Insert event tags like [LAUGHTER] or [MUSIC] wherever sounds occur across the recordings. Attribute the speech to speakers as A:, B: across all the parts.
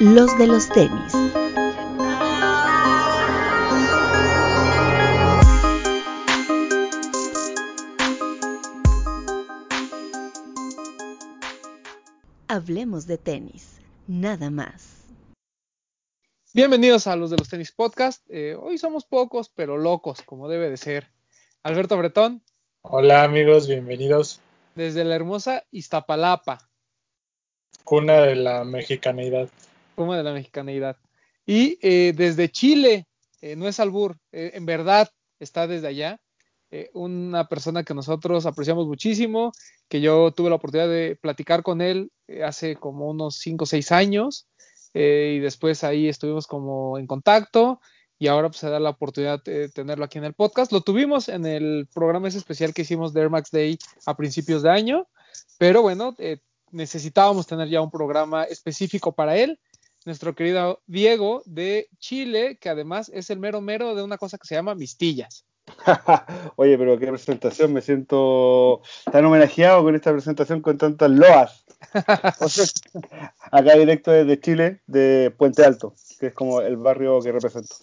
A: los de los tenis. Hablemos de tenis, nada más.
B: Bienvenidos a los de los tenis podcast. Eh, hoy somos pocos, pero locos, como debe de ser. Alberto Bretón.
C: Hola amigos, bienvenidos.
B: Desde la hermosa Iztapalapa.
C: Cuna de la mexicanidad.
B: Cuna de la mexicanidad. Y eh, desde Chile, eh, no es albur, en verdad está desde allá. una persona que nosotros apreciamos muchísimo, que yo tuve la oportunidad de platicar con él hace como unos 5 o 6 años. y después ahí estuvimos como en contacto y ahora pues se da la oportunidad de tenerlo aquí en el podcast. Lo tuvimos en el programa ese especial que hicimos de Air Max Day a principios de año, pero bueno, eh, necesitábamos tener ya un programa específico para él. Nuestro querido Diego de Chile, que además es el mero mero de una cosa que se llama mistillas. [LAUGHS]
D: Oye, pero qué presentación, me siento tan homenajeado con esta presentación con tantas loas. [LAUGHS] acá directo desde Chile, de Puente Alto, que es como el barrio que represento.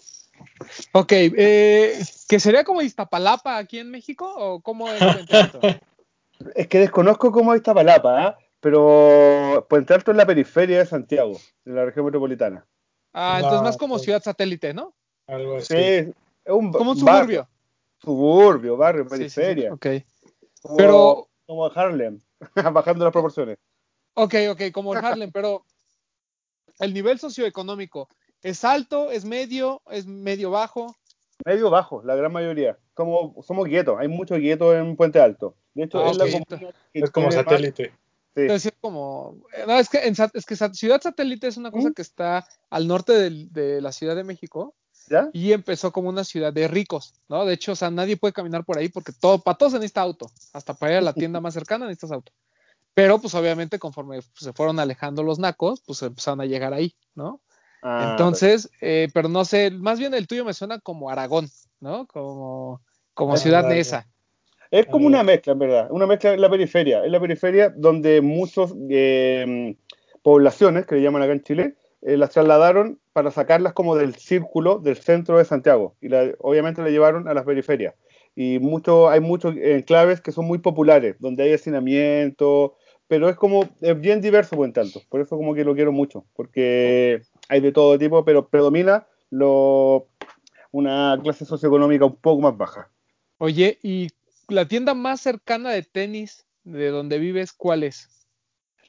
B: Ok, eh, ¿que sería como Iztapalapa aquí en México o cómo es Puente Alto? [LAUGHS]
D: es que desconozco cómo es Iztapalapa, ¿eh? Pero Puente Alto es la periferia de Santiago, de la región metropolitana.
B: Ah, entonces más como ciudad satélite, ¿no?
C: Algo así.
D: Sí, es un
B: como un suburbio.
D: suburbio, barrio, periferia.
B: ok. pero.
D: Como Harlem, [LAUGHS] bajando las proporciones.
B: Ok, ok, como Harlem, pero el nivel socioeconómico ¿Es alto? ¿Es medio? ¿Es medio bajo?
D: Medio bajo, la gran mayoría. Como, somos guetos, hay muchos guetos en Puente Alto. De hecho,
C: ah, es, es como satélite.
B: Sí. Es como, no, es que, es que Ciudad Satélite es una cosa ¿Mm? que está al norte de, la Ciudad de México.
D: ¿Ya?
B: Y empezó como una ciudad de ricos, ¿no? De hecho, o sea, nadie puede caminar por ahí porque todo, para todos se necesita auto. Hasta para ir a la [LAUGHS] tienda más cercana necesitas auto. Pero, pues, obviamente, conforme se fueron alejando los nacos, pues empezaron a llegar ahí, ¿no? Ah, Entonces, eh, pero no sé, más bien el tuyo me suena como Aragón, ¿no? Como, como ciudad nesa.
D: Es como una mezcla, en verdad, una mezcla en la periferia. En la periferia donde muchas eh, poblaciones, que le llaman acá en Chile, eh, las trasladaron para sacarlas como del círculo del centro de Santiago y obviamente la llevaron a las periferias. Y mucho, hay muchos enclaves que son muy populares, donde hay hacinamiento, pero es como es bien diverso Puente Alto, por eso como que lo quiero mucho, porque hay de todo tipo, pero predomina lo, una clase socioeconómica un poco más baja.
B: Oye, ¿y la tienda más cercana de tenis de donde vives cuál es?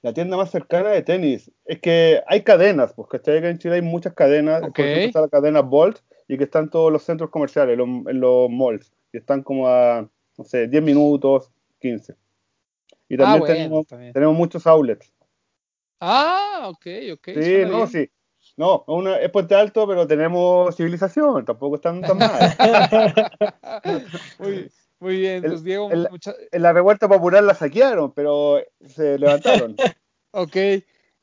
D: La tienda más cercana de tenis. Es que hay cadenas, porque que en Chile hay muchas cadenas. Por ejemplo, está la cadena Bolt y que están todos los centros comerciales, en los malls. Y están como a, no sé, 10 minutos, 15. Y ah, también, tenemos, tenemos, muchos outlets.
B: Ah, ok, ok.
D: Sí, no, sí. No, una, es Puente Alto, pero tenemos civilización, tampoco están tan [LAUGHS] mal.
B: muy, muy, bien, pues Diego.
D: En la revuelta popular la saquearon, pero se levantaron. [LAUGHS]
B: ok,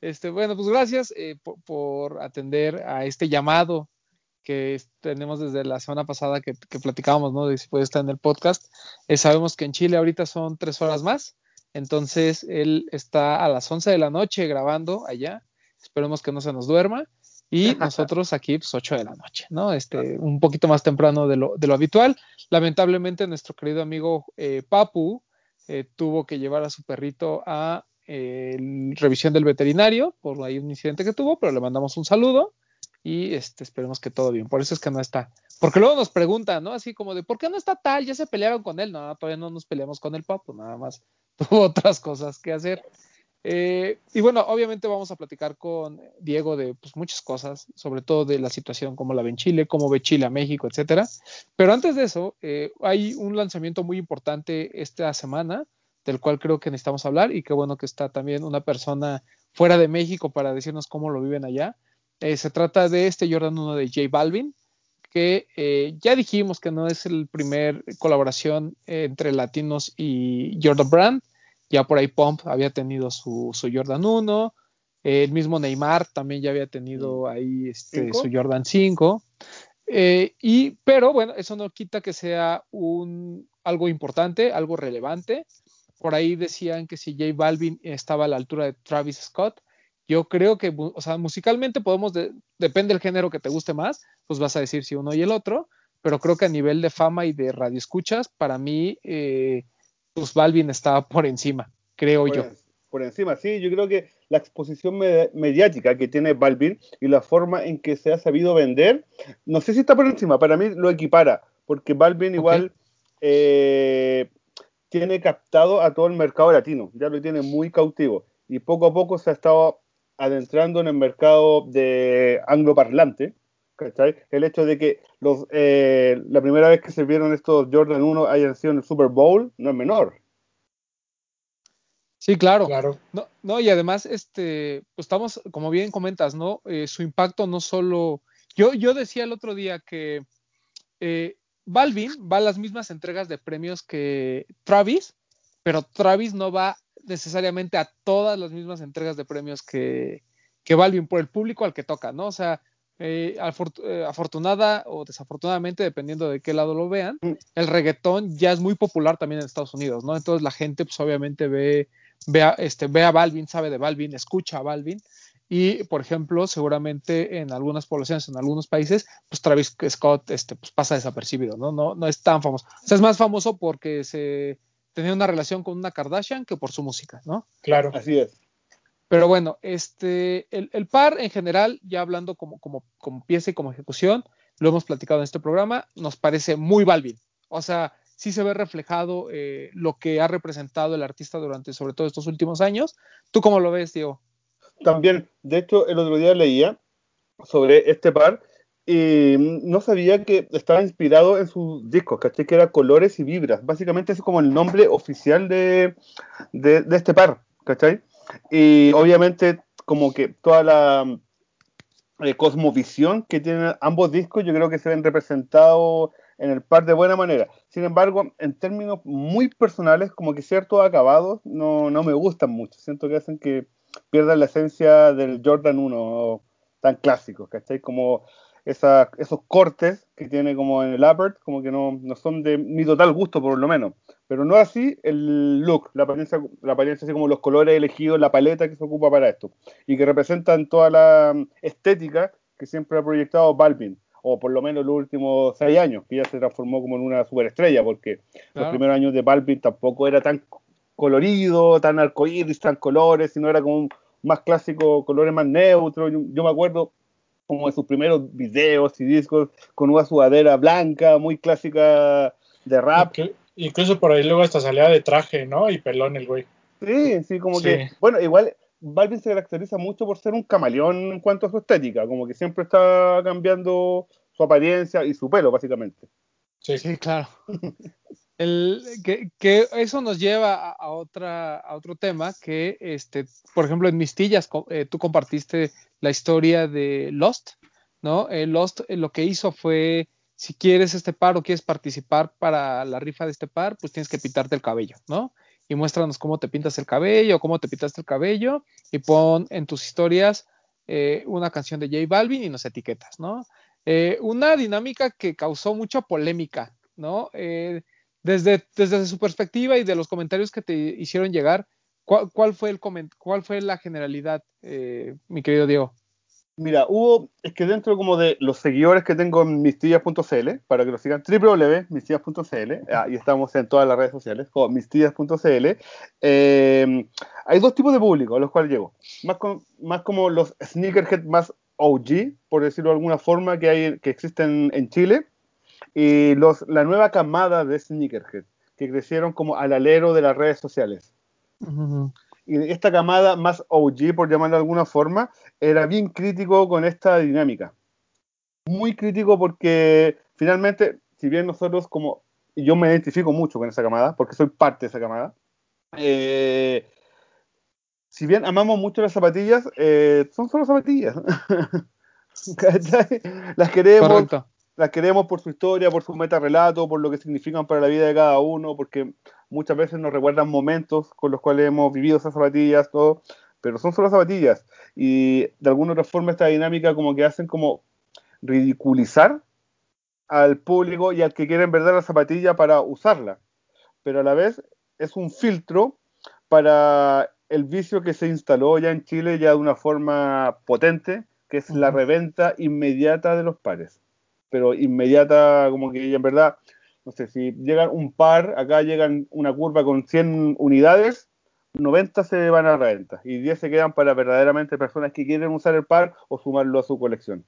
B: este, bueno, pues gracias eh, por, atender a este llamado que tenemos desde la semana pasada que, platicábamos, ¿no? De si puede estar en el podcast. Eh, sabemos que en Chile ahorita son tres horas más, entonces él está a las 11 de la noche grabando allá. Esperemos que no se nos duerma. Y nosotros aquí, pues 8 de la noche, ¿no? Este, un poquito más temprano de lo, de lo habitual. Lamentablemente, nuestro querido amigo eh, Papu eh, tuvo que llevar a su perrito a eh, revisión del veterinario por ahí un incidente que tuvo, pero le mandamos un saludo y este, esperemos que todo bien. Por eso es que no está. Porque luego nos preguntan, ¿no? Así como de, ¿por qué no está tal? Ya se pelearon con él. No, todavía no nos peleamos con el Papu, nada más [LAUGHS] tuvo otras cosas que hacer. Eh, y bueno, obviamente vamos a platicar con Diego de pues, muchas cosas, sobre todo de la situación, como la ve en Chile, cómo ve Chile a México, etcétera. Pero antes de eso, eh, hay un lanzamiento muy importante esta semana, del cual creo que necesitamos hablar, y qué bueno que está también una persona fuera de México para decirnos cómo lo viven allá. Eh, se trata de este Jordan 1 de J Balvin, que ya dijimos que no es el primer colaboración entre latinos y Jordan Brand ya por ahí Pump había tenido su, Jordan 1. el mismo Neymar también ya había tenido mm. ahí este, su Jordan 5. Eh, y, pero bueno, eso no quita que sea un, algo importante, algo relevante. Por ahí decían que si J Balvin estaba a la altura de Travis Scott, Yo creo que, o sea, musicalmente podemos, depende del género que te guste más, pues vas a decir si uno y el otro, pero creo que a nivel de fama y de radioescuchas, para mí, eh, pues Balvin estaba por encima, creo yo.
D: Por encima, sí, yo creo que la exposición mediática que tiene Balvin y la forma en que se ha sabido vender, no sé si está por encima, para mí lo equipara, porque Balvin igual eh, tiene captado a todo el mercado latino, ya lo tiene muy cautivo y poco a poco se ha estado adentrando en el mercado de angloparlante, ¿cachai? El hecho de que los, eh, la primera vez que se vieron estos Jordan 1 hayan sido en el Super Bowl no es menor.
B: Sí, claro. claro. No, no, y además, este, pues estamos, como bien comentas, ¿no? Eh, su impacto no solo. Yo, yo decía el otro día que eh, Balvin va a las mismas entregas de premios que Travis, pero Travis no va necesariamente a todas las mismas entregas de premios que, que Balvin por el público al que toca, ¿no? O sea, eh, eh, afortunada o desafortunadamente, dependiendo de qué lado lo vean, mm. el reggaetón ya es muy popular también en Estados Unidos, ¿no? Entonces la gente, pues obviamente ve, ve, a, este, ve a Balvin, sabe de Balvin, escucha a Balvin. Y, por ejemplo, seguramente en algunas poblaciones, en algunos países, pues Travis Scott este, pues, pasa desapercibido, ¿no? ¿no? No es tan famoso. O sea, es más famoso porque se tenía una relación con una Kardashian que por su música, ¿no?
D: Claro, así es.
B: Pero bueno, este, el, par en general, ya hablando como, como, como, pieza y como ejecución, lo hemos platicado en este programa, nos parece muy Balvin. O sea, sí se ve reflejado eh, lo que ha representado el artista durante sobre todo estos últimos años. ¿Tú cómo lo ves, Diego?
D: También, de hecho, el otro día leía sobre este par y no sabía que estaba inspirado en sus discos, ¿cachai? Que era Colores y Vibras. Básicamente es como el nombre oficial de, de, este par, ¿cachai? Y obviamente como que toda la eh, cosmovisión que tienen ambos discos yo creo que se ven representados en el par de buena manera. Sin embargo, en términos muy personales, como que ciertos acabados no, no me gustan mucho. Siento que hacen que pierdan la esencia del Jordan 1 tan clásico, ¿cachai? Como esos cortes que tiene como en el upper, como que no, no, son de mi total gusto por lo menos. Pero no así el look, la apariencia, la apariencia así como los colores elegidos, la paleta que se ocupa para esto. Y que representan toda la mm, estética que siempre ha proyectado Balvin, o por lo menos los últimos seis años, que ya se transformó como en una superestrella, porque los primeros años de Balvin tampoco era tan colorido, tan arcoíris, tan colores, sino era como un más clásico, colores más neutros. yo me acuerdo como de sus primeros videos y discos con una sudadera blanca, muy clásica de rap.
C: Incluso por ahí luego hasta salía de traje, ¿no? Y pelón el güey.
D: Sí, sí, como que, bueno, igual Balvin se caracteriza mucho por ser un camaleón en cuanto a su estética, como que siempre está cambiando su apariencia y su pelo, básicamente.
B: Sí, sí claro. [LAUGHS] El, que, eso nos lleva a, otra, a otro tema que, este, por ejemplo, en Mistillas eh, tú compartiste la historia de Lost, ¿no? Eh, Lost eh, lo que hizo fue, si quieres este par o quieres participar para la rifa de este par, pues tienes que pintarte el cabello, ¿no? Y muéstranos cómo te pintas el cabello, cómo te pintaste el cabello y pon en tus historias una canción de J Balvin y nos etiquetas, ¿no? una dinámica que causó mucha polémica, ¿no? desde, desde su perspectiva y de los comentarios que te hicieron llegar, ¿cuál, fue, el cuál fue la generalidad, eh, mi querido Diego?
D: Mira, hubo, es que dentro como de los seguidores que tengo en mistillas.cl, para que lo sigan, www.mistillas.cl, ah, y estamos en todas las redes sociales, como mistillas.cl, eh, hay dos tipos de público a los cuales llego. Más, más como los sneakerhead más OG, por decirlo de alguna forma, que, hay, que existen en Chile, y los, la nueva camada de sneakerhead, que crecieron como al alero de las redes sociales. Y esta camada más OG, por llamarlo de alguna forma, era bien crítico con esta dinámica. Muy crítico porque finalmente, si bien nosotros como, yo me identifico mucho con esa camada, porque soy parte de esa camada, eh, si bien amamos mucho las zapatillas, eh, son solo zapatillas. [LAUGHS] las queremos, las queremos por su historia, por su meta relato, por lo que significan para la vida de cada uno, porque muchas veces nos recuerdan momentos con los cuales hemos vivido esas zapatillas, todo, pero son solo zapatillas. Y de alguna otra forma esta dinámica como que hacen como ridiculizar al público y al que quiere en verdad la zapatilla para usarla. Pero a la vez es un filtro para el vicio que se instaló ya en Chile ya de una forma potente, que es la reventa inmediata de los pares. Pero inmediata, como que en verdad, no sé, si llegan un par, acá llegan una curva con 100 unidades, 90 se van a reventa y 10 se quedan para verdaderamente personas que quieren usar el par o sumarlo a su colección.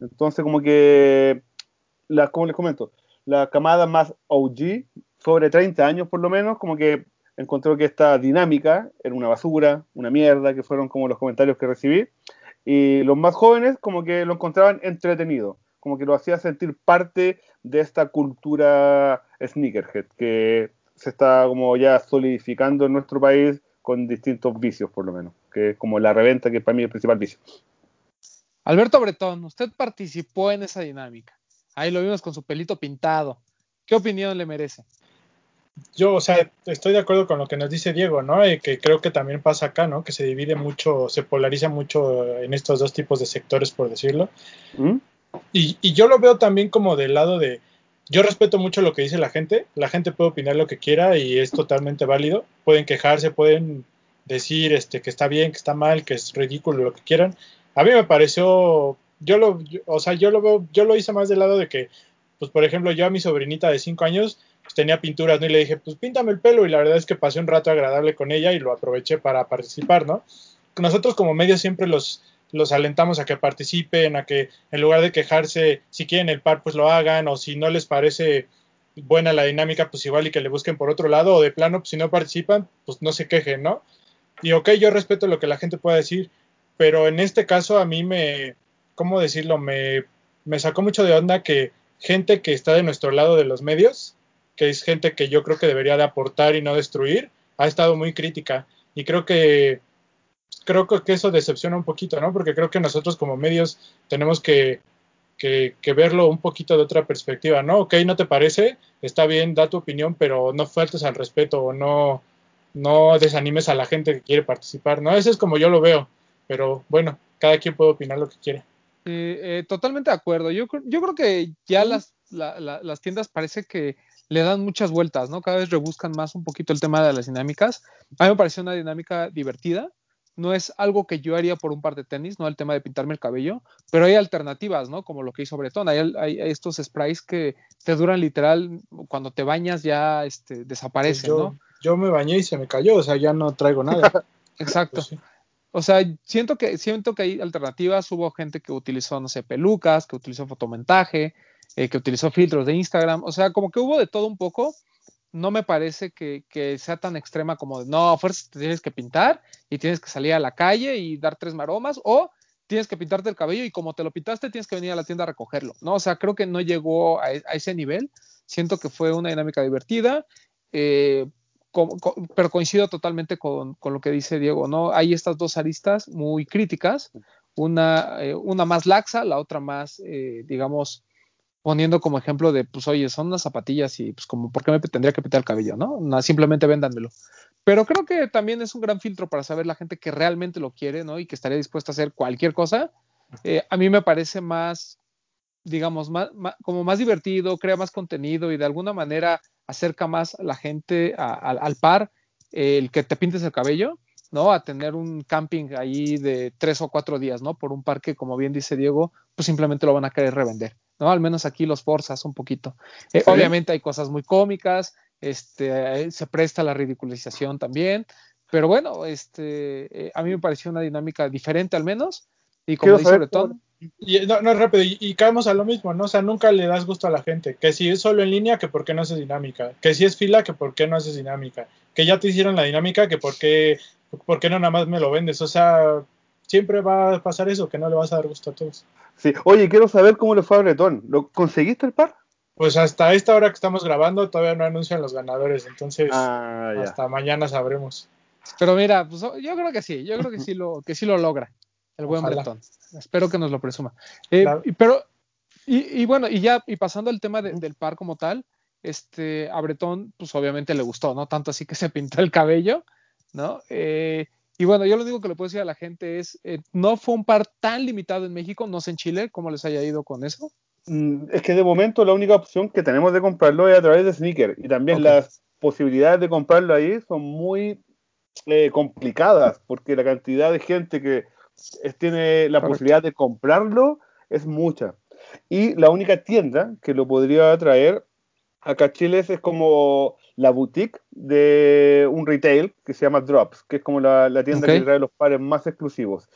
D: Entonces, como que, la, como les comento, la camada más OG, sobre 30 años por lo menos, como que encontró que esta dinámica era una basura, una mierda, que fueron como los comentarios que recibí. Y los más jóvenes como que lo encontraban entretenido, como que lo hacía sentir parte de esta cultura sneakerhead, que se está como ya solidificando en nuestro país con distintos vicios por lo menos, que es como la reventa, que para mí es el principal vicio.
B: Alberto Bretón, usted participó en esa dinámica. Ahí lo vimos con su pelito pintado. ¿Qué opinión le merece?
C: Yo, o sea, estoy de acuerdo con lo que nos dice Diego, ¿no? Y que creo que también pasa acá, ¿no? Que se divide mucho, se polariza mucho en estos dos tipos de sectores, por decirlo.
D: ¿Mm?
C: Y, yo lo veo también como del lado de, yo respeto mucho lo que dice la gente, la gente puede opinar lo que quiera y es totalmente válido, pueden quejarse, pueden decir este que está bien, que está mal, que es ridículo, lo que quieran. A mí me pareció, yo lo, o sea, yo lo veo, yo lo hice más del lado de que, pues por ejemplo, yo a mi sobrinita de 5 años pues, tenía pinturas, ¿no? Y le dije, pues píntame el pelo y la verdad es que pasé un rato agradable con ella y lo aproveché para participar, ¿no? Nosotros como medios siempre los, los alentamos a que participen, a que en lugar de quejarse, si quieren el par, pues lo hagan, o si no les parece buena la dinámica, pues igual y que le busquen por otro lado, o de plano, pues si no participan, pues no se quejen, ¿no? Y ok, yo respeto lo que la gente pueda decir, pero en este caso a mí me, ¿cómo decirlo? Me, me sacó mucho de onda que gente que está de nuestro lado de los medios, que es gente que yo creo que debería de aportar y no destruir, ha estado muy crítica. Y creo que creo que eso decepciona un poquito, ¿no? Porque creo que nosotros como medios tenemos que, que, que, verlo un poquito de otra perspectiva, ¿no? Ok, no te parece, está bien, da tu opinión, pero no faltes al respeto o no, no desanimes a la gente que quiere participar, ¿no? Eso es como yo lo veo, pero bueno, cada quien puede opinar lo que quiere.
B: Eh, eh, totalmente de acuerdo. Yo, yo creo que ya las, la, la, las tiendas parece que le dan muchas vueltas, ¿no? Cada vez rebuscan más un poquito el tema de las dinámicas. A mí me pareció una dinámica divertida. No es algo que yo haría por un par de tenis, ¿no? El tema de pintarme el cabello, pero hay alternativas, ¿no? Como lo que hizo Bretón. Hay, hay, estos sprays que te duran literal, cuando te bañas ya este, desaparecen,
C: pues yo,
B: ¿no?
C: Yo me bañé y se me cayó, o sea, ya no traigo nada. [LAUGHS]
B: Exacto. Pues sí. O sea, siento que, siento que hay alternativas. Hubo gente que utilizó, no sé, pelucas, que utilizó fotomontaje, eh, que utilizó filtros de Instagram. O sea, como que hubo de todo un poco. No me parece que, sea tan extrema como de, no, fuerza te tienes que pintar y tienes que salir a la calle y dar tres maromas o tienes que pintarte el cabello y como te lo pintaste tienes que venir a la tienda a recogerlo. No, o sea, creo que no llegó a, a ese nivel. Siento que fue una dinámica divertida. Eh, pero coincido totalmente con, con, lo que dice Diego, ¿no? Hay estas dos aristas muy críticas, una, eh, una más laxa, la otra más, eh, digamos, poniendo como ejemplo de, pues, oye, son unas zapatillas y, pues, como, ¿por qué me tendría que pintar el cabello, no? no? Simplemente véndanmelo. Pero creo que también es un gran filtro para saber la gente que realmente lo quiere, ¿no? Y que estaría dispuesta a hacer cualquier cosa. Eh, a mí me parece más, digamos, más, más, como más divertido, crea más contenido y de alguna manera acerca más a la gente a, a, al par eh, el que te pintes el cabello, ¿no? A tener un camping ahí de tres o cuatro días, ¿no? Por un parque, como bien dice Diego, pues simplemente lo van a querer revender, ¿no? Al menos aquí los forzas un poquito. Eh, ¿Sí? Obviamente hay cosas muy cómicas, este, se presta la ridiculización también, pero bueno, este, eh, a mí me pareció una dinámica diferente al menos, y como dice Bretón,
C: y, no, no, rápido, y, y, caemos a lo mismo, ¿no? O sea, nunca le das gusto a la gente. Que si es solo en línea, que por qué no haces dinámica. Que si es fila, que por qué no haces dinámica. Que ya te hicieron la dinámica, que por qué, por qué no nada más me lo vendes. O sea, siempre va a pasar eso, que no le vas a dar gusto a todos.
D: Sí, oye, quiero saber cómo le fue a Bretón. ¿Lo conseguiste el par?
C: Pues hasta esta hora que estamos grabando todavía no anuncian los ganadores, entonces
D: ah,
C: hasta mañana sabremos.
B: Pero mira, pues yo creo que sí, yo creo que sí lo, [LAUGHS] que sí lo logra el buen
C: Ojalá.
B: Bretón. Espero que nos lo presuma. Eh, claro. pero, y, y, bueno, y ya, y pasando al tema de, del par como tal, este, a Bretón, pues obviamente le gustó, ¿no? Tanto así que se pintó el cabello, ¿no? Eh, y bueno, yo lo único que le puedo decir a la gente es, eh, no fue un par tan limitado en México, no sé en Chile, cómo les haya ido con eso.
D: Mm, Es que de momento la única opción que tenemos de comprarlo es a través de Sneaker y también okay. las posibilidades de comprarlo ahí son muy eh, complicadas, porque la cantidad de gente que es- tiene la
B: Correcto.
D: posibilidad de comprarlo es mucha. Y la única tienda que lo podría traer acá a Chile es como la boutique de un retail que se llama Drops, que es como la, la tienda que trae los pares más exclusivos.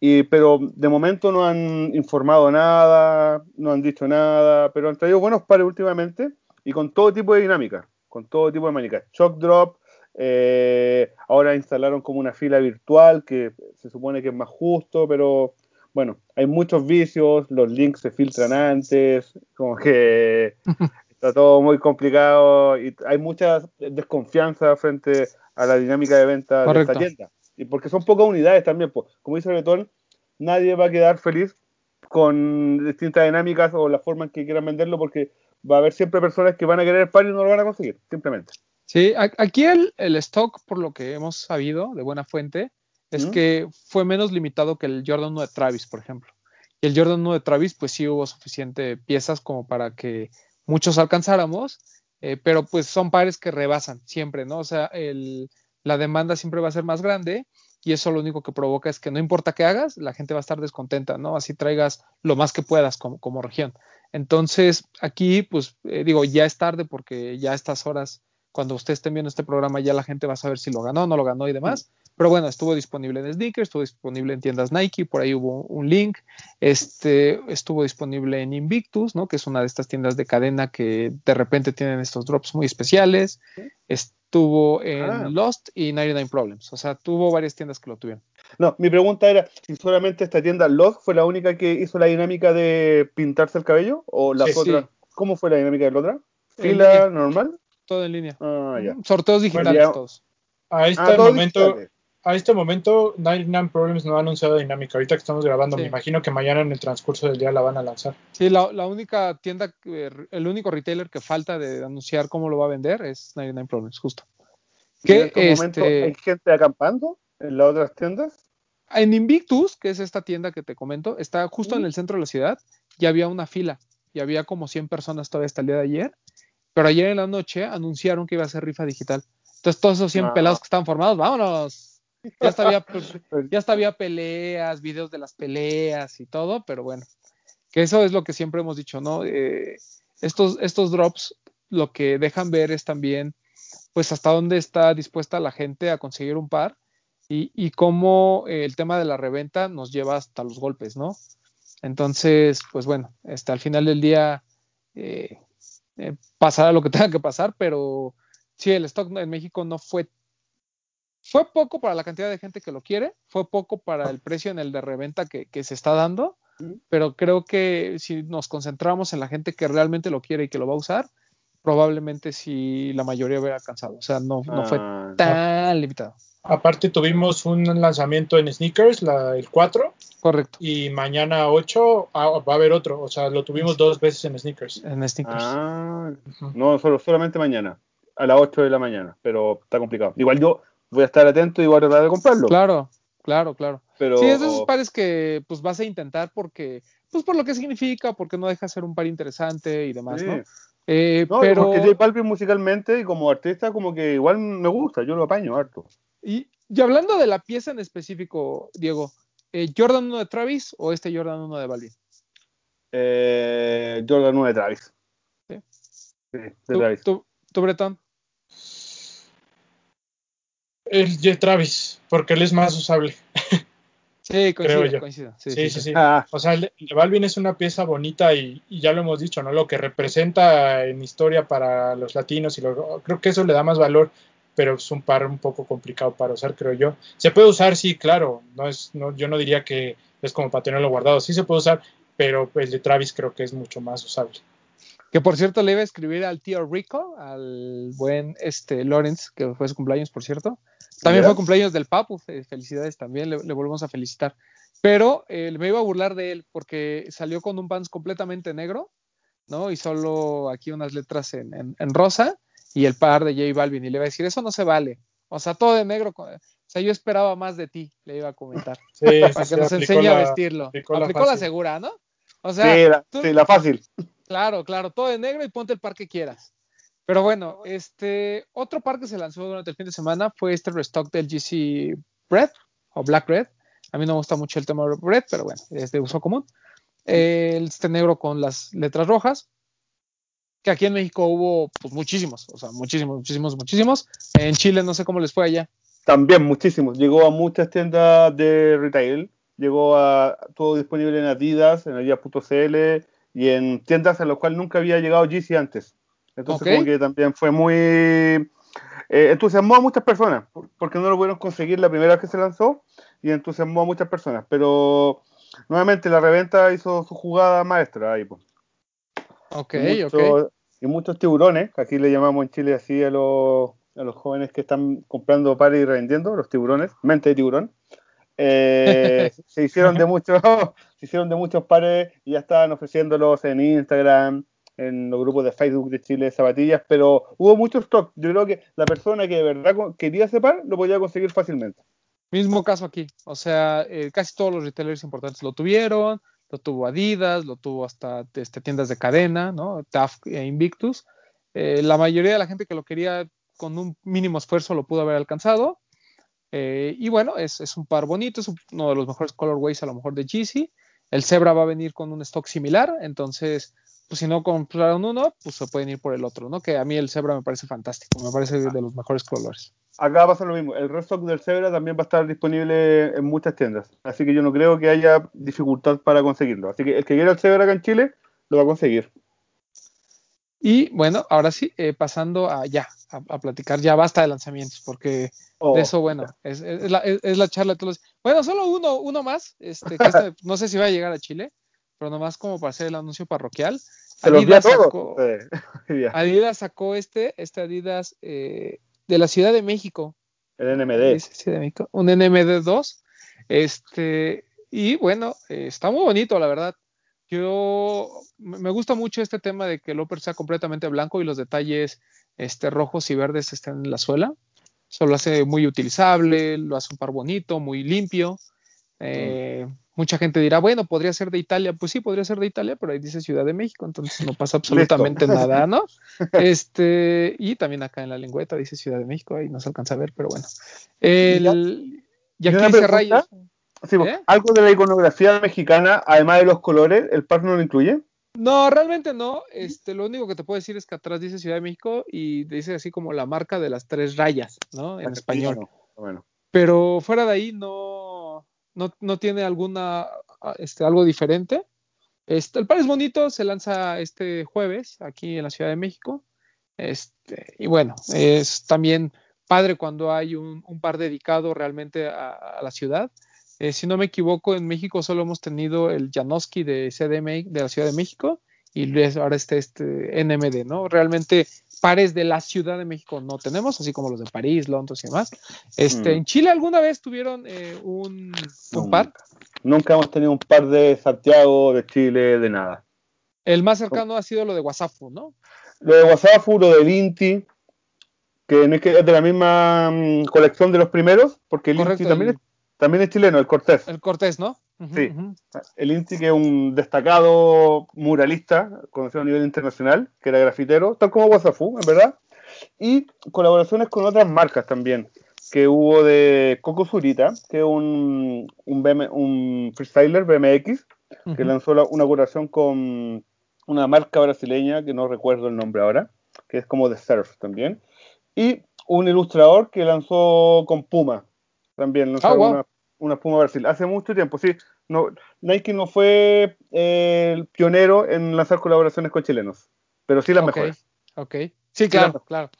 D: Y, pero de momento no han informado nada, no han dicho nada, pero han traído buenos pares últimamente y con todo tipo de dinámica, con todo tipo de dinámica. Shock Drop, eh, ahora instalaron como una fila virtual que se supone que es más justo, pero bueno, hay muchos vicios, los links se filtran antes, como que [LAUGHS] está todo muy complicado y hay mucha desconfianza frente a la dinámica de venta de esta tienda. Y porque son pocas unidades también, pues, como dice Bretón, nadie va a quedar feliz con distintas dinámicas o la forma en que quieran venderlo porque va a haber siempre personas que van a querer el par y no lo van a conseguir, simplemente.
B: Sí, aquí el, el stock, por lo que hemos sabido de buena fuente, es
D: ¿Mm?
B: que fue menos limitado que el Jordan 1 de Travis, por ejemplo. Y el Jordan 1 de Travis, pues sí hubo suficiente piezas como para que muchos alcanzáramos, eh, pero pues son pares que rebasan siempre, ¿no? O sea, el, la demanda siempre va a ser más grande y eso lo único que provoca es que no importa qué hagas, la gente va a estar descontenta, ¿no? Así traigas lo más que puedas como, región. Entonces, aquí, pues eh, digo, ya es tarde porque ya a estas horas, cuando ustedes estén viendo este programa, ya la gente va a saber si lo ganó, no lo ganó y demás. Pero bueno, estuvo disponible en Sneakers, estuvo disponible en tiendas Nike, por ahí hubo un link. Este estuvo disponible en Invictus, ¿no? Que es una de estas tiendas de cadena que de repente tienen estos drops muy especiales. Estuvo en
D: Ah.
B: Lost y 99 Problems. O sea, tuvo varias tiendas que lo tuvieron.
D: No, mi pregunta era si solamente esta tienda Lost fue la única que hizo la dinámica de pintarse el cabello o las
C: Sí,
D: otras.
B: sí.
D: ¿Cómo fue la dinámica de la otra? ¿Fila normal?
B: Todo en línea.
D: Ah, ya.
B: Sorteos digitales
C: Bueno, ya-
B: todos.
C: A este
D: Ah,
C: momento, a este momento, 99 Problems no ha anunciado dinámica. Ahorita que estamos grabando,
B: Sí.
C: me imagino que mañana en el transcurso del día la van a lanzar.
B: Sí, la, la única tienda, que- el único retailer que falta de anunciar cómo lo va a vender es 99 Problems, justo.
D: ¿Y
B: Que
D: en este momento hay gente acampando en las otras tiendas?
B: en Invictus, que es esta tienda que te comento, está justo en
D: Ujú.
B: el centro de la ciudad, ya había una fila y había como 100 personas todavía hasta el día de ayer, pero ayer en la noche anunciaron que iba a ser rifa digital. Entonces todos esos 100
D: Ah.
B: pelados que estaban formados, vámonos. Ya hasta había, [LAUGHS] ya hasta había peleas, videos de las peleas y todo, pero bueno, que eso es lo que siempre hemos dicho, ¿no? Eh, estos, estos drops lo que dejan ver es también, pues, hasta dónde está dispuesta la gente a conseguir un par y, y cómo eh, el tema de la reventa nos lleva hasta los golpes, ¿no? Entonces, pues bueno, este, al final del día eh, eh, pasará lo que [LAUGHS] tenga que pasar, pero sí, el stock en México no fue fue poco para la cantidad de gente que lo quiere, fue poco para el precio en el de reventa que, que se está dando, pero creo que si nos concentramos en la gente que realmente lo quiere y que lo va a usar, probablemente sí la mayoría hubiera alcanzado. O sea, no, no fue
D: Ah,
B: tan limitado.
C: Aparte, tuvimos un lanzamiento en Sneakers, la, el 4,
B: Correcto.
C: y mañana 8 ah, va a haber otro. O sea, lo tuvimos dos veces en Sneakers.
B: En Sneakers.
D: ah, no, solo, solamente mañana, a las 8 de la mañana, pero está complicado. Igual yo voy a estar atento y voy a tratar de comprarlo.
B: Claro, claro, claro.
D: Pero,
B: Sí, es de esos pares que pues vas a intentar porque, pues por lo que significa, porque no deja de ser un par interesante y demás,
D: Sí.
B: ¿no? Eh,
D: No,
B: pero,
D: porque J Balvin musicalmente y como artista como que igual me gusta, yo lo apaño harto.
B: y, y hablando de la pieza en específico, Diego, eh, ¿Jordan 1 de Travis o este Jordan 1 de Balvin?
D: Eh, Jordan 1 de Travis.
B: Sí.
D: Sí, de
B: ¿Tú,
D: Travis.
B: tú, tú, Bretón?
C: El de Travis, porque él es más usable. [LAUGHS]
B: Sí, coincido,
C: Creo yo.
B: coincido. Sí,
C: Sí, sí, sí.
D: Ah,
C: O sea, el de el Balvin es una pieza bonita y, y ya lo hemos dicho, ¿no? Lo que representa en historia para los latinos y lo, creo que eso le da más valor, pero es un par un poco complicado para usar, creo yo. Se puede usar, sí, claro. No es, no, yo no diría que es como para tenerlo guardado. Sí se puede usar, pero el de Travis creo que es mucho más usable.
B: Que por cierto le iba a escribir al tío Rico, al buen este Lawrence, que fue su cumpleaños, por cierto. También fue cumpleaños del Papu, fe- felicidades también, le, le volvemos a felicitar. Pero eh, me iba a burlar de él porque salió con un pants completamente negro, ¿no? Y solo aquí unas letras en, en- en rosa y el par de J Balvin. Y le iba a decir, eso no se vale. O sea, todo de negro. O sea, yo esperaba más de ti, le iba a comentar.
C: Sí,
B: Para
C: sí,
B: que nos enseñe a vestirlo.
C: aplicó la
B: Aplicó la
C: fácil.
B: segura, ¿no? O sea,
D: sí, la,
B: tú-
D: sí, la fácil.
B: Claro, claro, todo de negro y ponte el par que quieras. Pero bueno, este otro par que se lanzó durante el fin de semana fue este restock del GC Red o Black Red. A mí no me gusta mucho el tema de Red, pero bueno, es de uso común. Eh, este negro con las letras rojas. Que aquí en México hubo pues, muchísimos, o sea, muchísimos, muchísimos, muchísimos. En Chile no sé cómo les fue allá.
D: También muchísimos. Llegó a muchas tiendas de retail. Llegó a todo disponible en Adidas, en adidas.cl y en tiendas a las cuales nunca había llegado GC antes. Entonces,
B: Ok.
D: como que también fue muy. eh, entusiasmó a muchas personas, por- porque no lo pudieron conseguir la primera vez que se lanzó y entusiasmó a muchas personas. Pero nuevamente la reventa hizo su jugada maestra ahí. pues.
B: Ok,
D: y,
B: ok.
D: muchos, y muchos tiburones, que aquí le llamamos en Chile así a los, a los jóvenes que están comprando pares y revendiendo, los tiburones, mente de tiburón. eh, [LAUGHS] se hicieron de muchos [LAUGHS] se hicieron de muchos pares y ya estaban ofreciéndolos en Instagram en los grupos de Facebook de Chile de zapatillas pero hubo mucho stock yo creo que la persona que de verdad quería ese par lo podía conseguir fácilmente
B: Mismo caso aquí. O sea, eh, casi todos los retailers importantes lo tuvieron. Lo tuvo Adidas, lo tuvo hasta este, tiendas de cadena, ¿no? TAF e Invictus. Eh, la mayoría de la gente que lo quería con un mínimo esfuerzo lo pudo haber alcanzado. Eh, y bueno, es, es, un par bonito, es uno de los mejores colorways a lo mejor de GC. El Zebra va a venir con un stock similar, entonces, pues si no compraron uno, pues se pueden ir por el otro, ¿no? Que a mí el Zebra me parece fantástico, me parece de los mejores colores.
D: Acá pasa lo mismo, el restock del Zebra también va a estar disponible en muchas tiendas, así que yo no creo que haya dificultad para conseguirlo. Así que el que quiera el Zebra acá en Chile lo va a conseguir.
B: Y bueno, ahora sí, eh, pasando a ya, a, a, platicar, ya basta de lanzamientos, porque oh, de eso, bueno, es, es, la, es, es, la, charla de todos. Bueno, solo uno, uno más, este, que este, [LAUGHS] no sé si va a llegar a Chile, pero nomás como para hacer el anuncio parroquial.
D: Se Adidas, sacó, eh, [LAUGHS]
B: Adidas sacó este, este Adidas eh, de la Ciudad de México.
D: El NMD.
B: Ciudad de México, un NMD2. Este, y bueno, eh, está muy bonito, la verdad. Yo me gusta mucho este tema de que el upper sea completamente blanco y los detalles este, rojos y verdes estén en la suela. Eso lo hace muy utilizable, lo hace un par bonito, muy limpio. Eh, mm. Mucha gente dirá, bueno, podría ser de Italia. Pues sí, podría ser de Italia, pero ahí dice Ciudad de México, entonces no pasa [LAUGHS] absolutamente nada, ¿no? [LAUGHS] Este, y también acá en la lengüeta dice Ciudad de México, ahí no se alcanza a ver, pero bueno. El, y aquí dice rayos.
D: Sí, ¿Eh? Algo de la iconografía mexicana, además de los colores, ¿el par no lo incluye?
B: No, realmente no. Este, lo único que te puedo decir es que atrás dice Ciudad de México y dice así como la marca de las tres rayas, ¿no? En español.
D: No. Bueno.
B: Pero fuera de ahí no, no, no tiene alguna, este, algo diferente. Este, el par es bonito, se lanza este jueves aquí en la Ciudad de México. Este, y bueno, es también padre cuando hay un, un par dedicado realmente a, la ciudad. Eh, si no me equivoco, en México solo hemos tenido el Janoski de CDM de la Ciudad de México y ahora está este NMD, ¿no? Realmente pares de la Ciudad de México no tenemos, así como los de París, Londres y demás. Este, mm. ¿En Chile alguna vez tuvieron eh, un, un par?
D: Nunca hemos tenido un par de Santiago, de Chile, de nada.
B: El más cercano ha sido lo de Wasafu, ¿no?
D: Lo de Wasafu, lo del Inti, que no es que es de la misma um, colección de los primeros, porque el
B: Correcto,
D: Inti también,
B: el...
D: es, también es chileno, el Cortés.
B: El Cortés, ¿no?
D: Sí, el Inti que es un destacado muralista, conocido a nivel internacional, que era grafitero, tal como Wasafu, en verdad, y colaboraciones con otras marcas también, que hubo de Coco Zurita, que es un, un, BM, un freestyler BMX, uh -huh. que lanzó la, una colaboración con una marca brasileña, que no recuerdo el nombre ahora, que es como de surf también, y un ilustrador que lanzó con Puma, también lanzó
B: oh, wow.
D: una, una, Puma Brasil, hace mucho tiempo, sí, no, Nike no fue eh, el pionero en lanzar colaboraciones con chilenos, pero sí las
B: okay.
D: mejores.
B: Ok, sí, claro, sí, claro.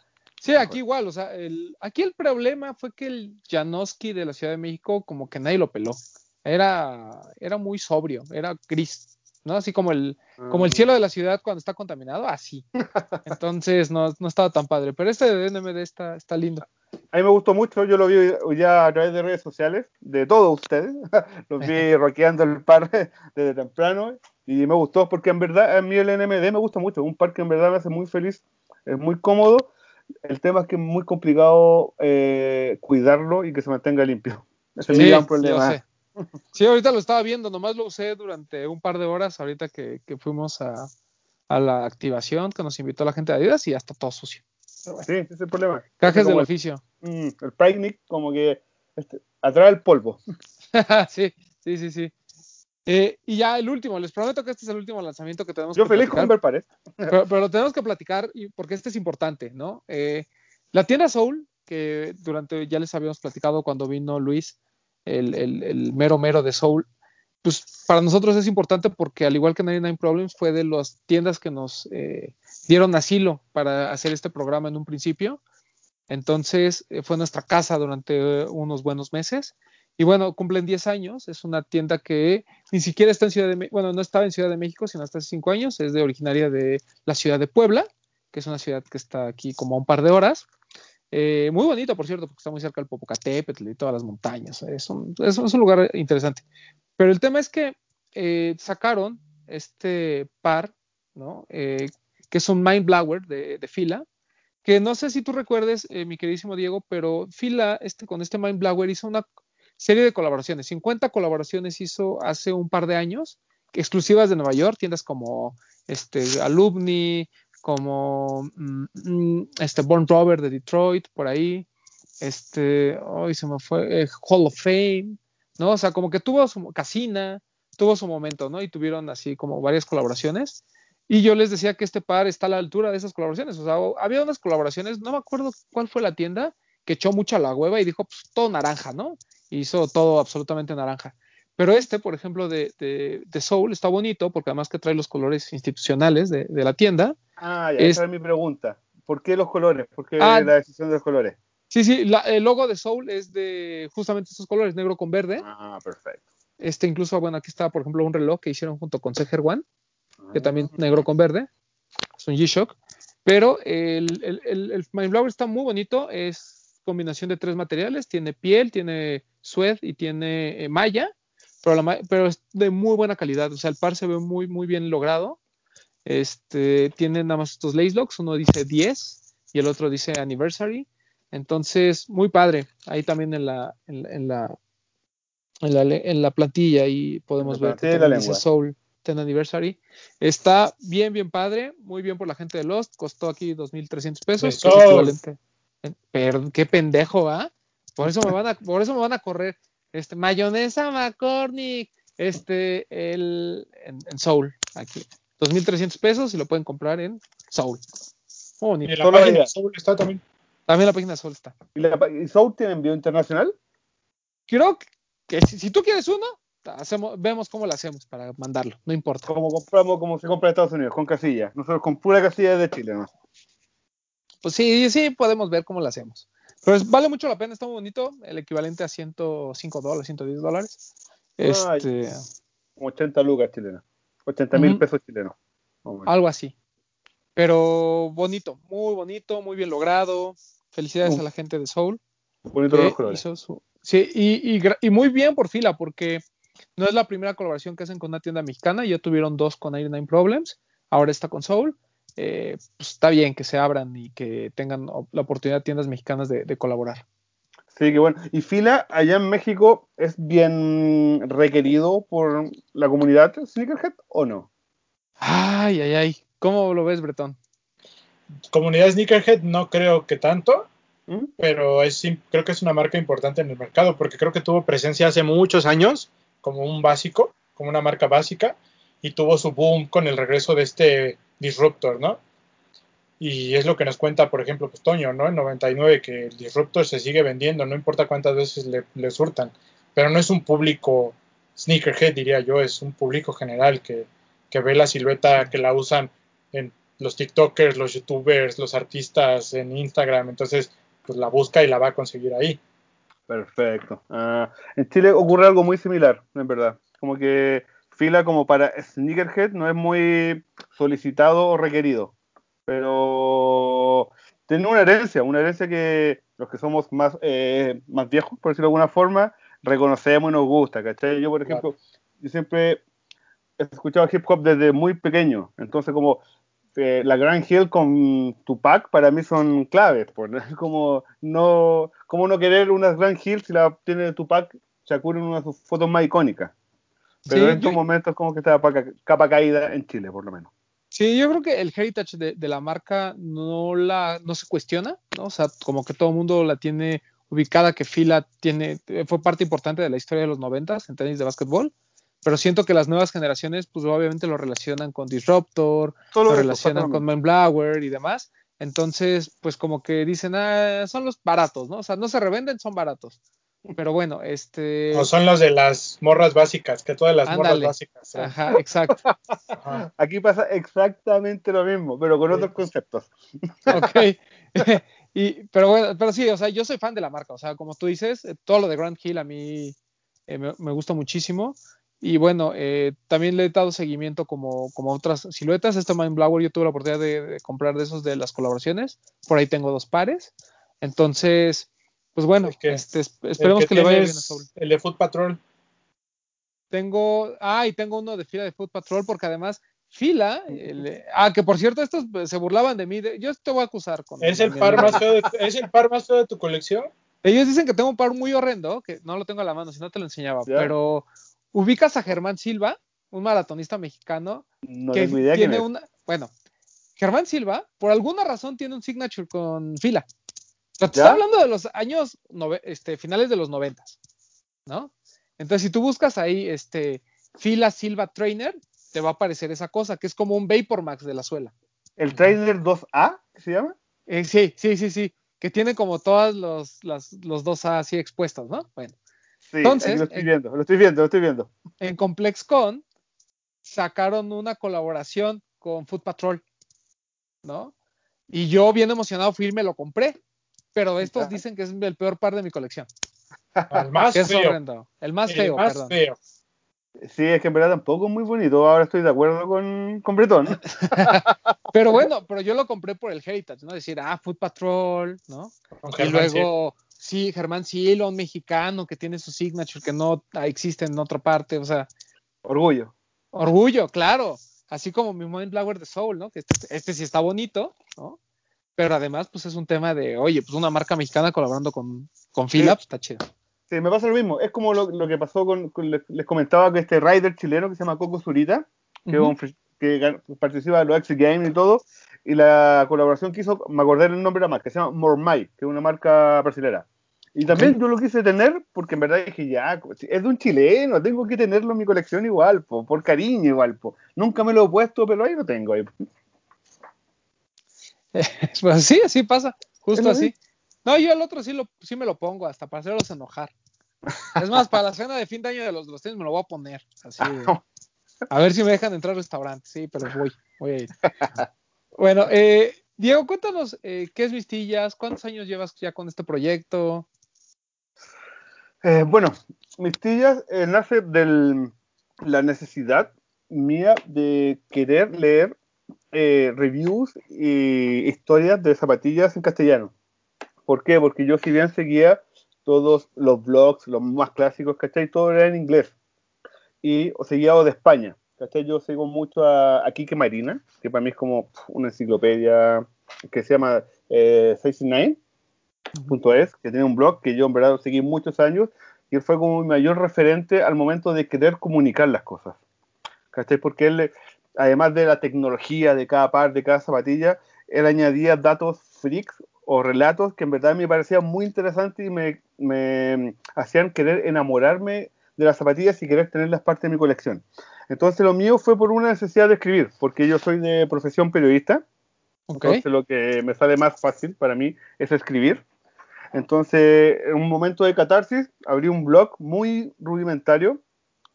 B: Sí, aquí igual, o sea, el, aquí el problema fue que el Janoski de la Ciudad de México como que nadie lo peló. Era, era muy sobrio, era gris, ¿no? Así como el, como el cielo de la ciudad cuando está contaminado, así. [LAUGHS] Entonces no, no estaba tan padre. Pero este de NMD está, está lindo.
D: A mí me gustó mucho, yo lo vi ya a través de redes sociales, de todos ustedes. [LAUGHS] Los vi rockeando el par [LAUGHS] desde temprano y me gustó porque en verdad a mí el NMD me gusta mucho. Un par que en verdad me hace muy feliz, es muy cómodo. El tema es que es muy complicado eh, cuidarlo y que se mantenga limpio. [LAUGHS] Ese
B: sí,
D: es mi gran problema.
B: Sí, ahorita lo estaba viendo, nomás lo usé durante un par de horas, ahorita que, que fuimos a, a la activación que nos invitó la gente de Adidas y ya está todo sucio. Bueno,
D: Sí, ese es el problema.
B: Cajes
D: Como
B: del
D: el-
B: oficio.
D: Mm, el Pride como que este, atrae el polvo. [LAUGHS]
B: sí, sí, sí, sí. Eh, y ya el último, les prometo que este es el último lanzamiento que tenemos
D: Yo
B: que
D: feliz
B: platicar.
D: con ver pared.
B: pero, pero lo tenemos que platicar y- porque este es importante, ¿no? Eh, la tienda Soul, que durante ya les habíamos platicado cuando vino Luis, el, el- el mero mero de Soul, pues para nosotros es importante porque al igual que 99 Problems fue de las tiendas que nos eh, dieron asilo para hacer este programa en un principio. Entonces eh, fue nuestra casa durante eh, unos buenos meses. Y bueno, cumplen 10 años. Es una tienda que ni siquiera está en Ciudad de México. Bueno, no estaba en Ciudad de México, sino hasta hace 5 años. Es de originaria de la ciudad de Puebla, que es una ciudad que está aquí como a un par de horas. Eh, muy bonito, por cierto, porque está muy cerca del Popocatépetl y todas las montañas. Es un, lugar interesante. Pero el tema es que eh, sacaron este par. Eh, que es un Mind Blower de, de fila, que no sé si tú recuerdes, mi queridísimo Diego, pero Fila este, con este Mind Blower hizo una serie de colaboraciones, 50 colaboraciones hizo hace un par de años, exclusivas de Nueva York, tiendas como este, Alumni, como mm, mm, este Born Rover de Detroit, por ahí, este, hoy se me fue, eh, Hall of Fame, ¿no? O sea, como que tuvo su Casina, tuvo su momento, ¿no? Y tuvieron así como varias colaboraciones. Y yo les decía que este par está a la altura de esas colaboraciones. O sea, había unas colaboraciones, no me acuerdo cuál fue la tienda, que echó mucha la hueva y dijo, pues todo naranja, ¿no? Hizo todo absolutamente naranja. Pero este, por ejemplo, de, de, de Soul está bonito porque además que trae los colores institucionales de, de la tienda.
D: Ah, ya,
B: Es-
D: esa es mi pregunta. ¿Por qué los colores? ¿Por qué
B: Ah,
D: la decisión de los colores?
B: Sí, sí, la- el logo de Soul es de justamente estos colores, negro con verde.
D: Ah, perfecto.
B: Este incluso, bueno, aquí está, por ejemplo, un reloj que hicieron junto con Seger One, que
D: Ah,
B: también negro con verde. Es un G-Shock. Pero el, el, el, el Mind Blower está muy bonito. Es combinación de tres materiales. Tiene piel, tiene suede y tiene eh, malla. Pero, la ma- pero es de muy buena calidad. O sea, el par se ve muy, muy bien logrado. Este, tiene nada más estos lace locks. Uno dice 10 y el otro dice anniversary. Entonces, muy padre. Ahí también en la, en, la- en la, en la, le- en la plantilla ahí podemos ver que
D: la
B: dice. Soul 10 Anniversary. Está bien, bien padre. Muy bien por la gente de Lost. Costó aquí 2.300 pesos. Que es equivalente. Qué pendejo, ¿va? Por eso me van a, por eso me van a correr. Este, mayonesa McCormick. Este, el, en, en Soul. Aquí. 2.300 pesos y lo pueden comprar en Soul. Muy bonito.
C: Y la página de Soul está también.
B: También la página de Soul está.
D: ¿Y, la, ¿Y Soul tiene envío internacional?
B: Creo que si, si tú quieres uno, hacemos, vemos cómo lo hacemos para mandarlo. No importa.
D: Como compramos, como se compra en Estados Unidos, con casilla. Nosotros con pura casilla de Chile, ¿no?
B: Pues sí, sí, podemos ver cómo lo hacemos. Pero es- vale mucho la pena, está muy bonito. El equivalente a 105 dólares, 110 dólares. Este,
D: Como 80 lucas chilenas. 80 mil
B: Ujú.
D: pesos chilenos. Más o menos.
B: algo así. Pero bonito, muy bonito, muy bien logrado. Felicidades
D: Uf.
B: a la gente de Soul.
D: Bonito los
B: su- Sí, y, y y muy bien por fila, porque no es la primera colaboración que hacen con una tienda mexicana. Ya tuvieron dos con 99 Problems, ahora está con Soul. Eh, pues está bien que se abran y que tengan la oportunidad tiendas mexicanas de, de colaborar.
D: Sí, que bueno. ¿Y fila allá en México es bien requerido por la comunidad Sneakerhead o no?
B: Ay, ay, ay. ¿Cómo lo ves, Bretón?
C: Comunidad Sneakerhead no creo que tanto,
D: ¿Mm?
C: pero es, creo que es una marca importante en el mercado porque creo que tuvo presencia hace muchos años como un básico, como una marca básica y tuvo su boom con el regreso de este Disruptor, ¿no? Y es lo que nos cuenta, por ejemplo, pues Toño, ¿no? En 99, que el Disruptor se sigue vendiendo, no importa cuántas veces le, le surtan, pero no es un público sneakerhead, diría yo, es un público general que, que ve la silueta, que la usan en los TikTokers, los YouTubers, los artistas en Instagram, entonces pues la busca y la va a conseguir ahí.
D: Perfecto. Ah, en Chile ocurre algo muy similar, en verdad. Como que fila como para Sneakerhead no es muy solicitado o requerido. Pero tiene una herencia, una herencia que los que somos más, eh, más viejos, por decirlo de alguna forma, reconocemos y nos gusta, ¿cachai? Yo, por ejemplo, yo siempre he escuchado hip hop desde muy pequeño, entonces como eh, la Grand Hill con Tupac para mí son claves, por, [LAUGHS] como no como no querer una Grand Hill si la tiene Tupac Shakur en una de sus fotos más icónicas. Pero
B: Sí,
D: en estos
B: yo-
D: momentos como que está capa, capa caída en Chile, por lo menos.
B: Sí, yo creo que el heritage de, de, la marca no la no se cuestiona, ¿no? O sea, como que todo el mundo la tiene ubicada, que Fila tiene, fue parte importante de la historia de los noventas en tenis de básquetbol, pero siento que las nuevas generaciones, pues obviamente lo relacionan con Disruptor, lo relacionan con Manblower y demás. Entonces, pues como que dicen, ah, son los baratos, ¿no? O sea, no se revenden, son baratos. Pero bueno, este.
C: O son los de las morras básicas, que todas las morras básicas.
B: Ajá, exacto.
D: Aquí pasa exactamente lo mismo, pero con otros conceptos.
B: Ok. [LAUGHS] y, pero bueno, pero sí, o sea, yo soy fan de la marca. O sea, como tú dices, eh, todo lo de Grand Hill a mí eh, me, me, gusta muchísimo. Y bueno, eh, también le he dado seguimiento como, como otras siluetas. Este Mindblower yo tuve la oportunidad de, de comprar de esos de las colaboraciones. Por ahí tengo dos pares. Entonces, pues bueno, que, este, esperemos que, que, le vaya bien a.
C: El de Foot Patrol.
B: Tengo, ah, y tengo uno de fila de Foot Patrol porque además fila, el, ah, que por cierto estos se burlaban de mí, de, yo te voy a acusar con
C: ¿Es el par más feo de, ¿Es el par más feo de tu colección?
B: Ellos dicen que tengo un par muy horrendo, que no lo tengo a la mano, si no te lo enseñaba, ¿Ya? pero ubicas a Germán Silva, un maratonista mexicano
D: no
B: que
D: tengo idea
B: tiene una, bueno, Germán Silva por alguna razón tiene un signature con fila. Te estoy hablando de los años este, finales de los noventas, ¿no? Entonces, si tú buscas ahí este Fila Silva Trainer, te va a aparecer esa cosa, que es como un Vapor Max de la suela.
D: ¿El Trainer 2A se llama?
B: Eh, sí, sí, sí, sí. Que tiene como todos los, las, los 2A así expuestos, ¿no? Bueno.
D: Sí, Entonces, lo estoy viendo, lo estoy viendo, lo estoy viendo.
B: En ComplexCon sacaron una colaboración con Foot Patrol, ¿no? Y yo, bien emocionado, fui y me lo compré pero estos dicen que es el peor par de mi colección.
C: El más feo.
B: Horrendo. El más feo,
C: más
B: perdón.
C: feo.
D: Sí, es que en verdad tampoco es muy bonito. Ahora estoy de acuerdo con, con Bretón. [LAUGHS]
B: pero bueno, pero yo lo compré por el Heritage, ¿no? Decir, ah, Food Patrol, ¿no?
C: Con
B: y
C: Germán
B: luego, sí, Germán Cielo, un mexicano que tiene su signature que no existe en otra parte, o sea.
D: Orgullo.
B: Orgullo, claro. Así como mi Mind Flower de Soul, ¿no? Que este, este sí está bonito, ¿no? Pero además pues es un tema de, oye, pues una marca mexicana colaborando con, con Philips, está chido.
D: Sí, me pasa lo mismo, es como lo, lo que pasó con, con, les comentaba que este rider chileno que se llama Coco Zurita, que, uh -huh. que participa de los X Games y todo, y la colaboración que hizo, me acordé el nombre de la marca, se llama Mormai, que es una marca brasilera. Y también okay. yo lo quise tener porque en verdad dije, ya, es de un chileno, tengo que tenerlo en mi colección igual, po, por cariño igual. Po. Nunca me lo he puesto, pero ahí lo tengo. Ahí. [LAUGHS]
B: pues sí, así pasa, justo así. No, yo el otro sí, lo, sí me lo pongo, hasta para hacerlos enojar. Es más, para la cena de fin de año de los, los tenis me lo voy a poner. Así de, a ver si me dejan entrar al restaurante. Sí, pero voy, voy a ir. Bueno, eh, Diego, cuéntanos eh, qué es Mistillas, cuántos años llevas ya con este proyecto.
D: Eh, bueno, Mistillas eh, nace de la necesidad mía de querer leer eh, reviews y historias de zapatillas en castellano. ¿Por qué? Porque yo si bien seguía todos los blogs, los más clásicos, ¿cachai? Todo era en inglés. Y o seguía o de España, ¿cachai? Yo sigo mucho a, a Kike Marina, que para mí es como una enciclopedia que se llama eh, 69.es, que tiene un blog que yo en verdad seguí muchos años y él fue como mi mayor referente al momento de querer comunicar las cosas. ¿Cachai? Porque él además de la tecnología de cada par, de cada zapatilla, él añadía datos freaks o relatos que en verdad me parecían muy interesantes y me, me hacían querer enamorarme de las zapatillas y querer tenerlas parte de mi colección. Entonces lo mío fue por una necesidad de escribir, porque yo soy de profesión periodista, okay. entonces lo que me sale más fácil para mí es escribir. Entonces, en un momento de catarsis, abrí un blog muy rudimentario,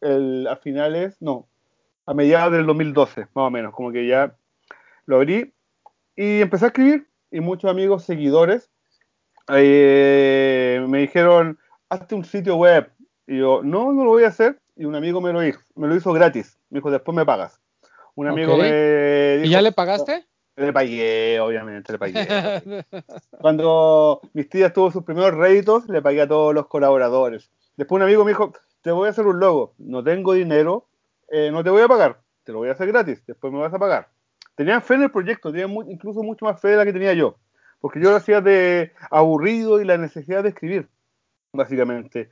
D: el, a finales, no, a mediados del 2012, más o menos, como que ya lo abrí y empecé a escribir y muchos amigos seguidores eh, me dijeron, hazte un sitio web. Y yo, no, no lo voy a hacer. Y un amigo me lo hizo, me lo hizo gratis. Me dijo, después me pagas. Un amigo okay. me dijo,
B: ¿Y ya le pagaste?
D: Le pagué, obviamente, le pagué. [LAUGHS] Cuando mis tías tuvo sus primeros réditos, le pagué a todos los colaboradores. Después un amigo me dijo, te voy a hacer un logo. No tengo dinero, eh, no te voy a pagar, te lo voy a hacer gratis, después me vas a pagar. Tenían fe en el proyecto, tenían mu incluso mucho más fe de la que tenía yo, porque yo lo hacía de aburrido y la necesidad de escribir, básicamente.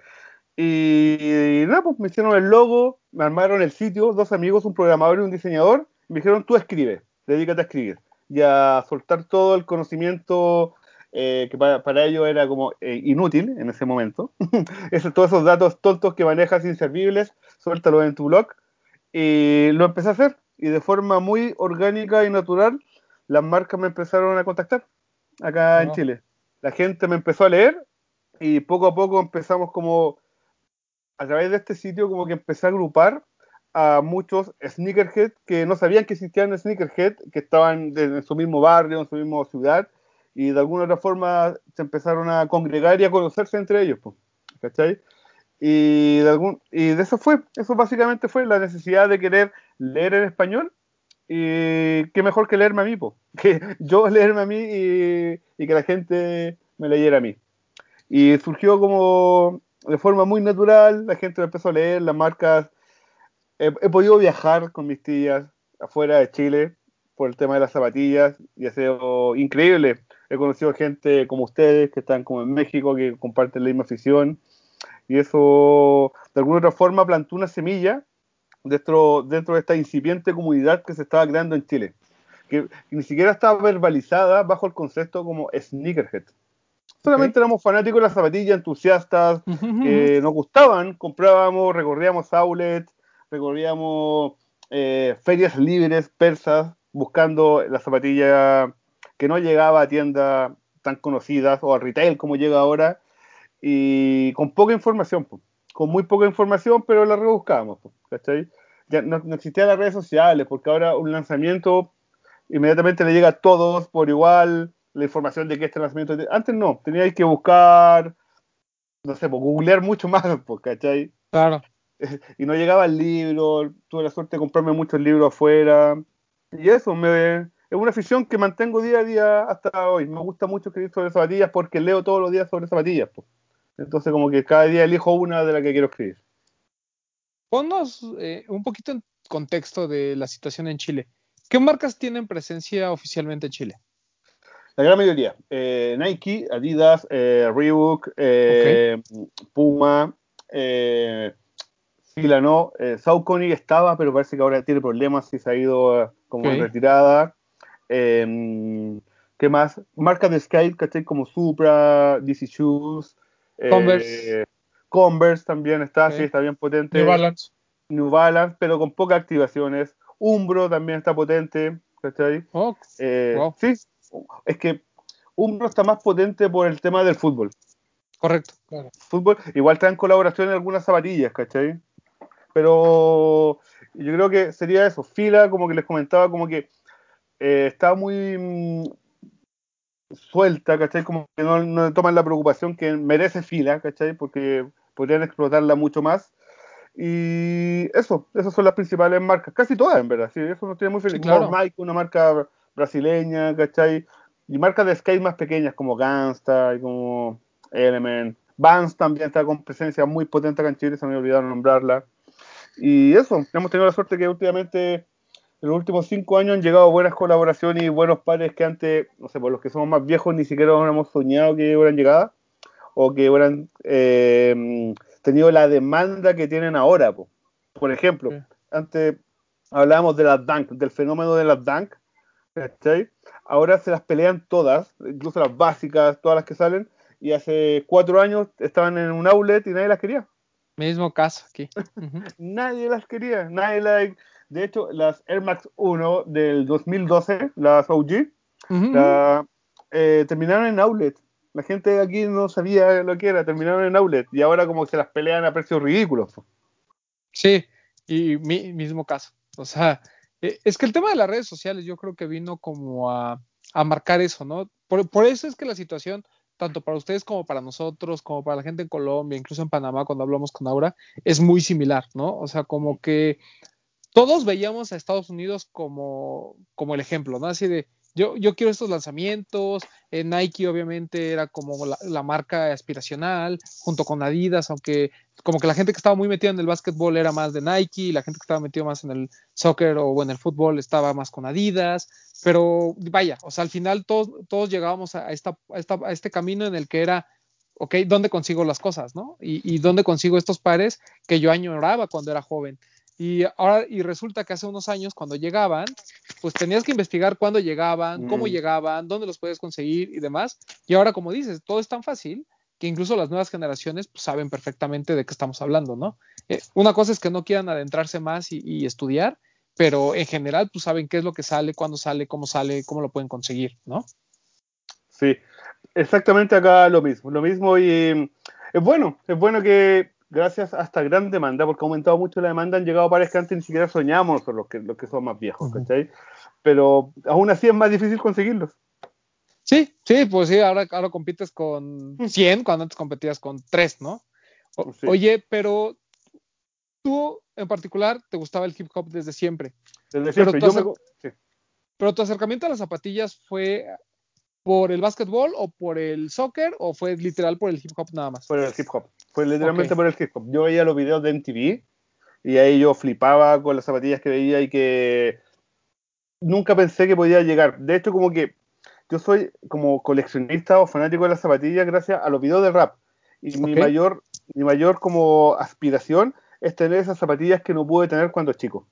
D: Y, y nada, pues me hicieron el logo, me armaron el sitio, dos amigos, un programador y un diseñador, y me dijeron, tú escribe. dedícate a escribir y a soltar todo el conocimiento eh, que para, para, ellos era como eh, inútil en ese momento. [LAUGHS] Eso, todos esos datos tontos que manejas inservibles, suéltalos en tu blog. Y lo empecé a hacer. Y de forma muy orgánica y natural, las marcas me empezaron a contactar acá en Chile. La gente me empezó a leer y poco a poco empezamos como, a través de este sitio, como que empecé a agrupar a muchos sneakerhead que no sabían que existían sneakerhead, que estaban en su mismo barrio, en su misma ciudad, y de alguna otra forma se empezaron a congregar y a conocerse entre ellos, ¿cachai? Y de, algún, y de eso fue, eso básicamente fue la necesidad de querer leer en español y qué mejor que leerme a mí, po? [LAUGHS] que yo leerme a mí y, que la gente me leyera a mí. Y surgió como de forma muy natural, la gente me empezó a leer, las marcas, he, he podido viajar con mis tías afuera de Chile por el tema de las zapatillas y ha sido increíble he conocido gente como ustedes que están como en México, que comparten la misma afición, y eso de alguna otra forma plantó una semilla dentro, dentro de esta incipiente comunidad que se estaba creando en Chile, que, ni siquiera estaba verbalizada bajo el concepto como sneakerhead. Solamente okay. éramos fanáticos de las zapatillas, entusiastas, uh -huh. que nos gustaban, comprábamos, recorríamos outlets, recorríamos eh, ferias libres persas, buscando la zapatilla que no llegaba a tiendas tan conocidas o al retail como llega ahora y con poca información, pues, con muy poca información, pero la rebuscábamos, pues, ¿cachai? Ya no, no, existían las redes sociales, porque ahora un lanzamiento inmediatamente le llega a todos por igual la información de que este lanzamiento. Antes no, teníais que buscar, no sé, pues, googlear mucho [LAUGHS] más, ¿cachai?
B: Claro. [LAUGHS]
D: Y no llegaba el libro, tuve la suerte de comprarme muchos libros afuera, y eso me es una afición que mantengo día a día hasta hoy. Me gusta mucho escribir sobre zapatillas porque leo todos los días sobre zapatillas. Pues. Entonces, como que cada día elijo una de las que quiero escribir.
B: Ponnos eh, un poquito en contexto de la situación en Chile. ¿Qué marcas tienen presencia oficialmente en Chile?
D: La gran mayoría. Eh, Nike, Adidas, eh, Reebok, okay. Puma, Fila no. Saucony estaba, pero parece que ahora tiene problemas y se ha ido como okay. en retirada. Eh, ¿Qué más? Marcas de skate, ¿cachai? Como Supra, DC Shoes.
B: Converse.
D: Eh, Converse también está, okay. sí, está bien potente.
B: New Balance.
D: New Balance, pero con pocas activaciones. Umbro también está potente, ¿cachai?
B: Oh,
D: eh,
B: wow.
D: Sí, es que Umbro está más potente por el tema del fútbol.
B: Correcto, claro.
D: Fútbol, igual traen colaboración en algunas zapatillas, ¿cachai? Pero yo creo que sería eso. Fila, como que les comentaba, como que eh, está muy mmm, suelta, ¿cachai? Como que no, no, toman la preocupación que merece fila, ¿cachai? Porque podrían explotarla mucho más. Y eso, esas son las principales marcas, casi todas en verdad, sí, eso nos tiene muy feliz.
B: Sí, claro.
D: Mike, una marca brasileña, ¿cachai? Y marcas de skate más pequeñas como Gangsta y como Element. Vans también está con presencia muy potente acá en Chile, se me olvidaron nombrarla. Y eso, hemos tenido la suerte que últimamente en los últimos cinco años han llegado buenas colaboraciones y buenos pares que antes, no sé, por los que somos más viejos ni siquiera hemos soñado que hubieran llegado o que hubieran eh, tenido la demanda que tienen ahora. Po. Por ejemplo, sí. antes hablábamos de las dunk, del fenómeno de las dunk, ¿cachai? Ahora se las pelean todas, incluso las básicas, todas las que salen, y hace cuatro años estaban en un outlet y nadie las quería.
B: Mismo caso aquí. [LAUGHS]
D: Nadie las quería, nadie las... De hecho, las Air Max 1 del 2012, las OG, uh -huh. la, eh, terminaron en outlet. La gente aquí no sabía lo que era, terminaron en outlet y ahora como se las pelean a precios ridículos.
B: Sí, y mi, mismo caso. O sea, eh, es que el tema de las redes sociales yo creo que vino como a, a marcar eso, ¿no? Por, por, eso es que la situación, tanto para ustedes como para nosotros, como para la gente en Colombia, incluso en Panamá, cuando hablamos con Aura, es muy similar, ¿no? O sea, como que todos veíamos a Estados Unidos como, como el ejemplo, ¿no? Así de, yo, yo quiero estos lanzamientos, eh, Nike obviamente era como la, marca aspiracional, junto con Adidas, aunque como que la gente que estaba muy metida en el básquetbol era más de Nike, y la gente que estaba metida más en el soccer o en el fútbol estaba más con Adidas, pero vaya, o sea, al final todos, todos llegábamos a, esta, a, esta, a este camino en el que era, ok, ¿dónde consigo las cosas, no? Y, y dónde consigo estos pares que yo añoraba cuando era joven. Y ahora, y resulta que hace unos años, cuando llegaban, pues tenías que investigar cuándo llegaban, cómo
D: Mm.
B: llegaban, dónde los puedes conseguir y demás. Y ahora, como dices, todo es tan fácil que incluso las nuevas generaciones pues, saben perfectamente de qué estamos hablando, ¿no? Eh, una cosa es que no quieran adentrarse más y, y estudiar, pero en general pues saben qué es lo que sale, cuándo sale, cómo sale, cómo lo pueden conseguir, ¿no?
D: Sí, exactamente acá lo mismo. Lo mismo y es bueno, es bueno que gracias a esta gran demanda, porque ha aumentado mucho la demanda, han llegado pares que antes ni siquiera soñamos con los que, los que son más viejos. ¿cachai? Pero aún así es más difícil conseguirlos.
B: Sí, sí, pues sí, ahora, ahora compites con 100 cuando antes competías con 3, ¿no? O-
D: Sí.
B: Oye, pero tú en particular te gustaba el hip hop desde siempre,
D: Desde siempre. Yo me sí.
B: pero tu acercamiento a las zapatillas fue por el básquetbol o por el soccer o fue literal por el hip hop nada más.
D: por el hip hop. Fue literalmente
B: Ok.
D: por el hip hop. Yo veía los videos de MTV y ahí yo flipaba con las zapatillas que veía y que nunca pensé que podía llegar. De hecho, como que yo soy como coleccionista o fanático de las zapatillas gracias a los videos de rap. Y mi
B: Ok.
D: mayor, mi mayor como aspiración es tener esas zapatillas que no pude tener cuando chico.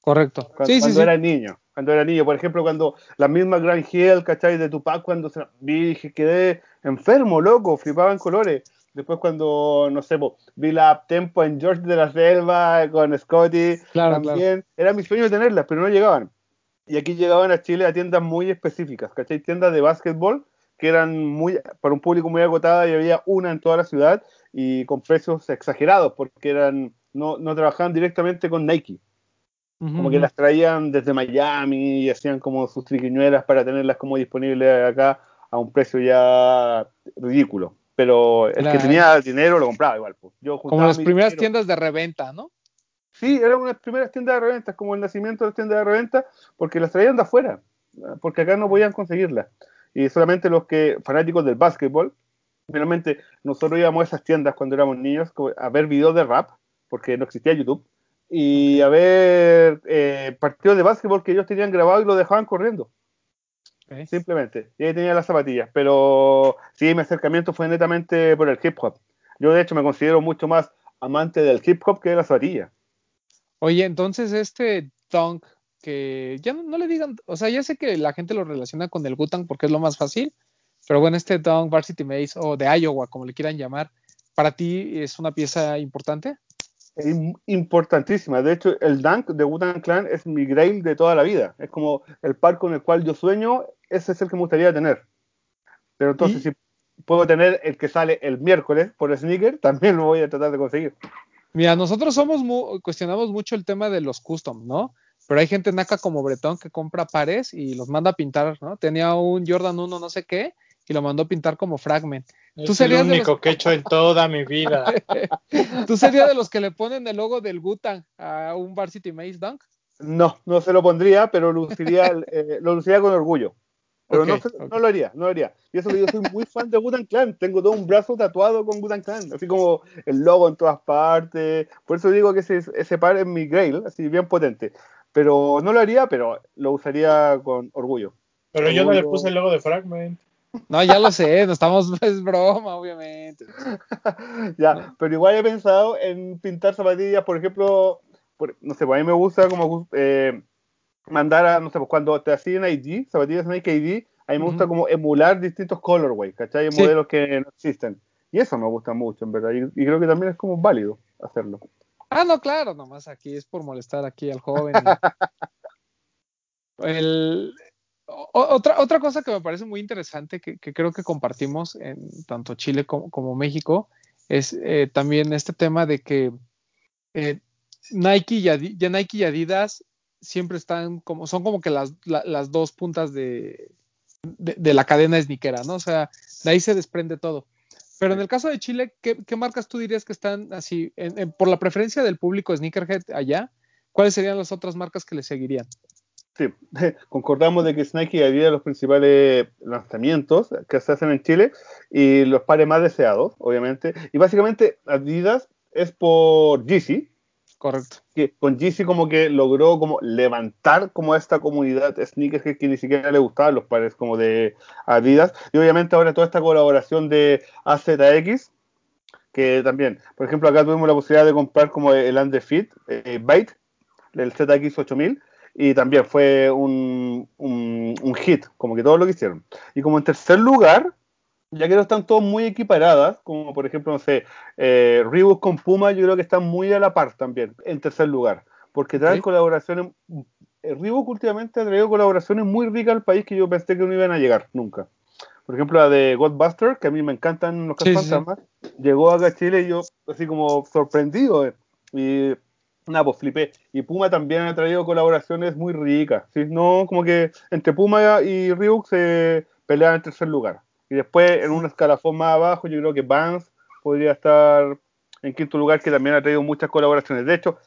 B: Correcto.
D: Cuando,
B: sí,
D: cuando
B: sí.
D: era niño. Cuando era niño, por ejemplo, cuando la misma Grand Hill, ¿cachai? De Tupac, cuando se, vi, dije, quedé enfermo, loco, flipaba en colores. Después cuando, no sé, po, vi la Tempo en George de la Selva con Scotty,
B: Claro,
D: también. Era mi sueño tenerlas, pero no llegaban. Y aquí llegaban a Chile a tiendas muy específicas, ¿cachai? Tiendas de básquetbol que eran muy para un público muy agotada y había una en toda la ciudad y con precios exagerados porque eran no, no trabajaban directamente con Nike como que las traían desde Miami y hacían como sus triquiñuelas para tenerlas como disponibles acá a un precio ya ridículo. Pero el que tenía dinero lo compraba igual. pues. Yo
B: Como las primeras
D: dinero.
B: tiendas de reventa, ¿no?
D: Sí, eran unas primeras tiendas de reventa, como el nacimiento de las tiendas de reventa, porque las traían de afuera, porque acá no podían conseguirlas. Y solamente los que fanáticos del básquetbol, finalmente nosotros íbamos a esas tiendas cuando éramos niños a ver videos de rap, porque no existía YouTube, y a ver eh, partidos de básquetbol que ellos tenían grabado y lo dejaban corriendo, Simplemente. Y ahí tenía las zapatillas. Pero sí, mi acercamiento fue netamente por el hip hop. Yo de hecho me considero mucho más amante del hip hop que de las zapatillas.
B: Oye, entonces este Dunk, que ya no, no le digan, o sea, ya sé que la gente lo relaciona con el Gutang porque es lo más fácil, pero bueno, este Dunk Varsity Maze o de Iowa, como le quieran llamar, ¿para ti es una pieza importante?
D: Es importantísima. De hecho, el Dunk de Wu-Tang Clan es mi grail de toda la vida. Es como el par con el cual yo sueño, ese es el que me gustaría tener. Pero entonces,
B: Y-
D: si puedo tener el que sale el miércoles por sneaker, [LAUGHS] también lo voy a tratar de conseguir.
B: Mira, nosotros somos mu- cuestionamos mucho el tema de los custom, ¿no? Pero hay gente naca como Bretón que compra pares y los manda a pintar, ¿no? Tenía un Jordan 1 no sé qué y lo mandó a pintar como Fragment. Tú
C: Es
B: serías
C: el
B: de
C: único
B: los-
C: que he hecho en toda mi vida. [LAUGHS]
B: ¿Tú serías de los que le ponen el logo del Gutang a un Varsity Maze Dunk?
D: No, no se lo pondría, pero luciría, [LAUGHS] eh, lo luciría con orgullo. Pero no,
B: Ok,
D: se-
B: ok.
D: no lo haría, no lo haría. Y eso que yo soy muy fan de Wu-Tang Clan. Tengo todo un brazo tatuado con Wu-Tang Clan. Así como el logo en todas partes. Por eso digo que ese, ese par es mi grail, así bien potente. Pero no lo haría, pero lo usaría con orgullo.
C: Pero yo no le
D: Orgullo.
C: puse el logo de Fragment.
B: No, ya lo sé, no estamos, [LAUGHS] es broma, obviamente. [LAUGHS]
D: ya,
B: No.
D: pero igual he pensado en pintar zapatillas, por ejemplo, por- no sé, pues a mí me gusta como eh, mandar a, no sé, pues cuando te hacen ID, zapatillas Nike ID, a mí me gusta como emular distintos colorways, ¿cachai?
B: Sí.
D: Modelos que no existen. Y eso me gusta mucho, en verdad. Y, y creo que también es como válido hacerlo.
B: Ah, no, claro, nomás aquí es por molestar aquí al joven. [LAUGHS] El- o- otra, otra cosa que me parece muy interesante, que, que creo que compartimos en tanto Chile como, como México, es eh, también este tema de que eh, Nike, y Adi- ya Nike y Adidas siempre están como, son como que las, la- las dos puntas de, de, la cadena sneakera, ¿no? O sea, de ahí se desprende todo. Pero en el caso de Chile, ¿qué, marcas tú dirías que están así, en- por la preferencia del público sneakerhead allá? ¿Cuáles serían las otras marcas que le seguirían?
D: Sí, [LAUGHS] concordamos de que es Nike y Adidas los principales lanzamientos que se hacen en Chile y los pares más deseados, obviamente. Y básicamente Adidas es por Yeezy,
B: Correcto.
D: que con Yeezy como que logró como levantar como esta comunidad sneakers que, que ni siquiera le gustaban los pares como de Adidas y obviamente ahora toda esta colaboración de AZX que también, por ejemplo acá tuvimos la posibilidad de comprar como el Underfit eh, Byte el ZX 8000 y también fue un, un, un hit, como que todo lo que hicieron. Y como en tercer lugar, ya que no están todos muy equiparadas, como por ejemplo, no sé, eh, Reebok con Puma, yo creo que están muy a la par también, en tercer lugar, porque traen colaboraciones. eh, Reebok últimamente ha traído colaboraciones muy ricas al país que yo pensé que no iban a llegar nunca. Por ejemplo, la de Godbuster, que a mí me encantan los
B: Sí,
D: cazafantasmas, llegó acá a Chile y yo así como sorprendido. eh, Y nada, pues flipé. Y Puma también ha traído colaboraciones muy ricas. ¿sí? No, como que entre Puma y Reebok se pelean en tercer lugar. Y después, en un escalafón más abajo, yo creo que Vans podría estar en quinto lugar, que también ha traído muchas colaboraciones. De hecho,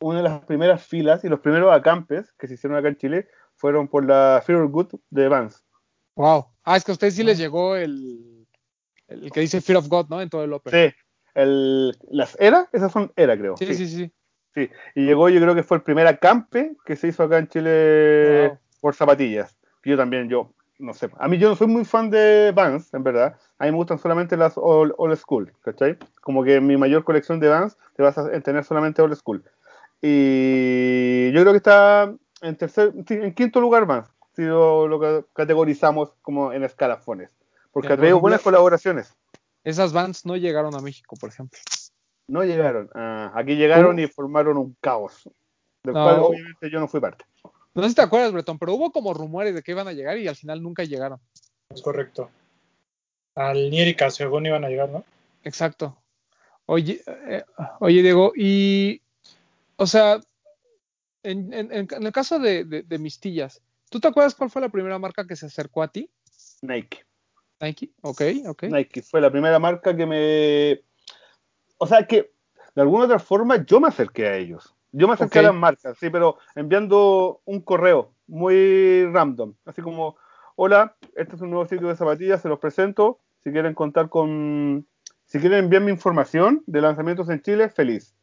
D: una de las primeras filas y los primeros acampes que se hicieron acá en Chile fueron por la Fear Good de Vans.
B: Wow. Ah, es que a ustedes sí les llegó el, el que dice Fear of God, ¿no? En todo el.
D: Sí, el, las ERA, esas son ERA, creo.
B: sí, sí. sí.
D: Sí, y llegó, yo creo que fue el primer acampe que se hizo acá en Chile
B: Wow.
D: por zapatillas. Yo también, yo, no sé. A mí yo no soy muy fan de Vans, en verdad. A mí me gustan solamente las old, old school, ¿cachai? Como que mi mayor colección de Vans te vas a tener solamente old school. Y yo creo que está en tercer, sí, en quinto lugar Vans, si lo, lo ca- categorizamos como en escalafones. Porque ha traído buenas colaboraciones.
B: Esas bands no llegaron a México, por ejemplo.
D: No llegaron. Ah, aquí llegaron y formaron un caos. Del
B: No.
D: cual obviamente yo no fui parte.
B: No sé si te acuerdas, Bretón, pero hubo como rumores de que iban a llegar y al final nunca llegaron.
C: Es correcto. Al Nierica, según iban a llegar, ¿no?
B: Exacto. Oye, eh, oye Diego, y, o sea, en, en- el caso de, de, de Mistillas, ¿tú te acuerdas cuál fue la primera marca que se acercó a ti?
D: Nike.
B: Nike. Ok, ok.
D: Nike fue la primera marca que me. O sea, que de alguna otra forma yo me acerqué a ellos. Yo me acerqué a las marcas, sí, pero enviando un correo muy random. Así como: Hola, este es un nuevo sitio de zapatillas, se los presento. Si quieren contar con. Si quieren enviarme información de lanzamientos en Chile, feliz.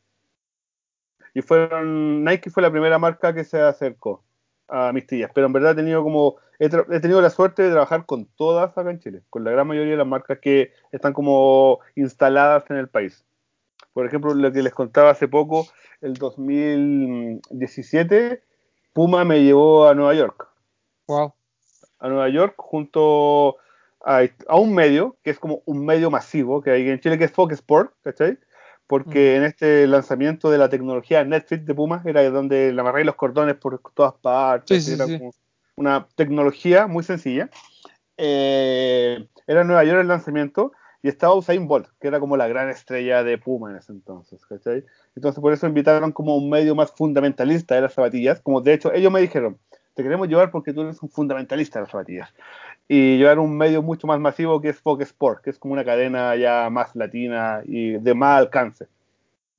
D: Y fueron. Nike fue la primera marca que se acercó a mis tías. Pero en verdad he tenido como. He, tra- he tenido la suerte de trabajar con todas acá en Chile, con la gran mayoría de las marcas que están como instaladas en el país. Por ejemplo, lo que les contaba hace poco, el 2017, Puma me llevó a Nueva York.
B: Wow.
D: A Nueva York junto a, a un medio, que es como un medio masivo que hay en Chile, que es Fox Sport, ¿cachai? Porque en este lanzamiento de la tecnología Netflix de Puma era donde le amarré los cordones por todas partes.
B: Sí, sí,
D: era
B: sí.
D: como una tecnología muy sencilla. Eh, era en Nueva York el lanzamiento y estaba Usain Bolt, que era como la gran estrella de Puma en ese entonces, ¿cachai? Entonces por eso invitaron como un medio más fundamentalista de las zapatillas, como de hecho ellos me dijeron, te queremos llevar porque tú eres un fundamentalista de las zapatillas. Y llevar un medio mucho más masivo que es Fox Sport, que es como una cadena ya más latina y de más alcance.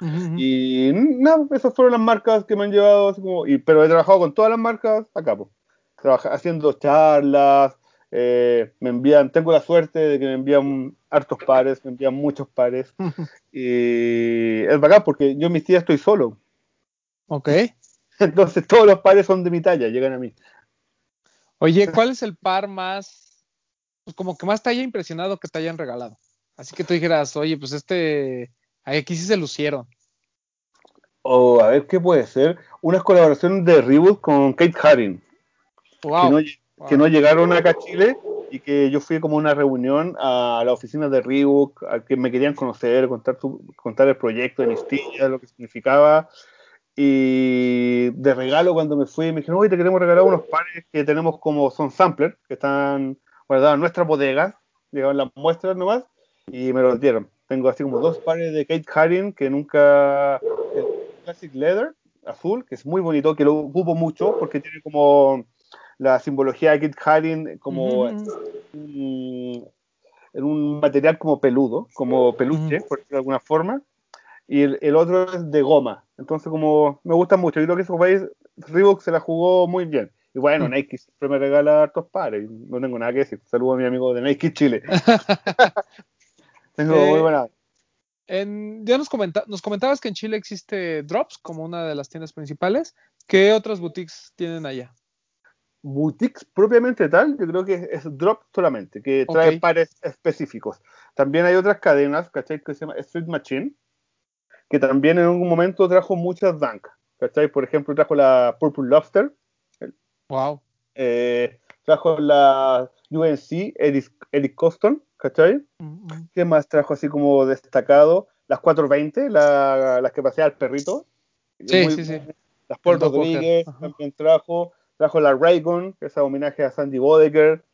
B: Ujú, ujú.
D: Y nada, esas fueron las marcas que me han llevado, así como, y, pero he trabajado con todas las marcas acá, pues. Haciendo charlas, eh, me envían, tengo la suerte de que me envían hartos pares, me envían muchos pares, [LAUGHS] y es bacán porque yo en mis tías estoy solo,
B: Ok. [LAUGHS]
D: entonces todos los pares son de mi talla, llegan a mí.
B: Oye, ¿cuál es el par más, pues como que más te haya impresionado que te hayan regalado? Así que tú dijeras, oye, pues este, aquí sí se lucieron.
D: O a ver qué puede ser, unas colaboraciones de Reebok con Kate Haring,
B: Wow.
D: que, no,
B: wow.
D: Que no llegaron acá a Chile y que yo fui como a una reunión a la oficina de Reebok, a que me querían conocer, contar, su- contar el proyecto de Mistilla, lo que significaba. Y de regalo cuando me fui me dijeron, oye, te queremos regalar unos pares que tenemos como son samplers, que están guardados en nuestras bodegas, llegaban las muestras nomás, y me los dieron. Tengo así como dos pares de Kate Haring que nunca... el Classic Leather, azul, que es muy bonito, que lo ocupo mucho porque tiene como la simbología de Kate Haring como
B: ujú.
D: un- en un material como peludo, como peluche, por decirlo de alguna forma, y el, el otro es de goma. Entonces, como me gusta mucho, yo creo que ese país, Reebok se la jugó muy bien. Y bueno,
B: Mm.
D: Nike siempre me regala hartos pares, no tengo nada que decir. Saludo a mi amigo de Nike Chile. [LAUGHS] [LAUGHS] tengo
B: Eh,
D: muy buena.
B: En- ya nos, comenta- nos comentabas que en Chile existe Drops como una de las tiendas principales. ¿Qué otras boutiques tienen allá?
D: Boutiques propiamente tal, yo creo que es Drop solamente, que trae
B: Ok.
D: pares específicos. También hay otras cadenas, ¿cachai? Que se llama Street Machine, que también en algún momento trajo muchas Dunk, ¿cachai? Por ejemplo, trajo la Purple Lobster,
B: Wow.
D: Eh, trajo la UNC, Eric, Eric Coston, ¿cachai?
B: Mm, mm.
D: ¿Qué más trajo así como destacado? Las 420, la, las que pasea el perrito.
B: Sí,
D: Muy-
B: sí, sí.
D: Las
B: Doc
D: Rodríguez también trajo. Trajo la Raygon, que es homenaje a Sandy Bodeker.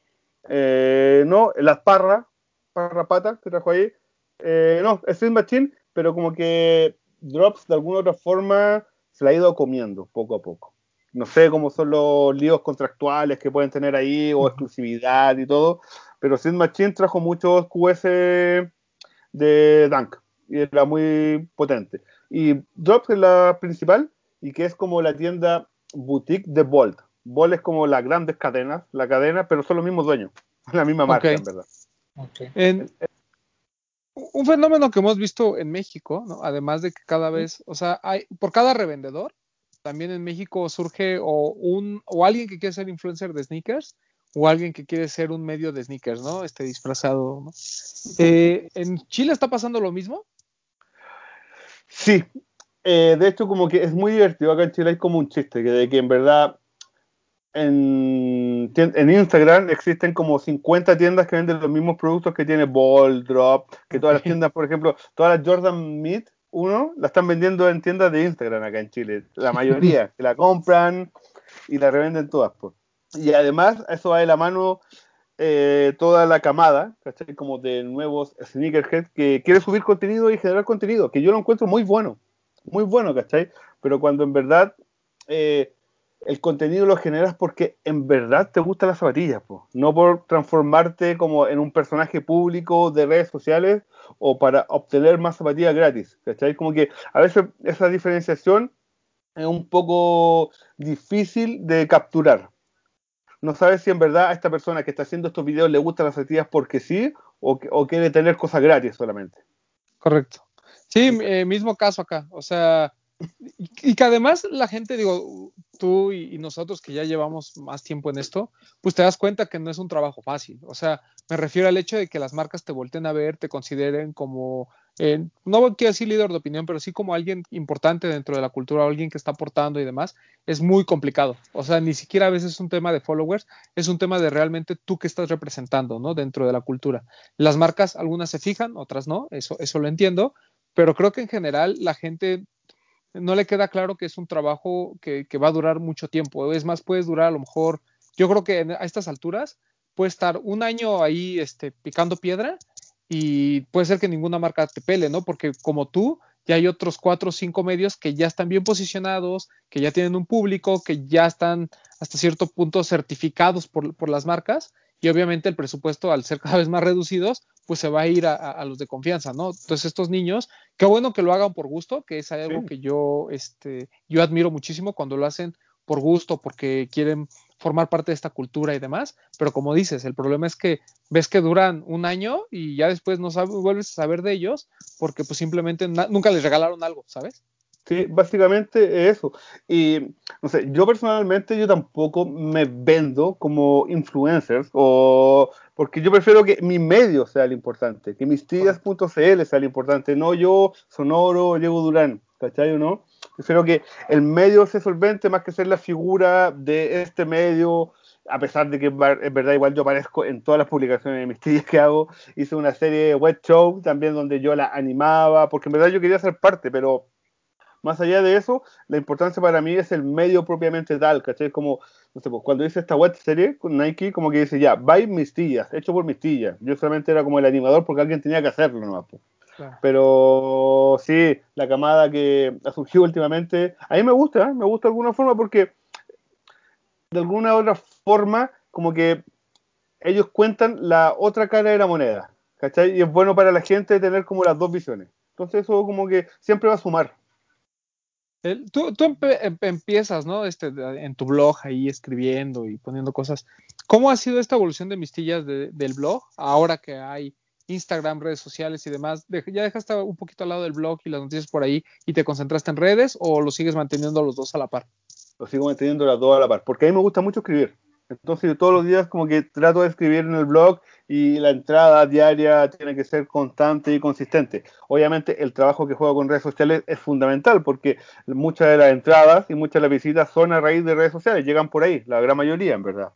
D: Eh, no, las Parra, Parra Pata, que trajo ahí. Eh, no, es Swing Machine, pero como que Drops de alguna otra forma se la ha ido comiendo poco a poco. No sé cómo son los líos contractuales que pueden tener ahí, o exclusividad y todo, pero Swing Machine trajo muchos QS de Dunk y era muy potente. Y Drops es la principal y que es como la tienda boutique de Bolt. Bolt es como las grandes cadenas, la cadena, pero son los mismos dueños, [LAUGHS] la misma marca, en verdad.
B: En- un fenómeno que hemos visto en México, ¿no? además de que cada vez, o sea, hay por cada revendedor, también en México surge o un o alguien que quiere ser influencer de sneakers o alguien que quiere ser un medio de sneakers, ¿no? Este disfrazado, ¿no? Eh, ¿En Chile está pasando lo mismo?
D: Sí, eh, de hecho como que es muy divertido acá en Chile hay como un chiste que de que en verdad en, en Instagram existen como 50 tiendas que venden los mismos productos que tiene Ball, Drop, que todas las [LAUGHS] tiendas, por ejemplo, todas las Jordan Meat 1 la están vendiendo en tiendas de Instagram acá en Chile, la mayoría, [LAUGHS] que la compran y la revenden todas. pues. Y además eso va de la mano eh, toda la camada, ¿cachai? Como de nuevos sneakerheads que quiere subir contenido y generar contenido, que yo lo encuentro muy bueno, muy bueno, ¿cachai? Pero cuando en verdad eh, el contenido lo generas porque en verdad te gustan las zapatillas, po. no por transformarte como en un personaje público de redes sociales o para obtener más zapatillas gratis, ¿cachai? Como que a veces esa diferenciación es un poco difícil de capturar. No sabes si en verdad a esta persona que está haciendo estos videos le gustan las zapatillas porque sí o, quiere tener cosas gratis solamente.
B: Correcto. Sí, eh, mismo caso acá. O sea, y, y que además la gente, digo, tú y, nosotros que ya llevamos más tiempo en esto, pues te das cuenta que no es un trabajo fácil. O sea, me refiero al hecho de que las marcas te volteen a ver, te consideren como, eh, no quiero decir líder de opinión, pero sí como alguien importante dentro de la cultura, alguien que está aportando y demás, es muy complicado. O sea, ni siquiera a veces es un tema de followers, es un tema de realmente tú que estás representando, ¿no? Dentro de la cultura. Las marcas, algunas se fijan, otras no, eso, eso lo entiendo, pero creo que en general la gente no le queda claro que es un trabajo que, va a durar mucho tiempo. Es más, puedes durar a lo mejor, yo creo que a estas alturas puede estar un año ahí este, picando piedra y puede ser que ninguna marca te pele, ¿no? Porque como tú, ya hay otros cuatro o cinco medios que ya están bien posicionados, que ya tienen un público, que ya están hasta cierto punto certificados por las marcas y obviamente el presupuesto al ser cada vez más reducidos, pues se va a ir a, a- a los de confianza, ¿no? Entonces estos niños, qué bueno que lo hagan por gusto, que es algo
D: Sí.
B: que yo, este, yo admiro muchísimo cuando lo hacen por gusto, porque quieren formar parte de esta cultura y demás, pero como dices, el problema es que ves que duran un año y ya después no sabes, vuelves a saber de ellos porque pues simplemente nunca les regalaron algo, ¿sabes?
D: Sí, básicamente es eso. Y no sé, yo personalmente yo tampoco me vendo como influencers o porque yo prefiero que mi medio sea el importante, que mis tías.cl sea el importante, no yo, Sonoro, Diego Durán, ¿cachai o no? Prefiero que el medio sea solvente más que ser la figura de este medio, a pesar de que es verdad igual yo aparezco en todas las publicaciones de mis tías que hago, hice una serie de web show también donde yo la animaba, porque en verdad yo quería ser parte, pero más allá de eso, la importancia para mí es el medio propiamente tal, ¿cachai? Como, no sé, pues, cuando hice esta web serie con Nike, como que dice, ya, by mis tías, hecho por mis tías. Yo solamente era como el animador porque alguien tenía que hacerlo nomás. pues.
B: Claro.
D: Pero sí, la camada que ha surgido últimamente, a mí me gusta, ¿eh? me gusta de alguna forma porque de alguna otra forma, como que ellos cuentan la otra cara de la moneda, ¿cachai? Y es bueno para la gente tener como las dos visiones. Entonces eso como que siempre va a sumar.
B: El- tú tú em- empiezas, ¿no? Este, en tu blog ahí escribiendo y poniendo cosas. ¿Cómo ha sido esta evolución de mistillas de- del blog ahora que hay Instagram, redes sociales y demás? De- ¿Ya dejaste un poquito al lado del blog y las noticias por ahí y te concentraste en redes o lo sigues manteniendo los dos a la par?
D: lo sigo manteniendo las dos a la par, porque a mí me gusta mucho escribir. Entonces yo todos los días como que trato de escribir en el blog y la entrada diaria tiene que ser constante y consistente. Obviamente el trabajo que juego con redes sociales es fundamental porque muchas de las entradas y muchas de las visitas son a raíz de redes sociales, llegan por ahí, la gran mayoría en verdad.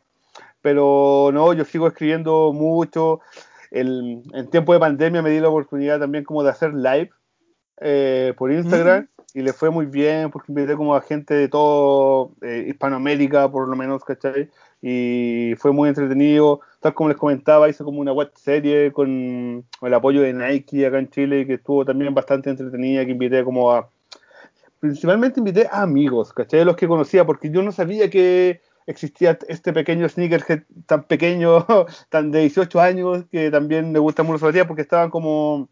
D: Pero no, yo sigo escribiendo mucho. El, en tiempo de pandemia me di la oportunidad también como de hacer live eh, por Instagram.
B: Mm.
D: Y le fue muy bien porque invité como a gente de todo eh, Hispanoamérica, por lo menos, ¿cachai? Y fue muy entretenido. Tal como les comentaba, hice como una web serie con el apoyo de Nike acá en Chile, que estuvo también bastante entretenida, que invité como a... Principalmente invité a amigos, ¿cachai? Los que conocía, porque yo no sabía que existía este pequeño sneakerhead tan pequeño, [LAUGHS] tan de 18 años, que también me gusta mucho la porque estaban como...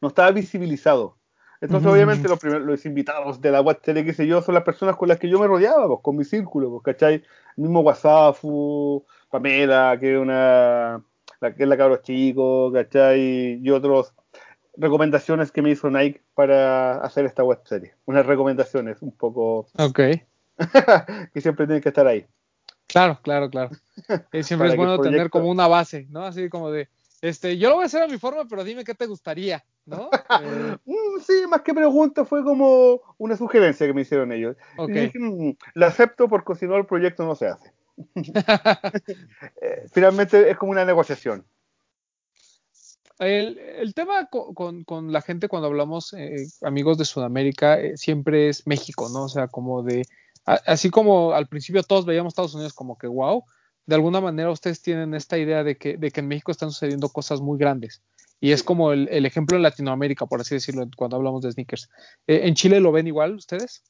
D: no estaba visibilizado. Entonces, obviamente, los, primeros, los invitados de la web tele, qué sé yo, son las personas con las que yo me rodeaba, pues, con mi círculo, pues, ¿cachai? El mismo Wasafu, Pamela, que es una, la, que es la cabros chico, ¿cachai? Y otros recomendaciones que me hizo Nike para hacer esta web serie. Unas recomendaciones un poco
B: Ok. [LAUGHS]
D: que siempre tienen que estar ahí.
B: Claro, claro, claro. [LAUGHS] Eh, siempre es bueno tener como una base, ¿no? Así como de, este, yo lo voy a hacer a mi forma, pero dime qué te gustaría, ¿no? [LAUGHS] Eh,
D: Mm, sí, más que pregunta, fue como una sugerencia que me hicieron ellos.
B: ok.
D: Y dije, "Mm, la acepto porque si no el proyecto no se hace. [LAUGHS] Eh, finalmente es como una negociación.
B: El, el tema co- con, con la gente cuando hablamos, eh, amigos de Sudamérica, siempre es México, ¿no? O sea, como de, a- así como al principio todos veíamos Estados Unidos como que wow, de alguna manera ustedes tienen esta idea de que, de que en México están sucediendo cosas muy grandes. Y es como el, el ejemplo en Latinoamérica, por así decirlo, cuando hablamos de sneakers. Eh, ¿En Chile lo ven igual ustedes?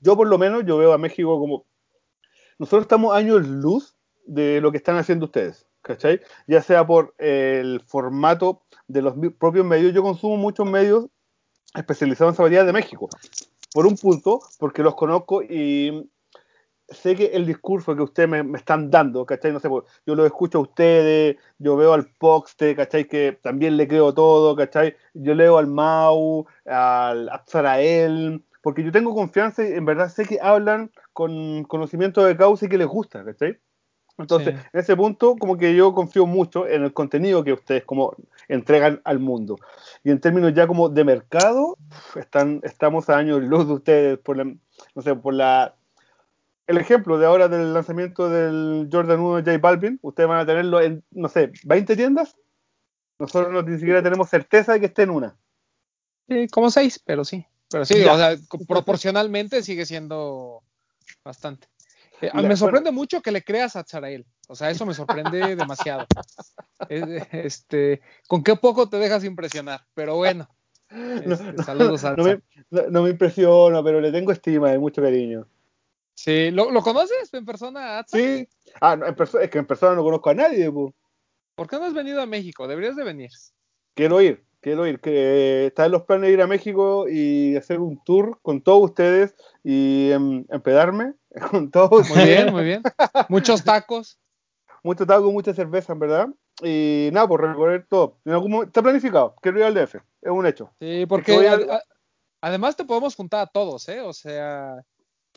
D: Yo por lo menos, yo veo a México como... Nosotros estamos años luz de lo que están haciendo ustedes, ¿cachai? Ya sea por el formato de los propios medios. Yo consumo muchos medios especializados en zapatillas de México. Por un punto, porque los conozco y sé que el discurso que ustedes me, me están dando, ¿cachai? No sé, yo lo escucho a ustedes, yo veo al Poxte, ¿cachai? Que también le creo todo, ¿cachai? Yo leo al Mau, al Azarael, porque yo tengo confianza y en verdad sé que hablan con conocimiento de causa y que les gusta, ¿cachai? Entonces,
B: Sí.
D: en ese punto, como que yo confío mucho en el contenido que ustedes como entregan al mundo. Y en términos ya como de mercado, están, estamos a años luz de ustedes por la, no sé, por la el ejemplo de ahora del lanzamiento del Jordan 1 de J Balvin, ustedes van a tenerlo en, no sé, 20 tiendas. Nosotros no, ni siquiera tenemos certeza de que esté en una.
B: Sí, como seis, pero sí. Pero sí,
D: Ya.
B: o sea, proporcionalmente sigue siendo bastante. Eh, me sorprende mucho que le creas a Zarael. O sea, eso me sorprende [LAUGHS] demasiado. Este, con qué poco te dejas impresionar, pero bueno. [LAUGHS]
D: No,
B: Este,
D: no,
B: saludos a
D: no me, no- no me impresiona, pero le tengo estima y mucho cariño.
B: Sí, ¿lo, lo conoces en persona, Atza?
D: Sí. Ah, no, en perso- es que en persona no conozco a nadie, po.
B: ¿Por qué no has venido a México? Deberías de venir.
D: Quiero ir, quiero ir. Que está en los planes de ir a México y hacer un tour con todos ustedes y em, empedarme [LAUGHS] con todos
B: Muy bien, muy bien. Muchos tacos. [LAUGHS]
D: mucho taco, mucha cerveza, en verdad. Y nada, por recorrer todo. En algún momento- está planificado. Quiero ir al DF. Es un hecho.
B: Sí, porque
D: a-
B: a- además te podemos juntar a todos, ¿eh? O sea,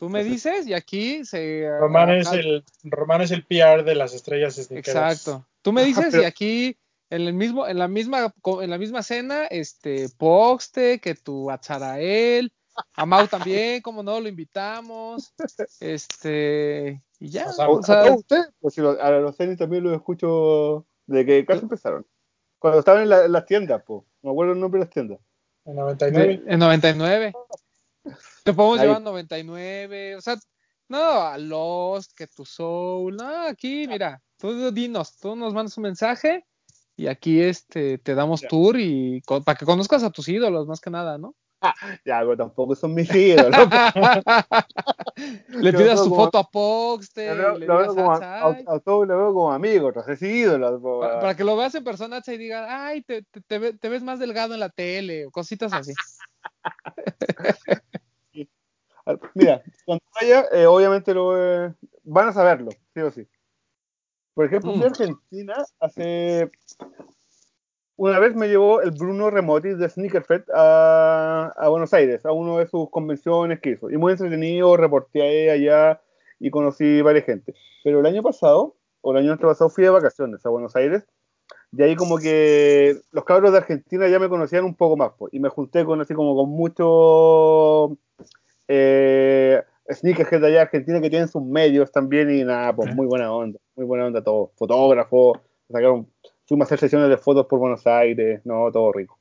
B: tú me dices y aquí se...
C: Román es,
B: ah,
C: el, Román es el PR de las estrellas sneakeras.
B: Exacto. Tú me dices
D: Pero-
B: y aquí en el mismo, en la misma, en la misma cena, este, Poxte, que tu Azarael, a Mau también, como no, lo invitamos, este, y ya,
C: O sea,
D: A,
B: o
D: a
B: sea,
D: todos ustedes, pues si lo- a los tenis también los escucho desde que casi empezaron. Cuando estaban en, la- en las tiendas, pues. No me acuerdo el nombre de las tiendas.
C: En 99.
B: de- en 99. Te podemos
D: Ahí.
B: llevar a 99, o sea, no, a Lost, que tu Soul, no, aquí, mira, tú dinos, tú nos mandas un mensaje y aquí este te damos
D: Ya.
B: tour y para que conozcas a tus ídolos más que nada, ¿no? [LAUGHS]
D: Ya, pero tampoco son mis ídolos. [LAUGHS]
B: le pidas
D: como-
B: foto a Poxte,
D: Lo
B: le
D: veo como como si ídolos. po,
B: para,
D: ah.
B: para que lo veas en persona y digas, ay, te, te ves más delgado en la tele, o cositas así. [LAUGHS]
D: Mira, cuando vaya, eh, obviamente lo eh, van a saberlo, sí o sí. Por ejemplo, fui a
B: Mm.
D: Argentina hace. Una vez me llevó el Bruno Remotis de Sneakerfest a, a Buenos Aires, a una de sus convenciones que hizo. Y muy entretenido, reporteé allá y conocí varias gente. Pero el año pasado, o el año pasado, fui de vacaciones a Buenos Aires y ahí como que los cabros de Argentina ya me conocían un poco más, pues, y me junté con así como con muchos eh, sneakerheads de allá Argentina que tienen sus medios también y nada, pues muy buena onda, muy buena onda todo, fotógrafos, sacaron, fuimos a hacer sesiones de fotos por Buenos Aires, no, todo rico.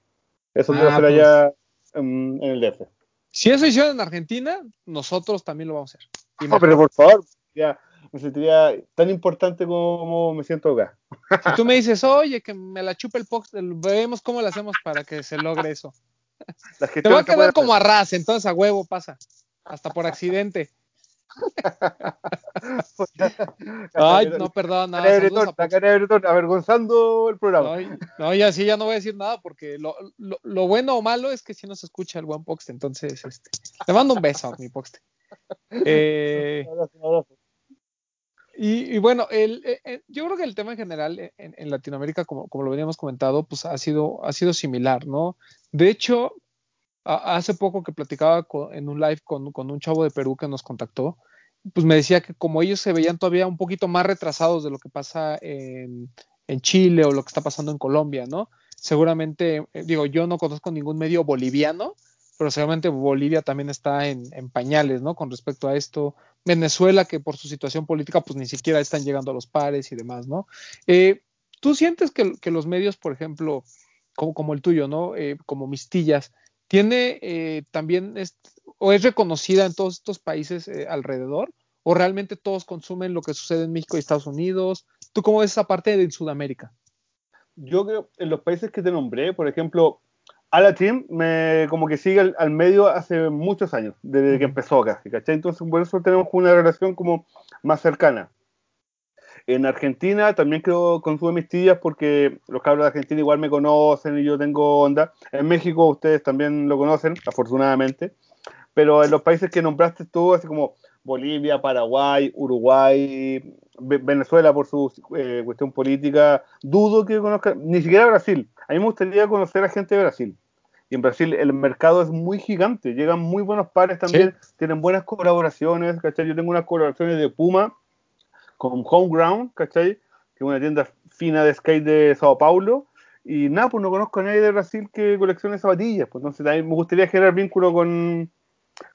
D: Eso quiero
B: Ah,
D: hacer
B: pues.
D: allá en, en el DF.
B: Si eso hicieron en Argentina, nosotros también lo vamos a hacer. Y
D: No, pero por favor, ya, me sentiría tan importante como me siento acá.
B: Si tú me dices, oye, que me la chupe el pox, vemos cómo lo hacemos para que se logre eso. Te va a quedar como a ras, entonces a huevo pasa. Hasta por accidente. [LAUGHS]
D: hacer.
B: Ay, no, perdón, nada, saludos a
D: Bretón, avergonzando el programa.
B: No, y- no, ya sí, ya no voy a decir nada porque lo, lo- lo bueno o malo es que si no se escucha el buen Poxte. Entonces, este, te mando un beso, mi Poxte. [LAUGHS] Eh, y, y bueno, el, eh, eh, yo creo que el tema en general en, en Latinoamérica, como, como lo veníamos comentado, pues ha sido, ha sido similar, ¿no? De hecho, a- hace poco que platicaba en un live con, un chavo de Perú que nos contactó, pues me decía que como ellos se veían todavía un poquito más retrasados de lo que pasa en, Chile o lo que está pasando en Colombia, ¿no? Seguramente, eh, digo, yo no conozco ningún medio boliviano, pero seguramente Bolivia también está en, pañales, ¿no? Con respecto a esto. Venezuela, que por su situación política, pues ni siquiera están llegando a los pares y demás, ¿no? Eh, ¿Tú sientes que, los medios, por ejemplo, como, como el tuyo, ¿no? Eh, como Mistillas, tiene eh, también, es, o es reconocida en todos estos países eh, alrededor, o realmente todos consumen lo que sucede en México y Estados Unidos? ¿Tú cómo ves esa parte de Sudamérica?
D: Yo creo, en los países que te nombré, por ejemplo, Ala Team me como que sigue al, al medio hace muchos años, desde que empezó casi, ¿cachai? Entonces por eso tenemos una relación como más cercana. En Argentina también creo consumo mis tías porque los cabros de Argentina igual me conocen y yo tengo onda. En México ustedes también lo conocen, afortunadamente. Pero en los países que nombraste tú, así como Bolivia, Paraguay, Uruguay, Ve- Venezuela por su eh, cuestión política, dudo que conozcan, ni siquiera Brasil. A mí me gustaría conocer a gente de Brasil. Y en Brasil el mercado es muy gigante, llegan muy buenos pares también, tienen buenas colaboraciones, ¿cachai? Yo tengo unas colaboraciones de Puma con Homeground, ¿cachai? Que es una tienda fina de skate de Sao Paulo. Y nada, pues no conozco a nadie de Brasil que coleccione zapatillas. Pues entonces también me gustaría generar vínculo con,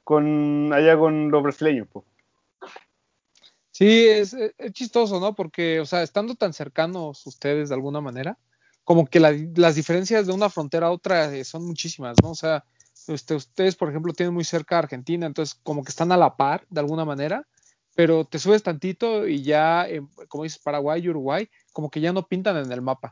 D: con allá con los brasileños. Pues.
B: Sí, es, chistoso, ¿no? Porque, o sea, estando tan cercanos ustedes de alguna manera, como que la- las diferencias de una frontera a otra eh, son muchísimas, ¿no? O sea, este, ustedes, por ejemplo, tienen muy cerca a Argentina, entonces como que están a la par de alguna manera, pero te subes tantito y ya, eh, como dices, Paraguay y Uruguay, como que ya no pintan en el mapa.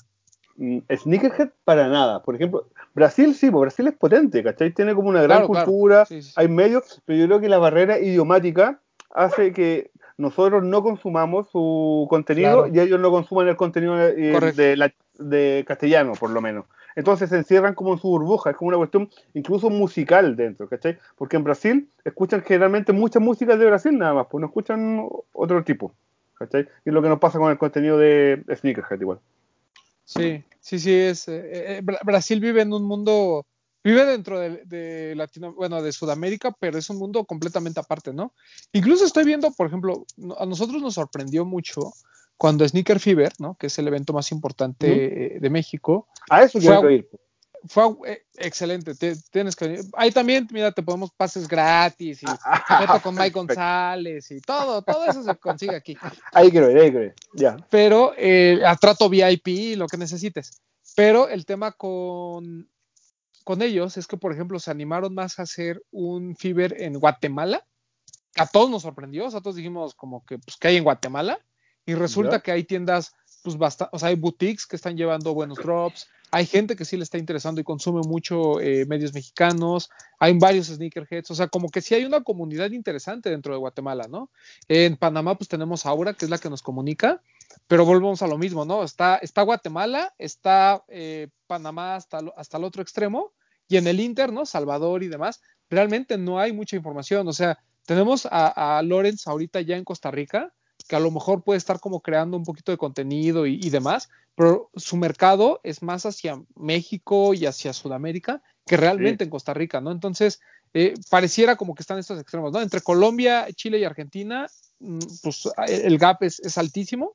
D: Mm, Sneakerhead para nada. Por ejemplo, Brasil sí, pues Brasil es potente, ¿cachai? Tiene como una gran
B: Claro,
D: cultura,
B: Sí, sí, sí.
D: hay medios, pero yo creo que la barrera idiomática hace que nosotros no consumamos su contenido
B: Claro.
D: y ellos no consuman el contenido eh, de, la- de castellano, por lo menos. Entonces se encierran como en su burbuja, es como una cuestión incluso musical dentro, ¿cachai? Porque en Brasil escuchan generalmente mucha música de Brasil nada más, pues no escuchan otro tipo, ¿cachai? Y es lo que nos pasa con el contenido de Sneakerhead igual.
B: Sí, sí, sí, es. eh, eh, Bra- Brasil vive en un mundo, vive dentro de, de Latino, bueno, de Sudamérica, pero es un mundo completamente aparte, ¿no? Incluso estoy viendo, por ejemplo, a nosotros nos sorprendió mucho cuando Sneaker Fever, ¿no? Que es el evento más importante
D: Ujú.
B: eh, de México,
D: A eso
B: Fue
D: quiero
B: a-
D: ir.
B: fue a- eh, excelente. te- tienes que venir. Ahí también, mira, te podemos pases gratis y foto con Mike González y todo, todo eso se consigue aquí. [LAUGHS]
D: Ahí ir, ahí ir. Ya.
B: pero eh, a trato VIP, lo que necesites. Pero el tema con, con ellos es que, por ejemplo, se animaron más a hacer un Fiber en Guatemala. A todos nos sorprendió, o sea, todos dijimos como que, pues, que hay en Guatemala. Y resulta
D: Ya.
B: que hay tiendas, pues, bastante, o sea, hay boutiques que están llevando buenos drops. Hay gente que sí le está interesando y consume mucho eh, medios mexicanos. Hay varios sneakerheads. O sea, como que sí hay una comunidad interesante dentro de Guatemala, ¿no? En Panamá, pues tenemos Aura, que es la que nos comunica pero volvemos a lo mismo, ¿no? Está, está Guatemala, está eh, Panamá hasta, hasta el otro extremo, y en el Inter, ¿no? Salvador y demás, realmente no hay mucha información. O sea, tenemos a, a Lorenz ahorita ya en Costa Rica, que a lo mejor puede estar como creando un poquito de contenido y, y demás, pero su mercado es más hacia México y hacia Sudamérica que realmente en Costa Rica, ¿no? Entonces, eh, pareciera como que están estos extremos, ¿no? Entre Colombia, Chile y Argentina, mm, pues el gap es, es altísimo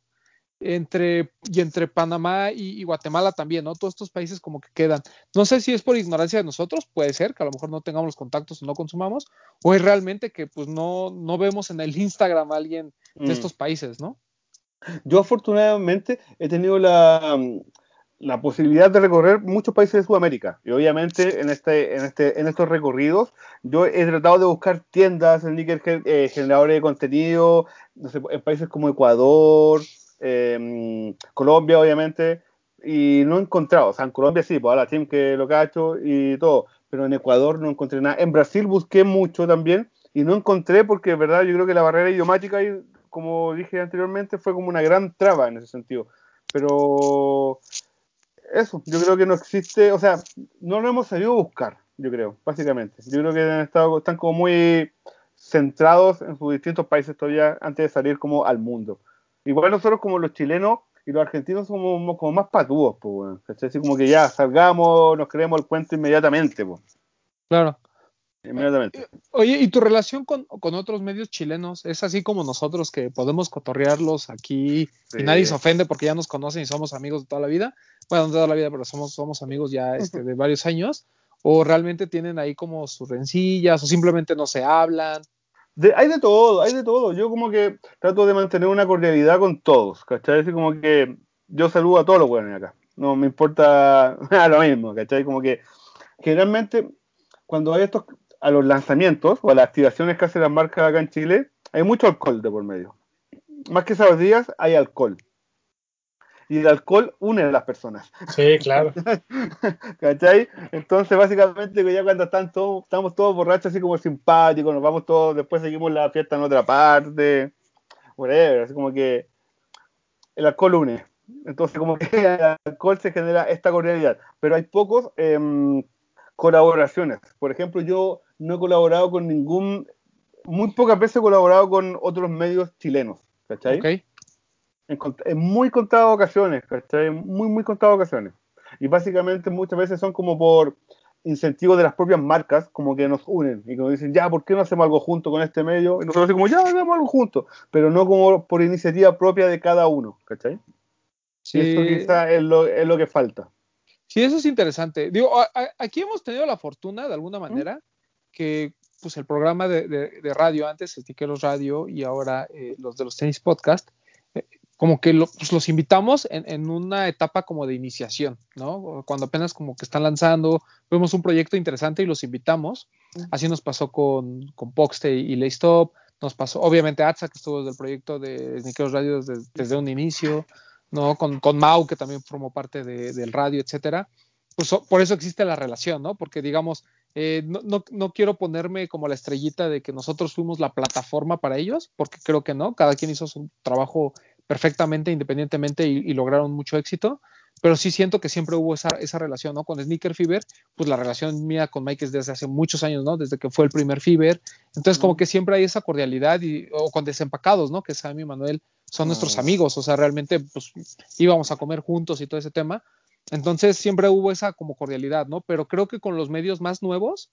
B: entre y entre Panamá y, Guatemala también, ¿no? Todos estos países como que quedan. No sé si es por ignorancia de nosotros, puede ser que a lo mejor no tengamos los contactos o no consumamos, o es realmente que pues no, no vemos en el Instagram a alguien de
D: Mm.
B: estos países, ¿no?
D: Yo afortunadamente he tenido la, la posibilidad de recorrer muchos países de Sudamérica y obviamente en este, en este, en estos recorridos yo he tratado de buscar tiendas, sneakerhead, eh, generadores de contenido, no sé, en países como Ecuador, eh, Colombia obviamente y no he encontrado, o sea en Colombia sí, pues a la team que lo cacho y todo, pero en Ecuador no encontré nada. En Brasil busqué mucho también y no encontré porque, verdad, yo creo que la barrera idiomática como dije anteriormente, fue como una gran traba en ese sentido. Pero eso, yo creo que no existe, o sea, no lo hemos sabido buscar, yo creo, básicamente. Yo creo que han estado, están como muy centrados en sus distintos países todavía antes de salir como al mundo. Igual nosotros como los chilenos y los argentinos somos como más patúos, pues, bueno, Así como que ya salgamos, nos creemos el cuento inmediatamente, pues.
B: Claro.
D: Inmediatamente.
B: Oye, ¿y tu relación con, con, otros medios chilenos es así como nosotros que podemos cotorrearlos aquí sí. y nadie se ofende porque ya nos conocen y somos amigos de toda la vida? Bueno, no de toda la vida, pero somos, somos amigos ya este, de varios años. ¿O realmente tienen ahí como sus rencillas o simplemente no se hablan?
D: De, hay de todo, hay de todo. Yo como que trato de mantener una cordialidad con todos, ¿cachai? Así como que yo saludo a todos los buenos acá. No me importa [LAUGHS] lo mismo, ¿cachai? Como que generalmente cuando hay estos a los lanzamientos o a las activaciones que hace las marcas acá en Chile, hay mucho alcohol de por medio. Más que esos días, hay alcohol. Y el alcohol une a las personas.
C: Sí, claro. [LAUGHS]
D: ¿Cachai? Entonces, básicamente, ya cuando están todos, estamos todos borrachos, así como simpáticos, nos vamos todos, después seguimos la fiesta en otra parte, whatever, así como que el alcohol une. Entonces, como que [LAUGHS] el alcohol se genera esta cordialidad. Pero hay pocos eh, colaboraciones. Por ejemplo, yo no he colaborado con ningún, muy pocas veces he colaborado con otros medios chilenos, ¿cachai?
B: Okay.
D: En, en, muy contadas ocasiones, ¿cachai? Muy, muy contadas ocasiones. Y básicamente muchas veces son como por incentivos de las propias marcas, como que nos unen y como dicen, ya, ¿por qué no hacemos algo junto con este medio? Y nosotros así como, ya, hagamos algo juntos, pero no como por iniciativa propia de cada uno, ¿cachai?
B: Sí.
D: Y eso quizá es lo, es lo que falta.
B: Sí, eso es interesante. Digo, a, a, aquí hemos tenido la fortuna, de alguna manera, ¿Mm? que pues el programa de, de, de radio antes, el Tiqueros Radio y ahora eh, los de los tenis podcast, como que lo, pues los invitamos en, en, una etapa como de iniciación, ¿no? Cuando apenas como que están lanzando, vemos un proyecto interesante y los invitamos. Así nos pasó con, con Poxte y, Laystop, nos pasó, obviamente, Atza, que estuvo desde el proyecto de Sneakers Radio desde, desde un inicio, ¿no? Con, con Mau, que también formó parte de, del radio, etcétera. Pues por eso existe la relación, ¿no? Porque digamos, eh, no, no, no, quiero ponerme como la estrellita de que nosotros fuimos la plataforma para ellos, porque creo que no, cada quien hizo su trabajo perfectamente, independientemente y, y lograron mucho éxito, pero sí siento que siempre hubo esa, esa relación, ¿no? Con Sneaker Fever, pues la relación mía con Mike es desde hace muchos años, ¿no? Desde que fue el primer Fever, entonces como que siempre hay esa cordialidad y, o con desempacados, ¿no? Que Sammy y Manuel son nuestros amigos, o sea, realmente pues íbamos a comer juntos y todo ese tema, entonces siempre hubo esa como cordialidad, ¿no? Pero creo que con los medios más nuevos,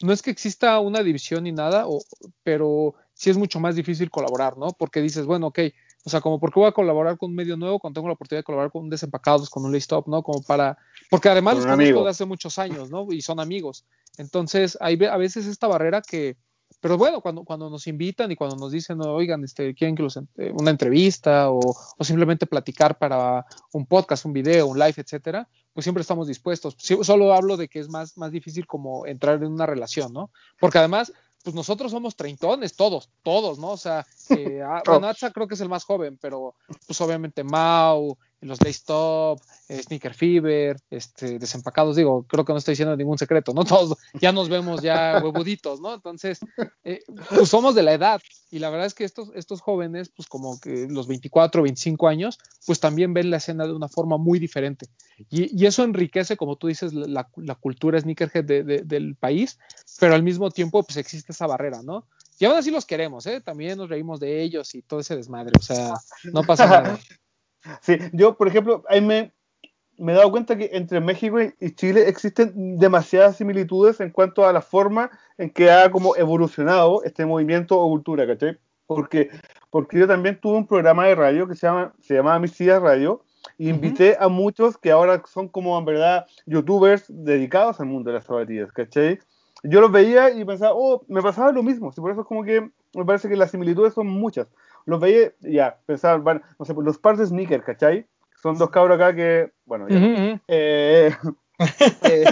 B: no es que exista una división ni nada, o, pero sí es mucho más difícil colaborar, ¿no? Porque dices, bueno, ok, o sea, como, ¿por qué voy a colaborar con un medio nuevo cuando tengo la oportunidad de colaborar con un Desempacados, con un Laystop, ¿no? Como para, porque además los conozco de hace muchos años, ¿no? Y son amigos. Entonces, hay a veces esta barrera que, pero bueno, cuando, cuando nos invitan y cuando nos dicen, oigan, este, quieren que los, una entrevista o, o, simplemente platicar para un podcast, un video, un live, etcétera, pues siempre estamos dispuestos. Solo hablo de que es más, más difícil como entrar en una relación, ¿no? Porque además, pues nosotros somos treintones, todos, todos, ¿no? O sea, [LAUGHS] eh, bueno, Atza creo que es el más joven, pero pues obviamente Mau, los Laystop, eh, Sneaker Fever, este, desempacados, digo, creo que no estoy diciendo ningún secreto, ¿no? [LAUGHS] Todos ya nos vemos ya huevuditos, ¿no? Entonces, eh, pues somos de la edad y la verdad es que estos, estos jóvenes, pues como que los 24, 25 años, pues también ven la escena de una forma muy diferente. Y, y eso enriquece, como tú dices, la, la cultura sneakerhead de, de, del país, pero al mismo tiempo, pues existe esa barrera, ¿no? Y aún así los queremos, ¿eh? También nos reímos de ellos y todo ese desmadre, o sea, no pasa nada. [LAUGHS]
D: Sí, yo, por ejemplo, ahí me, me he dado cuenta que entre México y Chile existen demasiadas similitudes en cuanto a la forma en que ha como evolucionado este movimiento o cultura, ¿cachai? Porque, porque yo también tuve un programa de radio que se, llama, se llamaba Mis Días Radio, y invité a muchos que ahora son como en verdad youtubers dedicados al mundo de las zapatillas, ¿cachai? Yo los veía y pensaba, oh, me pasaba lo mismo, y por eso es como que me parece que las similitudes son muchas. Los veía, ya, pensaba, bueno, no sé, los pares de sneakers, ¿cachai? Son dos cabros acá que, bueno, ya. Eh, [LAUGHS] eh,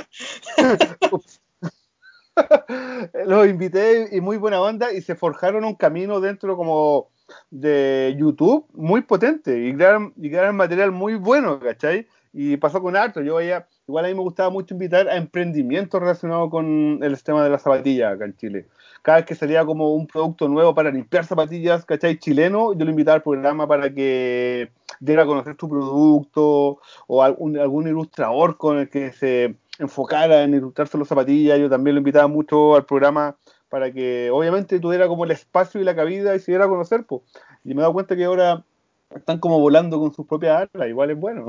D: [LAUGHS] los invité y muy buena onda y se forjaron un camino dentro como de YouTube muy potente y crearon, y crearon material muy bueno, ¿cachai? Y pasó con harto, yo veía, igual a mí me gustaba mucho invitar a emprendimientos relacionados con el sistema de la zapatilla acá en Chile. Cada vez que salía como un producto nuevo para limpiar zapatillas, ¿cachai? Chileno, yo lo invitaba al programa para que diera a conocer tu producto o algún, algún ilustrador con el que se enfocara en ilustrar solo zapatillas. Yo también lo invitaba mucho al programa para que obviamente tuviera como el espacio y la cabida y se diera a conocer. Pues. Y me he dado cuenta que ahora están como volando con sus propias alas, igual es bueno.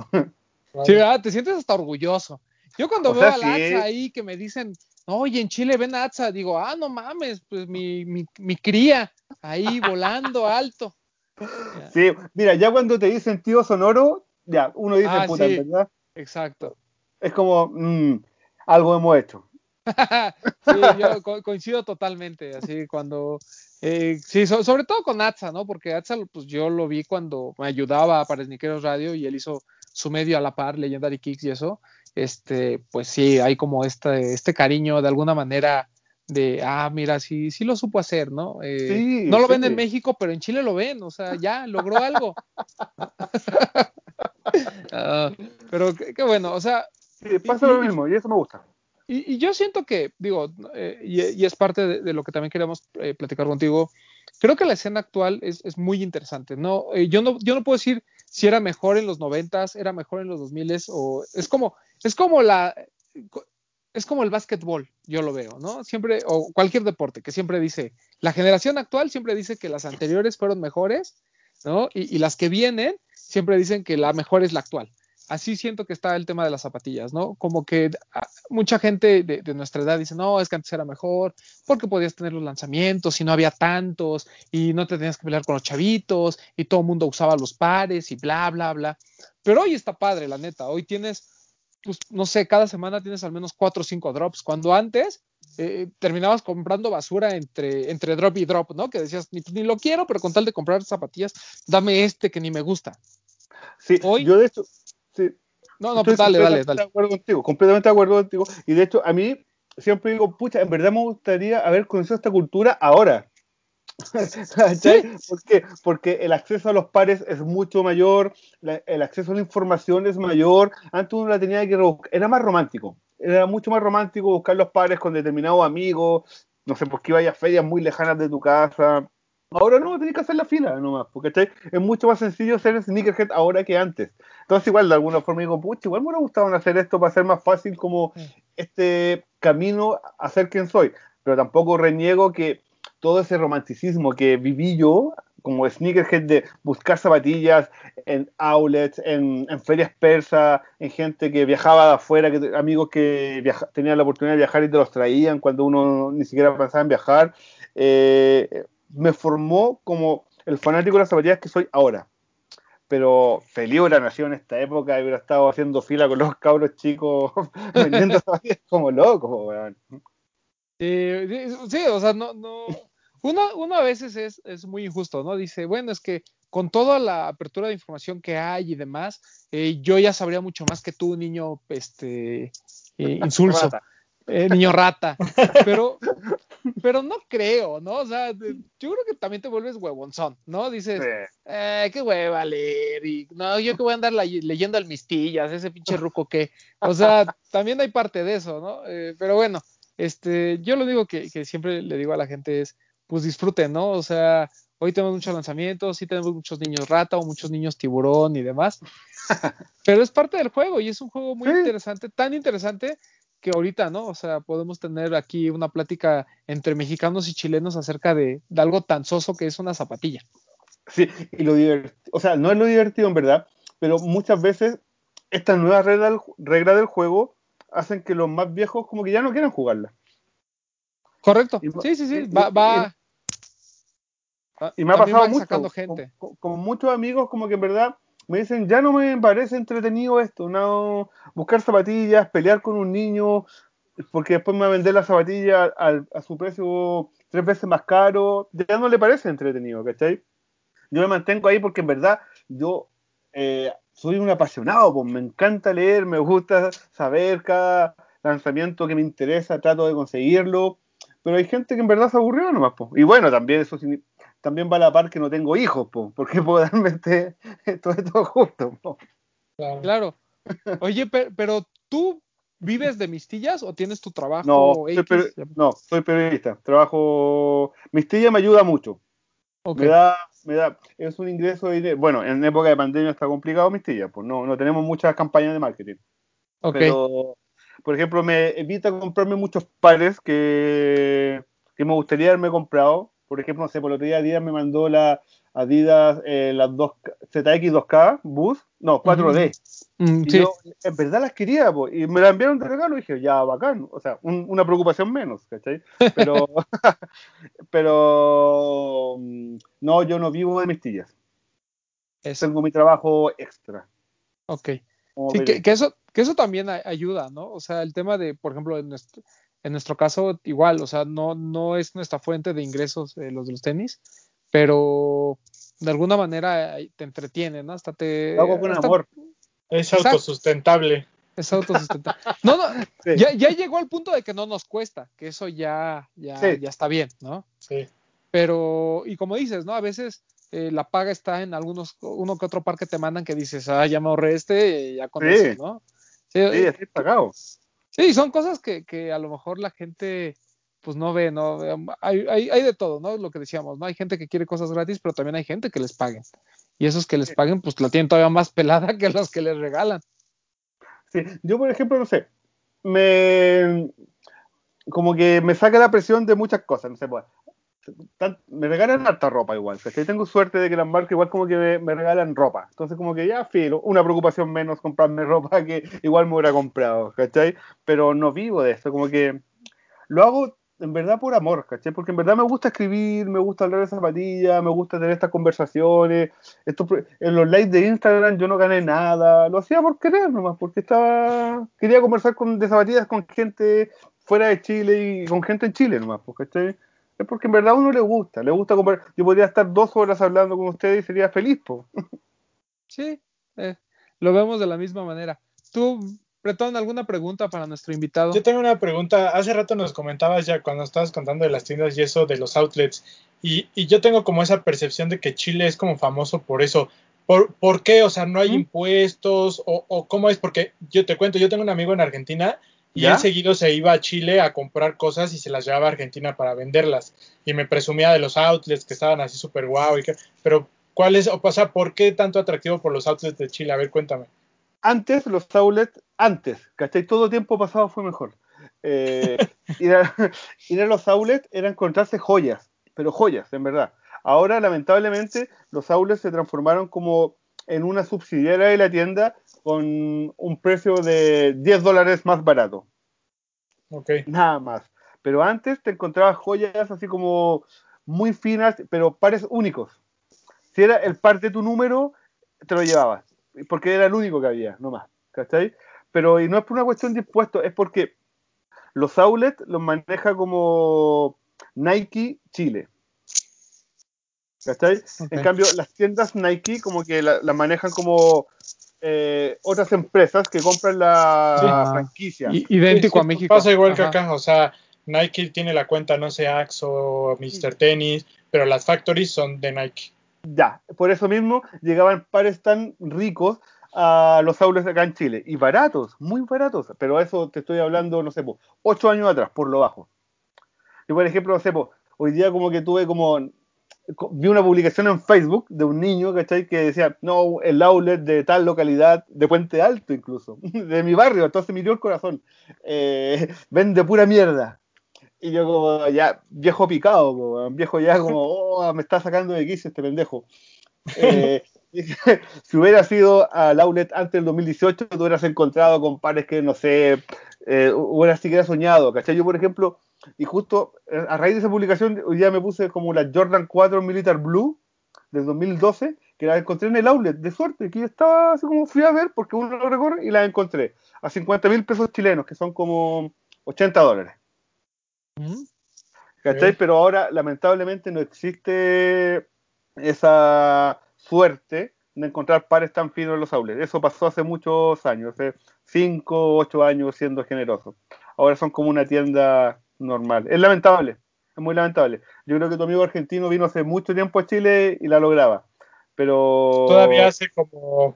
B: Sí, ¿verdad? Te sientes hasta orgulloso. Yo cuando
D: O
B: veo
D: sea,
B: a la
D: sí.
B: Ahí que me dicen, oye, en Chile ven a Atza, digo, ah, no mames, pues mi, mi, mi cría ahí volando alto. Ya,
D: Sí, mira, ya cuando te dicen tío sonoro, ya, uno dice,
B: Ah,
D: puta,
B: sí.
D: ¿verdad?
B: Exacto.
D: Es como, mm, algo hemos hecho. [LAUGHS]
B: sí, yo co- coincido totalmente, así cuando, eh, sí, so- sobre todo con Atza, ¿no? Porque Atza, pues yo lo vi cuando me ayudaba para Sniqueros Radio y él hizo su medio a la par, Legendary Kicks y eso, este, pues sí, hay como este, este cariño de alguna manera de, ah, mira, sí, sí lo supo hacer, ¿no? Eh,
D: Sí,
B: no lo ven en México, pero en Chile lo ven, o sea, ya logró algo. [LAUGHS] Ah, pero qué, bueno, o sea,
D: Sí, pasa
B: Y-
D: lo mismo, y eso me gusta.
B: y, y yo siento que, digo, eh, y, y es parte de, de lo que también queríamos eh, platicar contigo. Creo que la escena actual es, es muy interesante. ¿no? Yo no yo no puedo decir si era mejor en los noventas, era mejor en los 2000 o es como es como la es como el básquetbol, yo lo veo, ¿no? Siempre o cualquier deporte que siempre dice la generación actual siempre dice que las anteriores fueron mejores, ¿no? Y, y las que vienen siempre dicen que la mejor es la actual así siento que está el tema de las zapatillas, ¿no? Como que ah, mucha gente de, de, nuestra edad dice, no, es que antes era mejor, porque podías tener los lanzamientos y no había tantos, y no te tenías que pelear con los chavitos, y todo el mundo usaba los pares y bla, bla, bla. Pero hoy está padre, la neta, hoy tienes, pues, no sé, cada semana tienes al menos cuatro o cinco drops, cuando antes eh, terminabas comprando basura entre, entre drop y drop, ¿no? Que decías, ni, ni, lo quiero, pero con tal de comprar zapatillas, dame este que ni me gusta.
D: Sí, hoy, yo de hecho, Sí.
B: No, no, pues dale, dale, dale.
D: De acuerdo contigo, completamente de acuerdo contigo. Y de hecho, a mí siempre digo, pucha, en verdad me gustaría haber conocido esta cultura ahora. [LAUGHS] ¿Sí? ¿Por qué? Porque el acceso a los pares es mucho mayor, la, el acceso a la información es mayor. Antes uno la tenía que rebuscar, era más romántico. Era mucho más romántico buscar los pares con determinados amigos, no sé, porque iba a ferias muy lejanas de tu casa. Ahora no, tenés que hacer la fila nomás, porque ¿cachai? es mucho más sencillo ser sneakerhead ahora que antes. Entonces igual de alguna forma digo, pucha, igual me hubiera gustado hacer esto para hacer más fácil como este camino a ser quien soy. Pero tampoco reniego que todo ese romanticismo que viví yo como sneakerhead de buscar zapatillas en outlets, en, en ferias persas, en gente que viajaba de afuera, que, amigos que viaja, tenían la oportunidad de viajar y te los traían cuando uno ni siquiera pensaba en viajar. Eh, me formó como el fanático de las zapatillas que soy ahora. Pero feliz hubiera nacido en esta época y hubiera estado haciendo fila con los cabros chicos [LAUGHS] vendiendo zapatillas como locos, weón.
B: Sí, sí, o sea, no, no. Uno, uno a veces es, es, muy injusto, ¿no? Dice, bueno, es que con toda la apertura de información que hay y demás, eh, yo ya sabría mucho más que tú, niño, este, eh, insulso. Eh, niño rata, pero, pero no creo, ¿no? O sea, yo creo que también te vuelves huevonzón, ¿no? Dices, sí. eh, qué hueva leer, y no, yo que voy a andar la, leyendo al mistillas, ese pinche ruco que, o sea, también hay parte de eso, ¿no? Eh, pero bueno, este, yo lo digo que, que, siempre le digo a la gente es, pues disfruten, ¿no? O sea, hoy tenemos muchos lanzamientos, sí tenemos muchos niños rata o muchos niños tiburón y demás, [LAUGHS] pero es parte del juego y es un juego muy sí. interesante, tan interesante que ahorita, ¿no? O sea, podemos tener aquí una plática entre mexicanos y chilenos acerca de, de algo tan soso que es una zapatilla.
D: Sí, y lo divertido, o sea, no es lo divertido en verdad, pero muchas veces estas nuevas reglas del, regla del juego hacen que los más viejos como que ya no quieran jugarla.
B: Correcto. Y, sí, sí, sí. Va, va, Ah,
D: Y me ha pasado mucho. Con,
B: gente.
D: con- con muchos amigos como que en verdad me dicen, ya no me parece entretenido esto, no buscar zapatillas, pelear con un niño, porque después me va a vender la zapatilla al- a su precio tres veces más caro, ya no le parece entretenido, ¿cachai? Yo me mantengo ahí porque en verdad yo eh, soy un apasionado, pues me encanta leer, me gusta saber cada lanzamiento que me interesa, trato de conseguirlo, pero hay gente que en verdad se aburrió nomás, pues. Y bueno, también eso signi- también va a la par que no tengo hijos, pues, porque [LAUGHS] puedo darme este, todo esto justo, po.
C: Claro.
B: Claro. Oye, pe- pero tú vives de mistillas o tienes tu trabajo
D: No, soy peri- no, soy periodista, trabajo, Mistilla me ayuda mucho, me da, me da, es un ingreso de dinero, bueno, en época de pandemia está complicado Mistilla, pues no, no tenemos muchas campañas de marketing.
B: ok.
D: Pero, por ejemplo, me evita comprarme muchos pares que, que me gustaría haberme comprado. Por ejemplo, no sé, por el otro día Adidas me mandó la Adidas, eh, las dos ZX 2K Boost, no, 4D.
B: Mm,
D: Y
B: sí.
D: yo, en verdad las quería, po, y me las enviaron de regalo y dije, ya, bacán. O sea, un- una preocupación menos, ¿cachai? Pero, [LAUGHS] pero, mm, no, yo no vivo de mistillas.
B: Eso.
D: Tengo mi trabajo extra.
B: Ok. Sí, que, que eso, que eso también ayuda, ¿no? O sea, el tema de, por ejemplo, en nuestro, en nuestro caso, igual, o sea, no, no es nuestra fuente de ingresos eh, los de los tenis, pero de alguna manera eh, te entretiene, ¿no? Hasta te.
D: Hago con
B: hasta
D: amor.
C: Es
B: Exacto.
C: autosustentable.
B: Es autosustentable. No, no, [LAUGHS]
D: Sí.
B: ya, ya llegó al punto de que no nos cuesta, que eso ya, ya,
D: Sí.
B: ya está bien, ¿no?
C: Sí.
B: Pero, y como dices, ¿no? A veces eh, la paga está en algunos, uno que otro par que te mandan que dices, ah, ya me ahorré este, y ya con
D: Sí.
B: eso, ¿no? Sí,
D: Sí, estoy pagado.
B: Sí, son cosas que, que a lo mejor la gente pues no ve, ¿no? Hay, hay, hay de todo, ¿no? Lo que decíamos, ¿no? Hay gente que quiere cosas gratis, pero también hay gente que les paguen. Y esos que les paguen, pues la tienen todavía más pelada que los que les regalan.
D: Sí, yo, por ejemplo, no sé, me. Como que me saca la presión de muchas cosas, no sé, pues. Me regalan harta ropa igual, ¿cachai? Tengo suerte de que las marcas igual como que me, me regalan ropa. Entonces como que ya, filo, una preocupación menos comprarme [LAUGHS] ropa que igual me hubiera comprado, ¿cachai? Pero no vivo de esto, como que lo hago en verdad por amor, ¿cachai? Porque en verdad me gusta escribir, me gusta hablar de zapatillas, me gusta tener estas conversaciones. Esto, en los lives de Instagram yo no gané nada, lo hacía por querer nomás, porque estaba quería conversar con, de zapatillas con gente fuera de Chile y con gente en Chile nomás, pues, ¿cachai? Es porque en verdad a uno le gusta, le gusta conversar. Yo podría estar dos horas hablando con ustedes y sería feliz, pues.
B: Sí, eh, lo vemos de la misma manera. ¿Tú, Bretón, alguna pregunta para nuestro invitado?
C: Yo tengo una pregunta. Hace rato nos comentabas ya cuando estabas contando de las tiendas y eso de los outlets. Y, y yo tengo como esa percepción de que Chile es como famoso por eso. ¿Por, por qué? O sea, no hay
B: ¿Mm?
C: impuestos o, o cómo es? Porque yo te cuento, yo tengo un amigo en Argentina y
D: ¿Ya?
C: él seguido se iba a Chile a comprar cosas y se las llevaba a Argentina para venderlas. Y me presumía de los outlets que estaban así súper guau. y que- pero, ¿cuál es? O sea, ¿por qué tanto atractivo por los outlets de Chile? A ver, cuéntame.
D: antes los outlets, antes, ¿cachai? Todo tiempo pasado fue mejor. Eh, ir, a, ir a los outlets era encontrarse joyas, pero joyas, en verdad. Ahora, lamentablemente, los outlets se transformaron como en una subsidiaria de la tienda con un precio de 10 dólares más barato,
C: Ok.
D: nada más. Pero antes te encontrabas joyas así como muy finas, pero pares únicos. Si era el par de tu número, te lo llevabas, porque era el único que había, no más, ¿cachai? Pero y no es por una cuestión de impuestos, es porque los outlets los maneja como Nike Chile. ¿Cachai? En cambio, las tiendas Nike como que la- las manejan como eh, otras empresas que compran la
B: Sí.
D: franquicia.
B: I- idéntico
C: Sí,
B: a México.
C: Pasa igual que acá, o sea, Nike tiene la cuenta, no sé, Axe o Mr. Tennis, pero las factories son de Nike.
D: Ya, por eso mismo llegaban pares tan ricos a los outlets acá en Chile. Y baratos, muy baratos. Pero eso te estoy hablando, no sé, po, ocho años atrás, por lo bajo. Yo, por ejemplo, no sé, po, hoy día como que tuve como... Vi una publicación en Facebook de un niño, ¿cachai? Que decía, no, el outlet de tal localidad, de Puente Alto incluso, [LAUGHS] de mi barrio, entonces me dio el corazón. Eh, [LAUGHS] vende pura mierda. Y yo como ya, viejo picado, weón, viejo ya como, [LAUGHS] oh, me está sacando de quicio este pendejo. Eh, si hubiera sido al outlet antes del 2018, te hubieras encontrado con pares que, no sé, eh, hubieras siquiera soñado, ¿cachai? Yo, por ejemplo, Y justo eh, a raíz de esa publicación, hoy día me puse como la Jordan 4 Militar Blue del 2012, que la encontré en el outlet, de suerte, que yo estaba así como fui a ver porque uno lo recorre y la encontré a 50 mil pesos chilenos, que son como 80 dólares.
B: Ujú.
D: ¿Cachai? Pero ahora, lamentablemente, no existe esa suerte de encontrar pares tan finos en los outlets. Eso pasó hace muchos años, hace 5, 8 años siendo generoso. Ahora son como una tienda normal. Es lamentable, es muy lamentable. Yo creo que tu amigo argentino vino hace mucho tiempo a Chile y la lograba. Pero.
C: Todavía hace como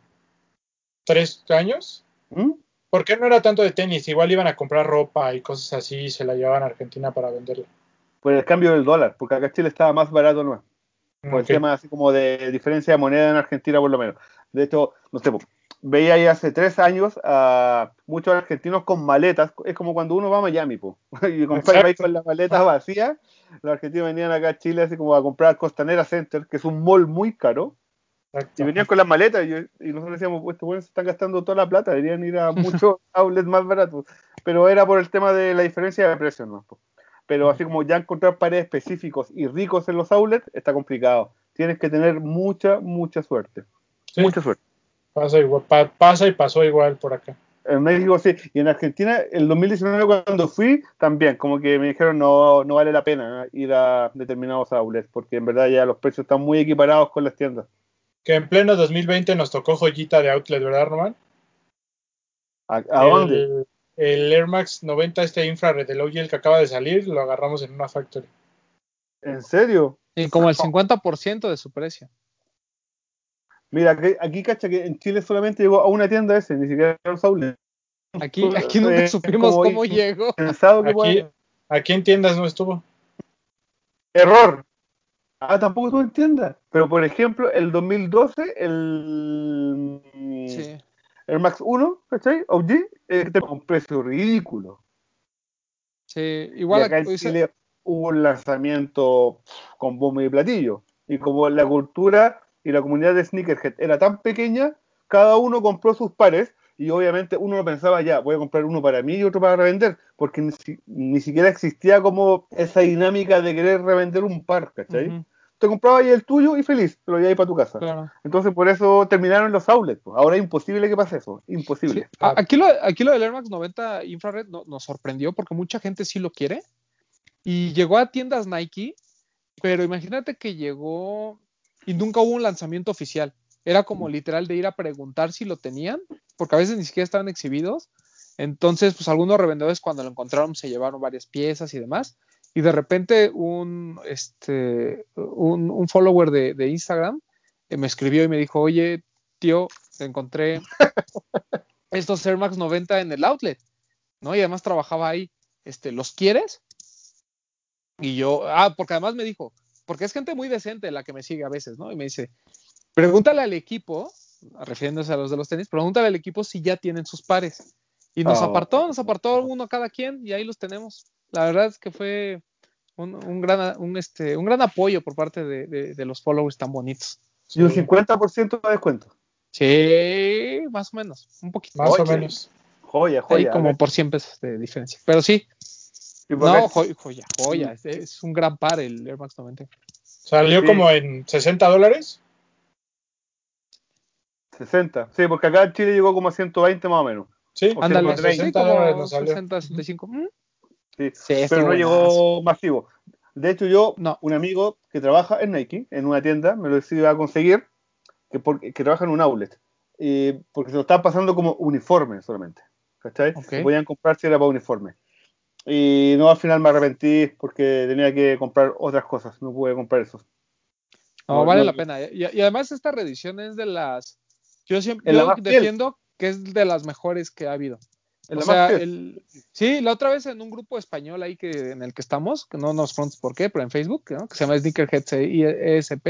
C: tres años.
D: ¿Mm?
C: ¿Por qué no era tanto de tenis? Igual iban a comprar ropa y cosas así y se la llevaban a Argentina para venderla.
D: Por el cambio del dólar, porque acá Chile estaba más barato, ¿no? por el tema así como de diferencia de moneda en Argentina por lo menos. De hecho, no sé, veía ahí hace tres años a muchos argentinos con maletas, es como cuando uno va a Miami, po, [LAUGHS] y comprar ahí con las maletas vacías, los argentinos venían acá a Chile así como a comprar Costanera Center, que es un mall muy caro,
C: Exacto.
D: y venían con las maletas y, y nosotros decíamos, pues estos buenos se están gastando toda la plata, deberían ir a [LAUGHS] muchos outlets más baratos, pero era por el tema de la diferencia de precios, ¿no? po. Pero así como ya encontrar pares específicos y ricos en los outlets está complicado. Tienes que tener mucha, mucha suerte.
C: Sí,
D: Mucha suerte.
C: Pasa, igual, pa- pasa y pasó igual por acá.
D: En México sí, y en Argentina, el 2019 cuando fui, también, como que me dijeron no, no vale la pena ir a determinados outlets, porque en verdad ya los precios están muy equiparados con las tiendas.
C: Que en pleno 2020 nos tocó joyita de outlet, ¿verdad, Román?
D: ¿A, a dónde?
C: El, Air Max 90, este infrared, el OG, el que acaba de salir, lo agarramos en una factory.
D: ¿En serio?
B: Y como el 50% de su precio.
D: Mira, aquí, aquí cacha que en Chile solamente llegó a una tienda ese, ni siquiera a los outlets.
B: Aquí, [LAUGHS] aquí nunca
D: Eh,
B: supimos cómo
D: ir-
B: llegó.
D: Pensado que
C: Aquí,
D: puede-
C: aquí en tiendas no estuvo.
D: Error. Ah, tampoco tú entiendas. Pero por ejemplo, el 2012, el
B: Sí.
D: el Max 1, ¿cachai? OG, eh, tenía un precio ridículo.
B: Sí,
D: Y
B: igual
D: acá en Chile hubo un lanzamiento con bombo y platillo. Y como la cultura y la comunidad de Sneakerhead era tan pequeña, cada uno compró sus pares y obviamente uno no pensaba ya, voy a comprar uno para mí y otro para revender, porque ni, ni siquiera existía como esa dinámica de querer revender un par, ¿cachai?
B: ujú,
D: Te comprabas ahí el tuyo y feliz, te lo llevas para tu casa.
B: claro.
D: Entonces por eso terminaron los outlets. pues. Ahora es imposible que pase eso,
B: Sí,
D: imposible.
B: a- Aquí, lo, aquí lo del Air Max 90 Infrared no- nos sorprendió porque mucha gente sí lo quiere. Y llegó a tiendas Nike, pero imagínate que llegó y nunca hubo un lanzamiento oficial. Era como literal de ir a preguntar si lo tenían, porque a veces ni siquiera estaban exhibidos. Entonces, pues algunos revendedores cuando lo encontraron se llevaron varias piezas y demás. Y de repente un, este, un, un follower de, de Instagram eh, me escribió y me dijo, oye, tío, encontré [LAUGHS] estos Air Max 90 en el outlet, ¿no? Y además trabajaba ahí, este, ¿los quieres? Y yo, ah, porque además me dijo, porque es gente muy decente la que me sigue a veces, ¿no? Y me dice, pregúntale al equipo, refiriéndose a los de los tenis, pregúntale al equipo si ya tienen sus pares. Y nos
D: Oh.
B: apartó, nos apartó uno cada quien y ahí los tenemos. La verdad es que fue un, un gran, un, este, un gran apoyo por parte de, de- de los followers tan bonitos.
D: Y un
C: Sí,
D: 50% de descuento.
B: Sí, más o menos, un poquito.
C: más o
D: Oye,
C: menos.
D: Joya,
B: Ahí
D: joya.
B: como por 100 pesos de diferencia. Pero sí, no, joya, joya, joya. Es, es un gran par el Air Max 90.
C: Salió
D: Sí.
C: como en 60 dólares.
D: 60. Sí, porque acá en Chile llegó como a 120 más o menos.
C: Sí,
D: O
B: Ándale,
C: como 60
B: sí,
C: dólares
B: como
C: nos salió.
B: 60, 65. Mm,
D: Sí. Pero no llegó masivo. De hecho, yo,
B: No.
D: un amigo que trabaja en Nike, en una tienda, me lo decidió a conseguir, que, porque, que trabaja en un outlet. eh, porque se lo estaba pasando como uniforme solamente. ¿Cachai?
B: Ok.
D: Lo podían comprar si era para uniforme. Y no, al final me arrepentí porque tenía que comprar otras cosas. No pude comprar eso.
B: No,
D: No,
B: vale
D: no,
B: la pena. Y, y además esta reedición es de las... Yo siempre
D: la
B: defiendo que es de las mejores que ha habido. O sea, el, sí, la otra vez en un grupo español ahí que en el que estamos, que no nos preguntes por qué, pero en Facebook, ¿no? que se llama Sneakerheads ESP,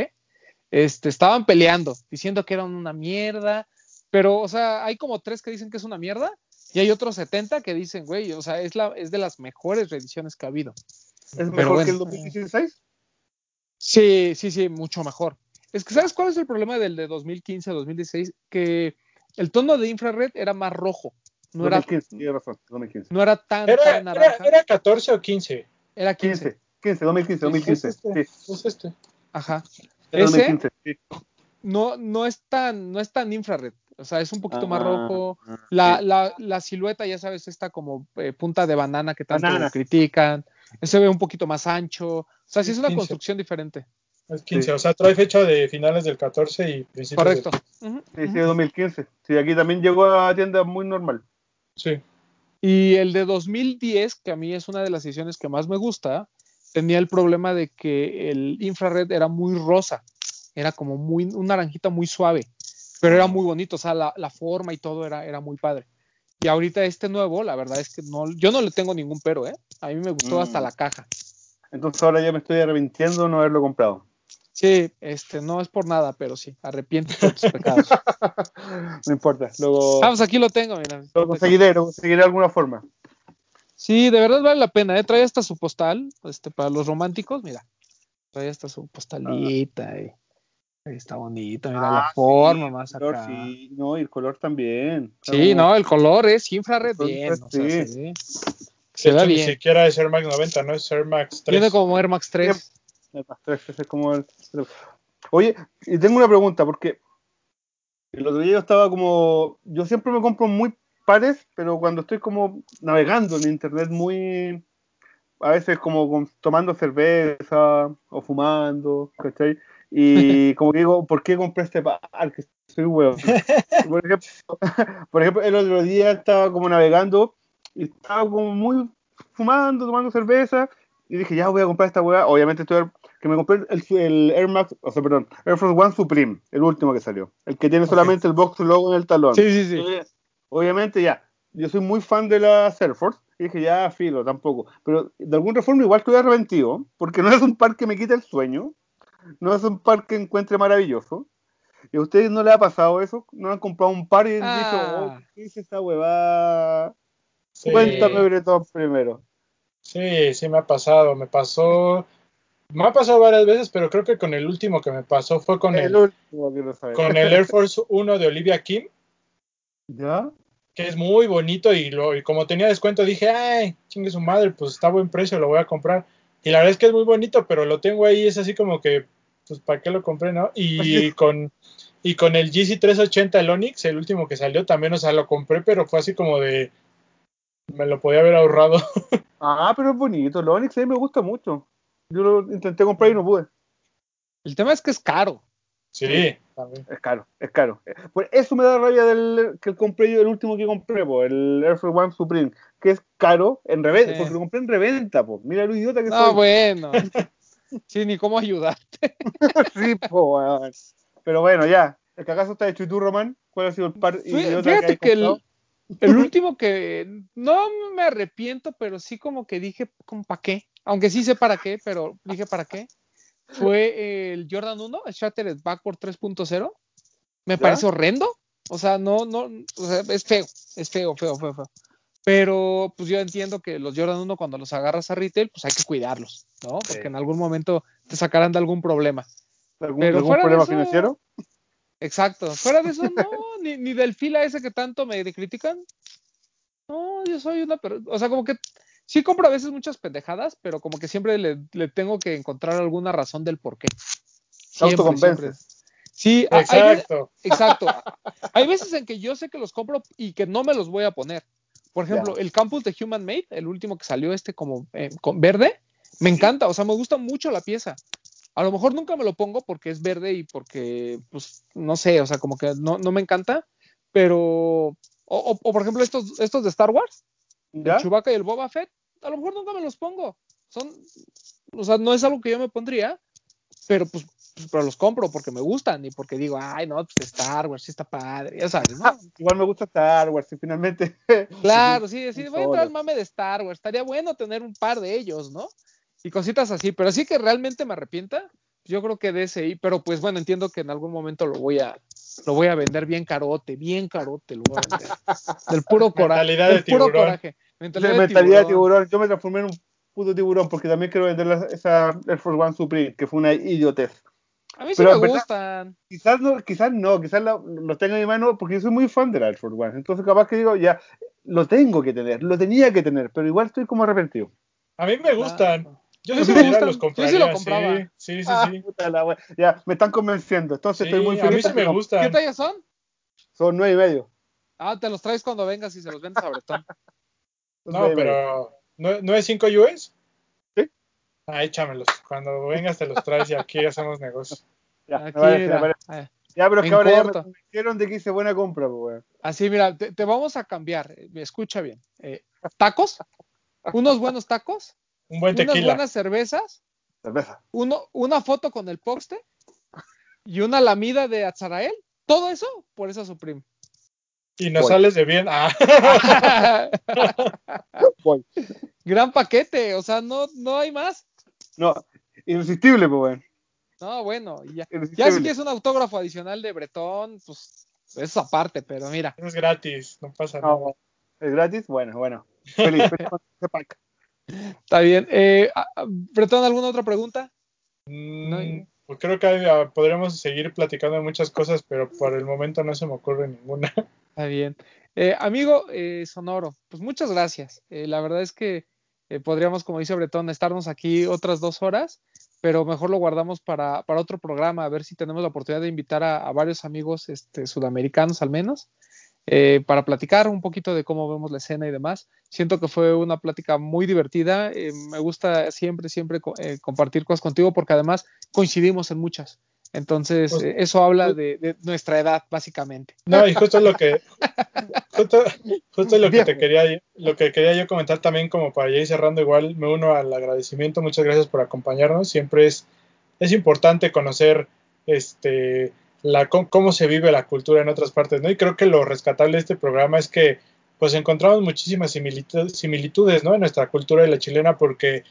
B: este, estaban peleando, diciendo que eran una mierda, pero, o sea, hay como tres que dicen que es una mierda y hay otros 70 que dicen, güey, o sea, es, la, es de las mejores reediciones que ha habido.
D: ¿Es
B: pero
D: mejor
B: bueno.
D: que el 2016?
B: Sí, sí, sí, mucho mejor. Es que, ¿sabes cuál es el problema del de 2015-2016? Que el tono de infrared era más rojo, no era,
D: 2015, tienes razón, 2015.
B: no era tan,
C: Era,
B: tan
C: era,
B: naranja.
C: era 14 o 15.
B: Era 15.
D: 15, 15, 2015, 2015.
C: Es este.
D: Sí,
C: Es este.
B: Ajá.
D: es
B: Ese
D: 2015, sí.
B: no, no es tan, no es tan infrared. O sea, es un poquito más
D: Ah,
B: rojo. La,
D: sí.
B: la, la silueta, ya sabes, esta como eh, punta de banana que tanto
D: Banana.
B: critican. Se ve un poquito más ancho. O sea, sí es una
C: 15.
B: construcción diferente.
C: Es 15.
D: Sí.
C: O sea, trae fecha de finales del 14 y principios
B: Correcto.
C: del-
B: Ujú,
D: Sí,
B: ujú.
D: sí, 2015. Sí, aquí también llegó a tienda muy normal.
C: Sí.
B: Y el de 2010, que a mí es una de las ediciones que más me gusta, tenía el problema de que el infrared era muy rosa. Era como muy, un naranjita muy suave. Pero era muy bonito. O sea, la, la forma y todo era, era muy padre. Y ahorita este nuevo, la verdad es que no, yo no le tengo ningún pero, ¿eh? A mí me gustó
D: Mm.
B: hasta la caja.
D: Entonces ahora ya me estoy arrepintiendo de no haberlo comprado.
B: Sí, este, no es por nada, pero sí, arrepiéntete de tus [LAUGHS] pecados.
D: No importa, luego
B: Ah, pues aquí lo tengo, mira.
D: lo conseguiré, lo conseguiré de alguna forma.
B: Sí, de verdad vale la pena, ¿eh? Trae hasta su postal, este, para los románticos, mira. Trae hasta su postalita y ahí está bonito, mira la
D: Ah,
B: forma
D: sí,
B: más
D: el color,
B: acá. Sí,
D: sí, no, y el color también. Sea, como-
B: no, el color es infrared bien, o sea,
D: sí.
B: se
C: hecho, ni
B: bien.
C: siquiera es Air Max 90, no es Air Max 3.
B: Tiene como Air Max 3.
D: El más tres, ese es como el- Oye, y tengo una pregunta, porque el otro día yo estaba como. Yo siempre me compro muy pares, pero cuando estoy como navegando en internet, muy. A veces como con- tomando cerveza o fumando, ¿cachai? Y [LAUGHS] como que digo, ¿por qué compré este par? Que soy huevo. Por ejemplo, [LAUGHS] por ejemplo, el otro día estaba como navegando y estaba como muy fumando, tomando cerveza y dije, ya voy a comprar esta weá. Obviamente estoy que me compré el, el Air Max, o sea, perdón, Air Force One Supreme, el último que salió, el que tiene solamente el box logo en el talón.
B: Sí, sí, sí.
D: Entonces, Obviamente ya, yo soy muy fan de las Air Force y dije, ya, filo, tampoco. Pero de alguna forma igual estoy arrepentido, porque no es un par que me quite el sueño, no es un par que encuentre maravilloso. ¿Y a ustedes no les ha pasado eso? ¿No han comprado un par y han
B: Ah.
D: dicho, oh, ¿qué es esta huevada?
C: Sí.
D: Cuéntame, Bretón, primero.
C: Sí, sí me ha pasado, me pasó, me ha pasado varias veces, pero creo que con el último que me pasó fue con
D: el
C: el, con el Air Force 1 de Olivia Kim,
D: ¿Ya?
C: que es muy bonito y, lo, y como tenía descuento dije, ay, chingue su madre, pues está a buen precio, lo voy a comprar. Y la verdad es que es muy bonito, pero lo tengo ahí, es así como que, pues, ¿para qué lo compré, no? Y con, y con el GC380, el Onix, el último que salió, también, o sea, lo compré, pero fue así como de, me lo podía haber ahorrado. [LAUGHS]
D: Ah, pero es bonito. El Onix a mí me gusta mucho. Yo lo intenté comprar y no pude.
B: El tema es que es caro.
C: Sí, también.
D: Es caro, es caro. Por eso me da rabia del que compré yo, el último que compré, po, el Air Force One Supreme, que es caro en reventa,
B: Sí.
D: porque lo compré en reventa, po. Mira lo idiota que
B: No,
D: soy.
B: bueno. [LAUGHS] Sí, ni cómo ayudarte. [LAUGHS]
D: sí, po, weón. Pero bueno, ya. ¿El cagazo está hecho y tú, Román? ¿Cuál ha sido el par idiota
B: Fíjate que el, último que no me arrepiento, pero sí como que dije, para qué? Aunque sí sé para qué, pero dije para qué. Fue el Jordan 1, el Shattered Backward 3.0. Me
D: ¿Ya?
B: parece horrendo. O sea, no, no, o sea, es feo, es feo, feo, feo, feo. Pero pues yo entiendo que los Jordan 1 cuando los agarras a retail, pues hay que cuidarlos, ¿no? Porque
D: Sí.
B: en algún momento te sacarán de algún problema.
D: ¿Algún,
B: pero
D: algún
B: fuera de
D: problema
B: eso-
D: financiero?
B: Exacto. Fuera de eso, [LAUGHS] no, ni, ni del fila ese que tanto me critican. No, yo soy una persona, o sea, como que sí compro a veces muchas pendejadas, pero como que siempre le, le tengo que encontrar alguna razón del por qué. Siempre. Sí, hay
C: Exacto.
B: exacto. Hay veces en que yo sé que los compro y que no me los voy a poner. Por ejemplo, el Campus de Human Made, el último que salió este como eh, con verde, me encanta, o sea, me gusta mucho la pieza. A lo mejor nunca me lo pongo porque es verde y porque, pues, no sé, o sea, como que no, no me encanta, pero, o, o- o, por ejemplo estos, estos de Star Wars,
D: ¿Ya?
B: el Chewbacca y el Boba Fett, a lo mejor nunca me los pongo. Son, o sea, no es algo que yo me pondría, pero pues, pero los compro porque me gustan y porque digo, ay, no, pues Star Wars sí está padre, ya sabes, ¿no?
D: Igual me gusta Star Wars y finalmente. [LAUGHS]
B: Claro, sí, sí, voy a entrar al mame de Star Wars. Estaría bueno tener un par de ellos, ¿no? Y cositas así, pero así que realmente me arrepienta, yo creo que de ese, pero pues bueno, entiendo que en algún momento lo voy a, lo voy a vender bien carote, bien carote, lo voy a vender. [LAUGHS] Del puro coraje.
C: Mentalidad de
B: Del puro
C: tiburón.
B: coraje. Mentalidad,
D: De
B: de,
D: mentalidad de
B: tiburón.
D: tiburón. Yo me transformé en un puto tiburón porque también quiero vender la- esa Air Force One Supreme, que fue una idiotez.
B: A mí sí
D: Pero
B: me
D: verdad-
B: gustan.
D: Quizás no, quizás no, quizás la- los tenga en mi mano porque yo soy muy fan de la Air Force One. Entonces capaz que digo, ya, lo tengo que tener, lo tenía que tener, pero igual estoy como arrepentido.
C: A mí me gustan. Yo
B: Sí,
C: si
B: me gustan.
C: los
B: Yo
C: compraría.
B: sí lo compraba.
C: Sí, sí, sí.
D: Ah,
C: sí.
D: puta la wea. Ya, me están convenciendo. Entonces
C: Sí,
D: estoy muy
C: a mí
D: feliz.
C: sí me
D: No,
B: ¿Qué
C: gustan.
B: tallas son?
D: Son nueve y medio.
B: Ah, te los traes cuando vengas y se los vendes a Bretón.
C: No,
D: nueve y medio.
C: pero ¿no, ¿no es 5 US? Ah, échamelos. Cuando vengas te los traes y aquí hacemos negocio.
D: Ya,
B: Aquí,
D: parece,
B: mira. Ah,
D: Ya, pero que ahora ya me convencieron de que hice buena compra, pues, weón.
B: Así, mira, te, te vamos a cambiar. eh, Escucha bien. Eh, tacos, unos buenos tacos,
C: Un buen
B: unas
C: tequila.
B: buenas cervezas,
D: Cerveza.
B: uno, una foto con el poste y una lamida de Azarael. Todo eso por esa Supreme.
C: Y nos
D: Voy.
C: sales de bien. Ah. [LAUGHS]
D: Voy.
B: Gran paquete, o sea, no, no hay más.
D: No, irresistible, pues, weón.
B: No, bueno, y ya. Ya si quieres un autógrafo adicional de Bretón, pues eso aparte, pero mira.
C: es gratis, no pasa nada.
D: No, ¿Es gratis? Bueno, bueno. Feliz, feliz con [LAUGHS] pack.
B: Está bien. Eh, Bretón, ¿alguna otra pregunta?
C: Mm,
B: No,
C: pues creo que ah, podríamos seguir platicando de muchas cosas, pero por el momento no se me ocurre ninguna.
B: Está bien. Eh, amigo eh, Sonoro, pues muchas gracias. Eh, la verdad es que eh, podríamos, como dice Bretón, estarnos aquí otras dos horas, pero mejor lo guardamos para, para otro programa, a ver si tenemos la oportunidad de invitar a, varios amigos este, sudamericanos al menos, eh, para platicar un poquito de cómo vemos la escena y demás. Siento que fue una plática muy divertida. eh, me gusta siempre, siempre co- compartir cosas contigo porque además coincidimos en muchas. Entonces,
C: Pues-
B: eh, eso habla de, de nuestra edad, básicamente.
C: No, y justo lo que [LAUGHS] justo, justo lo que te quería lo que quería yo comentar también como para ya ir cerrando igual me uno al agradecimiento, muchas gracias por acompañarnos, siempre es es importante conocer este la cómo, se vive la cultura en otras partes, ¿no? Y creo que lo rescatable de este programa es que pues encontramos muchísimas similitu- similitudes, ¿no? En nuestra cultura y la chilena porque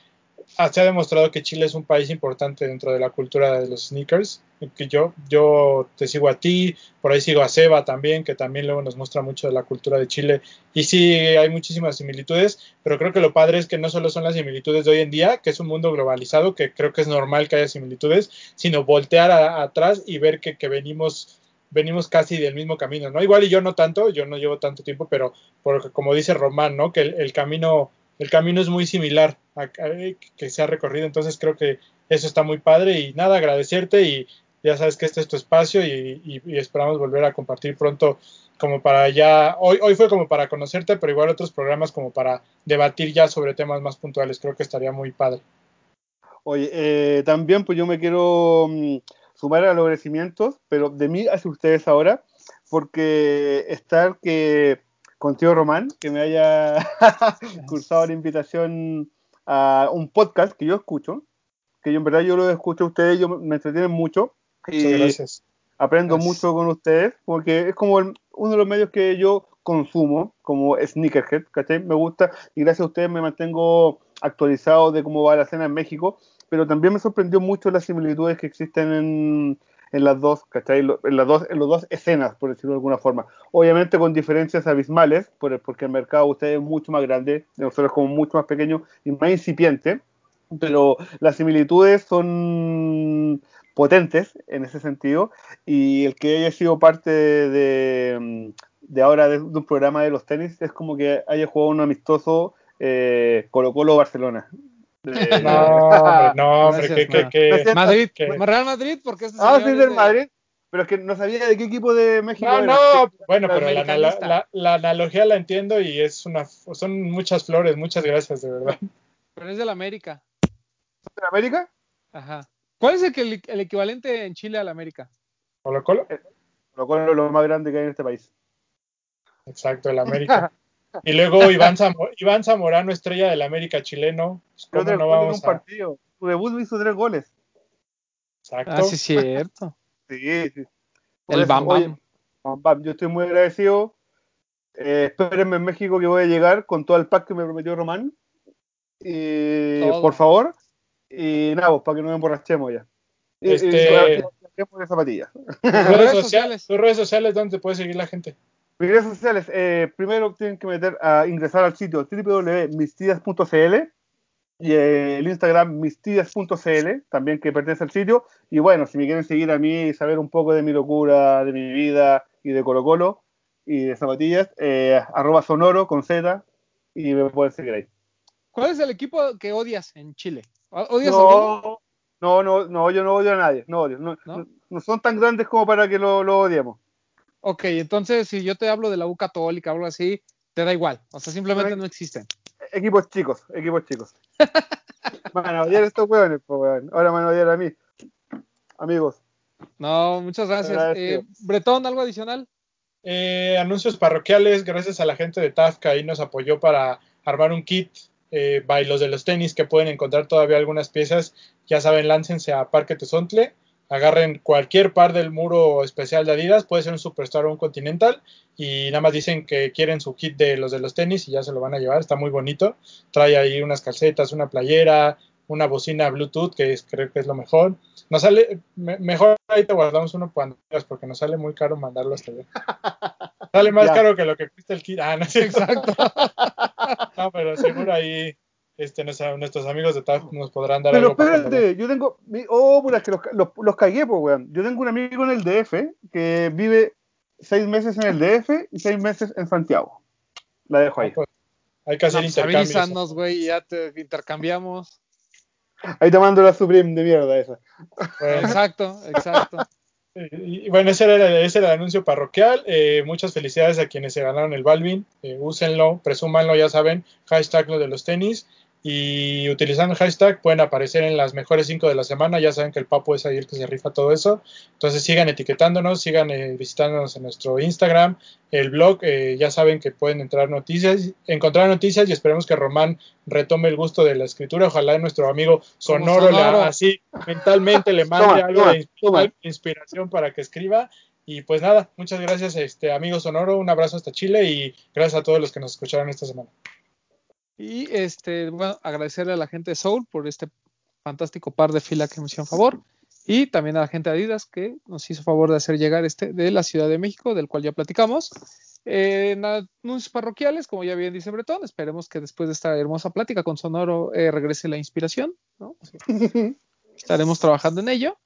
C: se ha demostrado que Chile es un país importante dentro de la cultura de los sneakers. Que yo, yo te sigo a ti, por ahí sigo a Seba también, que también luego nos muestra mucho de la cultura de Chile. Y sí, hay muchísimas similitudes, pero creo que lo padre es que no solo son las similitudes de hoy en día, que es un mundo globalizado, que creo que es normal que haya similitudes, sino voltear atrás y ver que, que venimos venimos casi del mismo camino, ¿no? Igual y yo no tanto, yo no llevo tanto tiempo, pero porque como dice Román, ¿no? Que el camino el camino es muy similar a, que se ha recorrido, entonces creo que eso está muy padre y nada, agradecerte y ya sabes que este es tu espacio y esperamos volver a compartir pronto como para ya, hoy, hoy fue como para conocerte, pero igual otros programas como para debatir ya sobre temas más puntuales, creo que estaría muy padre.
D: Oye, eh, también pues yo me quiero mm, sumar a los agradecimientos, pero de mí hacia ustedes ahora, porque estar que contigo Román, que me haya [LAUGHS] cursado la invitación a un podcast que yo escucho, que yo en verdad yo lo escucho a ustedes, yo me entretienen mucho y
C: gracias.
D: aprendo
C: Gracias.
D: mucho con ustedes, porque es como el- uno de los medios que yo consumo, como Sneakerhead, ¿cachai? Me gusta y gracias a ustedes me mantengo actualizado de cómo va la escena en México, pero también me sorprendió mucho las similitudes que existen en, en las dos, ¿cachai? En las dos, en las dos escenas, por decirlo de alguna forma. Obviamente con diferencias abismales, por- porque el mercado de ustedes es mucho más grande, de nosotros como mucho más pequeño y más incipiente, pero las similitudes son potentes en ese sentido y el que haya sido parte de, de ahora de un programa de los tenis es como que haya jugado un amistoso eh, Colo Colo Barcelona. De-
C: No, hombre, no, hombre,
B: Gracias,
C: que.
B: Madrid,
C: ¿Qué?
B: Real Madrid, porque este
D: ah, sí,
B: es
D: del
B: de-
D: Madrid, pero es que no sabía de qué equipo de México
C: No,
D: era.
C: no, bueno, pero la, la- la analogía la entiendo y es una, son muchas flores, muchas gracias, de verdad.
B: Pero es del América.
D: ¿De América?
B: Ajá. ¿Cuál es el, que- el equivalente en Chile al América?
C: Colo Colo,
D: Colo Colo es lo más grande que hay en este país.
C: exacto, el América. [LAUGHS] Y luego Iván, Zamo- Iván Zamorano, estrella del América chileno.
D: Pero
C: ¿Cómo
D: tres
C: no vamos
D: un
C: a...?
D: partido. Su debut hizo tres goles.
C: Exacto.
B: Ah, sí, es cierto.
D: Sí, sí. Por
B: El
D: eso,
B: Bam
D: oye,
B: Bam.
D: Bam Bam, yo estoy muy agradecido. Eh, espérenme en México que voy a llegar con todo el pack que me prometió Román. Y,
B: Todo.
D: por favor. Y nada, pues, para que no me emborrachemos ya. Y,
C: Este-
D: y, hablemos de zapatillas.
C: Tus
B: redes
C: redes,
B: sociales.
C: sociales, tus redes sociales, ¿dónde te puede seguir la gente?
D: Mis redes sociales, eh, primero tienen que meter a ingresar al sitio www.mistidas.cl y eh, el Instagram mistidas.cl, también que pertenece al sitio. Y bueno, si me quieren seguir a mí y saber un poco de mi locura, de mi vida y de Colo Colo y de zapatillas, eh, arroba sonoro con Z y me pueden seguir ahí.
B: ¿Cuál es el equipo que odias en Chile? ¿Odias?
D: No, no, no, no, yo no odio a nadie, no odio. No,
B: ¿No?
D: no son tan grandes como para que lo, lo odiemos.
B: Ok, entonces si yo te hablo de la U Católica o algo así, te da igual. O sea, simplemente
D: Bueno,
B: no existen.
D: Equipos chicos, equipos chicos. [LAUGHS] Van a odiar a estos hueones, pues, weón. Ahora van a odiar a mí. Amigos.
B: No, muchas gracias. Eh, Bretón, ¿algo adicional?
C: Eh, anuncios parroquiales, gracias a la gente de Tafka, ahí nos apoyó para armar un kit. Eh, by los de los tenis que pueden encontrar todavía algunas piezas, ya saben, láncense a Parque Tezontle, agarren cualquier par del muro especial de Adidas, puede ser un Superstar o un Continental, y nada más dicen que quieren su kit de los de los tenis y ya se lo van a llevar, está muy bonito. Trae ahí unas calcetas, una playera, una bocina Bluetooth, que es- creo que es lo mejor. Nos sale, me- mejor ahí te guardamos uno cuando quieras, porque nos sale muy caro mandarlo hasta allá. [LAUGHS] Sale más
D: Ya.
C: caro que lo que cuesta el kit. Ah, no cierto.
B: Exacto. [LAUGHS]
C: No, pero seguro ahí este, nuestros amigos de TAF nos podrán dar
D: Pero
C: algo
D: espérate, yo tengo. Oh, puta, es que los, los, los cagué, pues, weón. Yo tengo un amigo en el DF que vive seis meses en el DF y seis meses en Santiago. La dejo ahí.
C: vean. Pues, hay que hacer
B: No,
C: intercambios.
B: avísanos, güey, y ya te intercambiamos.
D: Ahí te mando la Supreme de mierda esa.
C: Bueno,
B: Exacto, exacto. [LAUGHS]
C: y, y bueno, ese era, el- ese era el anuncio parroquial. Eh, muchas felicidades a quienes se ganaron el Balvin. Eh, úsenlo, presúmanlo, ya saben. Hashtag lo de los tenis. Y utilizando el hashtag pueden aparecer en las mejores cinco de la semana. Ya saben que el Papo es ahí el que se rifa todo eso. Entonces sigan etiquetándonos, sigan eh, visitándonos en nuestro Instagram, el blog. eh, ya saben que pueden entrar noticias, encontrar noticias y esperemos que Román retome el gusto de la escritura. Ojalá nuestro amigo Sonoro, le-
B: Sonoro.
C: así mentalmente le mande [LAUGHS]
D: Toma,
C: algo
D: toma,
C: de
D: toma.
C: inspiración para que escriba. Y pues nada, muchas gracias, este amigo Sonoro. Un abrazo hasta Chile y gracias a todos los que nos escucharon esta semana.
B: Y este, bueno, agradecerle a la gente de Soul por este fantástico par de fila que nos hicieron favor. Y también a la gente de Adidas que nos hizo favor de hacer llegar este de la Ciudad de México, del cual ya platicamos. Eh, en anuncios parroquiales, como ya bien dice Bretón, esperemos que después de esta hermosa plática con Sonoro eh, regrese la inspiración. ¿no? [LAUGHS] Estaremos trabajando en ello.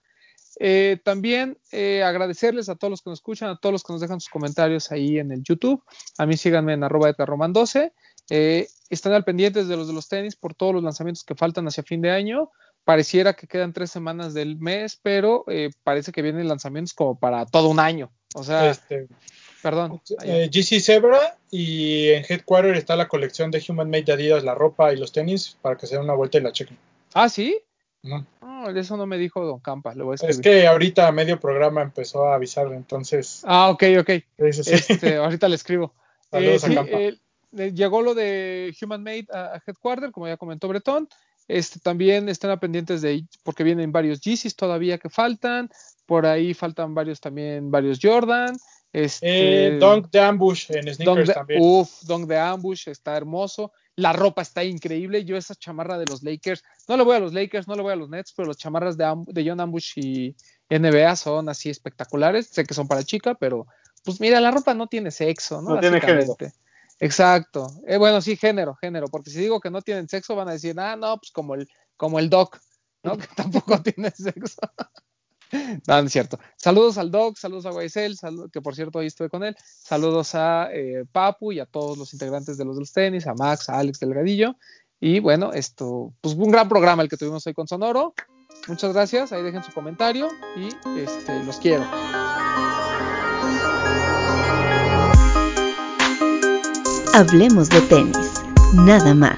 B: Eh, también eh, agradecerles a todos los que nos escuchan, a todos los que nos dejan sus comentarios ahí en el YouTube. A mí síganme en arroba edgarroman12. Eh, están al pendientes de los de los tenis por todos los lanzamientos que faltan hacia fin de año. Pareciera que quedan tres semanas del mes, pero eh, parece que vienen lanzamientos como para todo un año. O sea,
C: Este,
B: perdón.
C: eh, GC Zebra y en Headquarter está la colección de Human Made de Adidas, la ropa y los tenis, para que se den una vuelta y la chequen.
B: Ah, sí. No, eso no me dijo Don Campa. Le voy a
C: Es que ahorita a medio programa empezó a avisar, entonces
B: Ah, ok, ok. Este, ahorita le escribo. [LAUGHS]
C: Saludos
B: Eh,
C: a
B: sí,
C: Campa.
B: eh, llegó lo de Human Made a, a Headquarter, como ya comentó Bretón. Este, también estén a pendientes de, porque vienen varios Yeezys todavía que faltan. Por ahí faltan varios también, varios Jordan. Este,
C: Eh, Dunk de Ambush en
B: Dunk
C: sneakers
B: de,
C: también.
B: uf, Dunk de Ambush está hermoso. La ropa está increíble. Yo esa chamarra de los Lakers, no le voy a los Lakers, no le voy a los Nets, pero las chamarras de, de John Ambush y NBA son así espectaculares. Sé que son para chica, pero pues mira, la ropa no tiene sexo, ¿no?
D: No tiene
B: Básicamente. Exacto. Eh, bueno, sí, género, género, porque si digo que no tienen sexo, van a decir, ah, no, pues como el, como el Doc, ¿no? [LAUGHS] Que tampoco [LAUGHS] tiene sexo. [LAUGHS] No, no es cierto. Saludos al Doc, saludos a Guaisel, que por cierto ahí estuve con él. Saludos a eh, Papu y a todos los integrantes de los de los tenis, a Max, a Alex Delgadillo. Y bueno, esto, pues un gran programa el que tuvimos hoy con Sonoro. Muchas gracias, ahí dejen su comentario y este, los quiero.
A: Hablemos de tenis, nada más.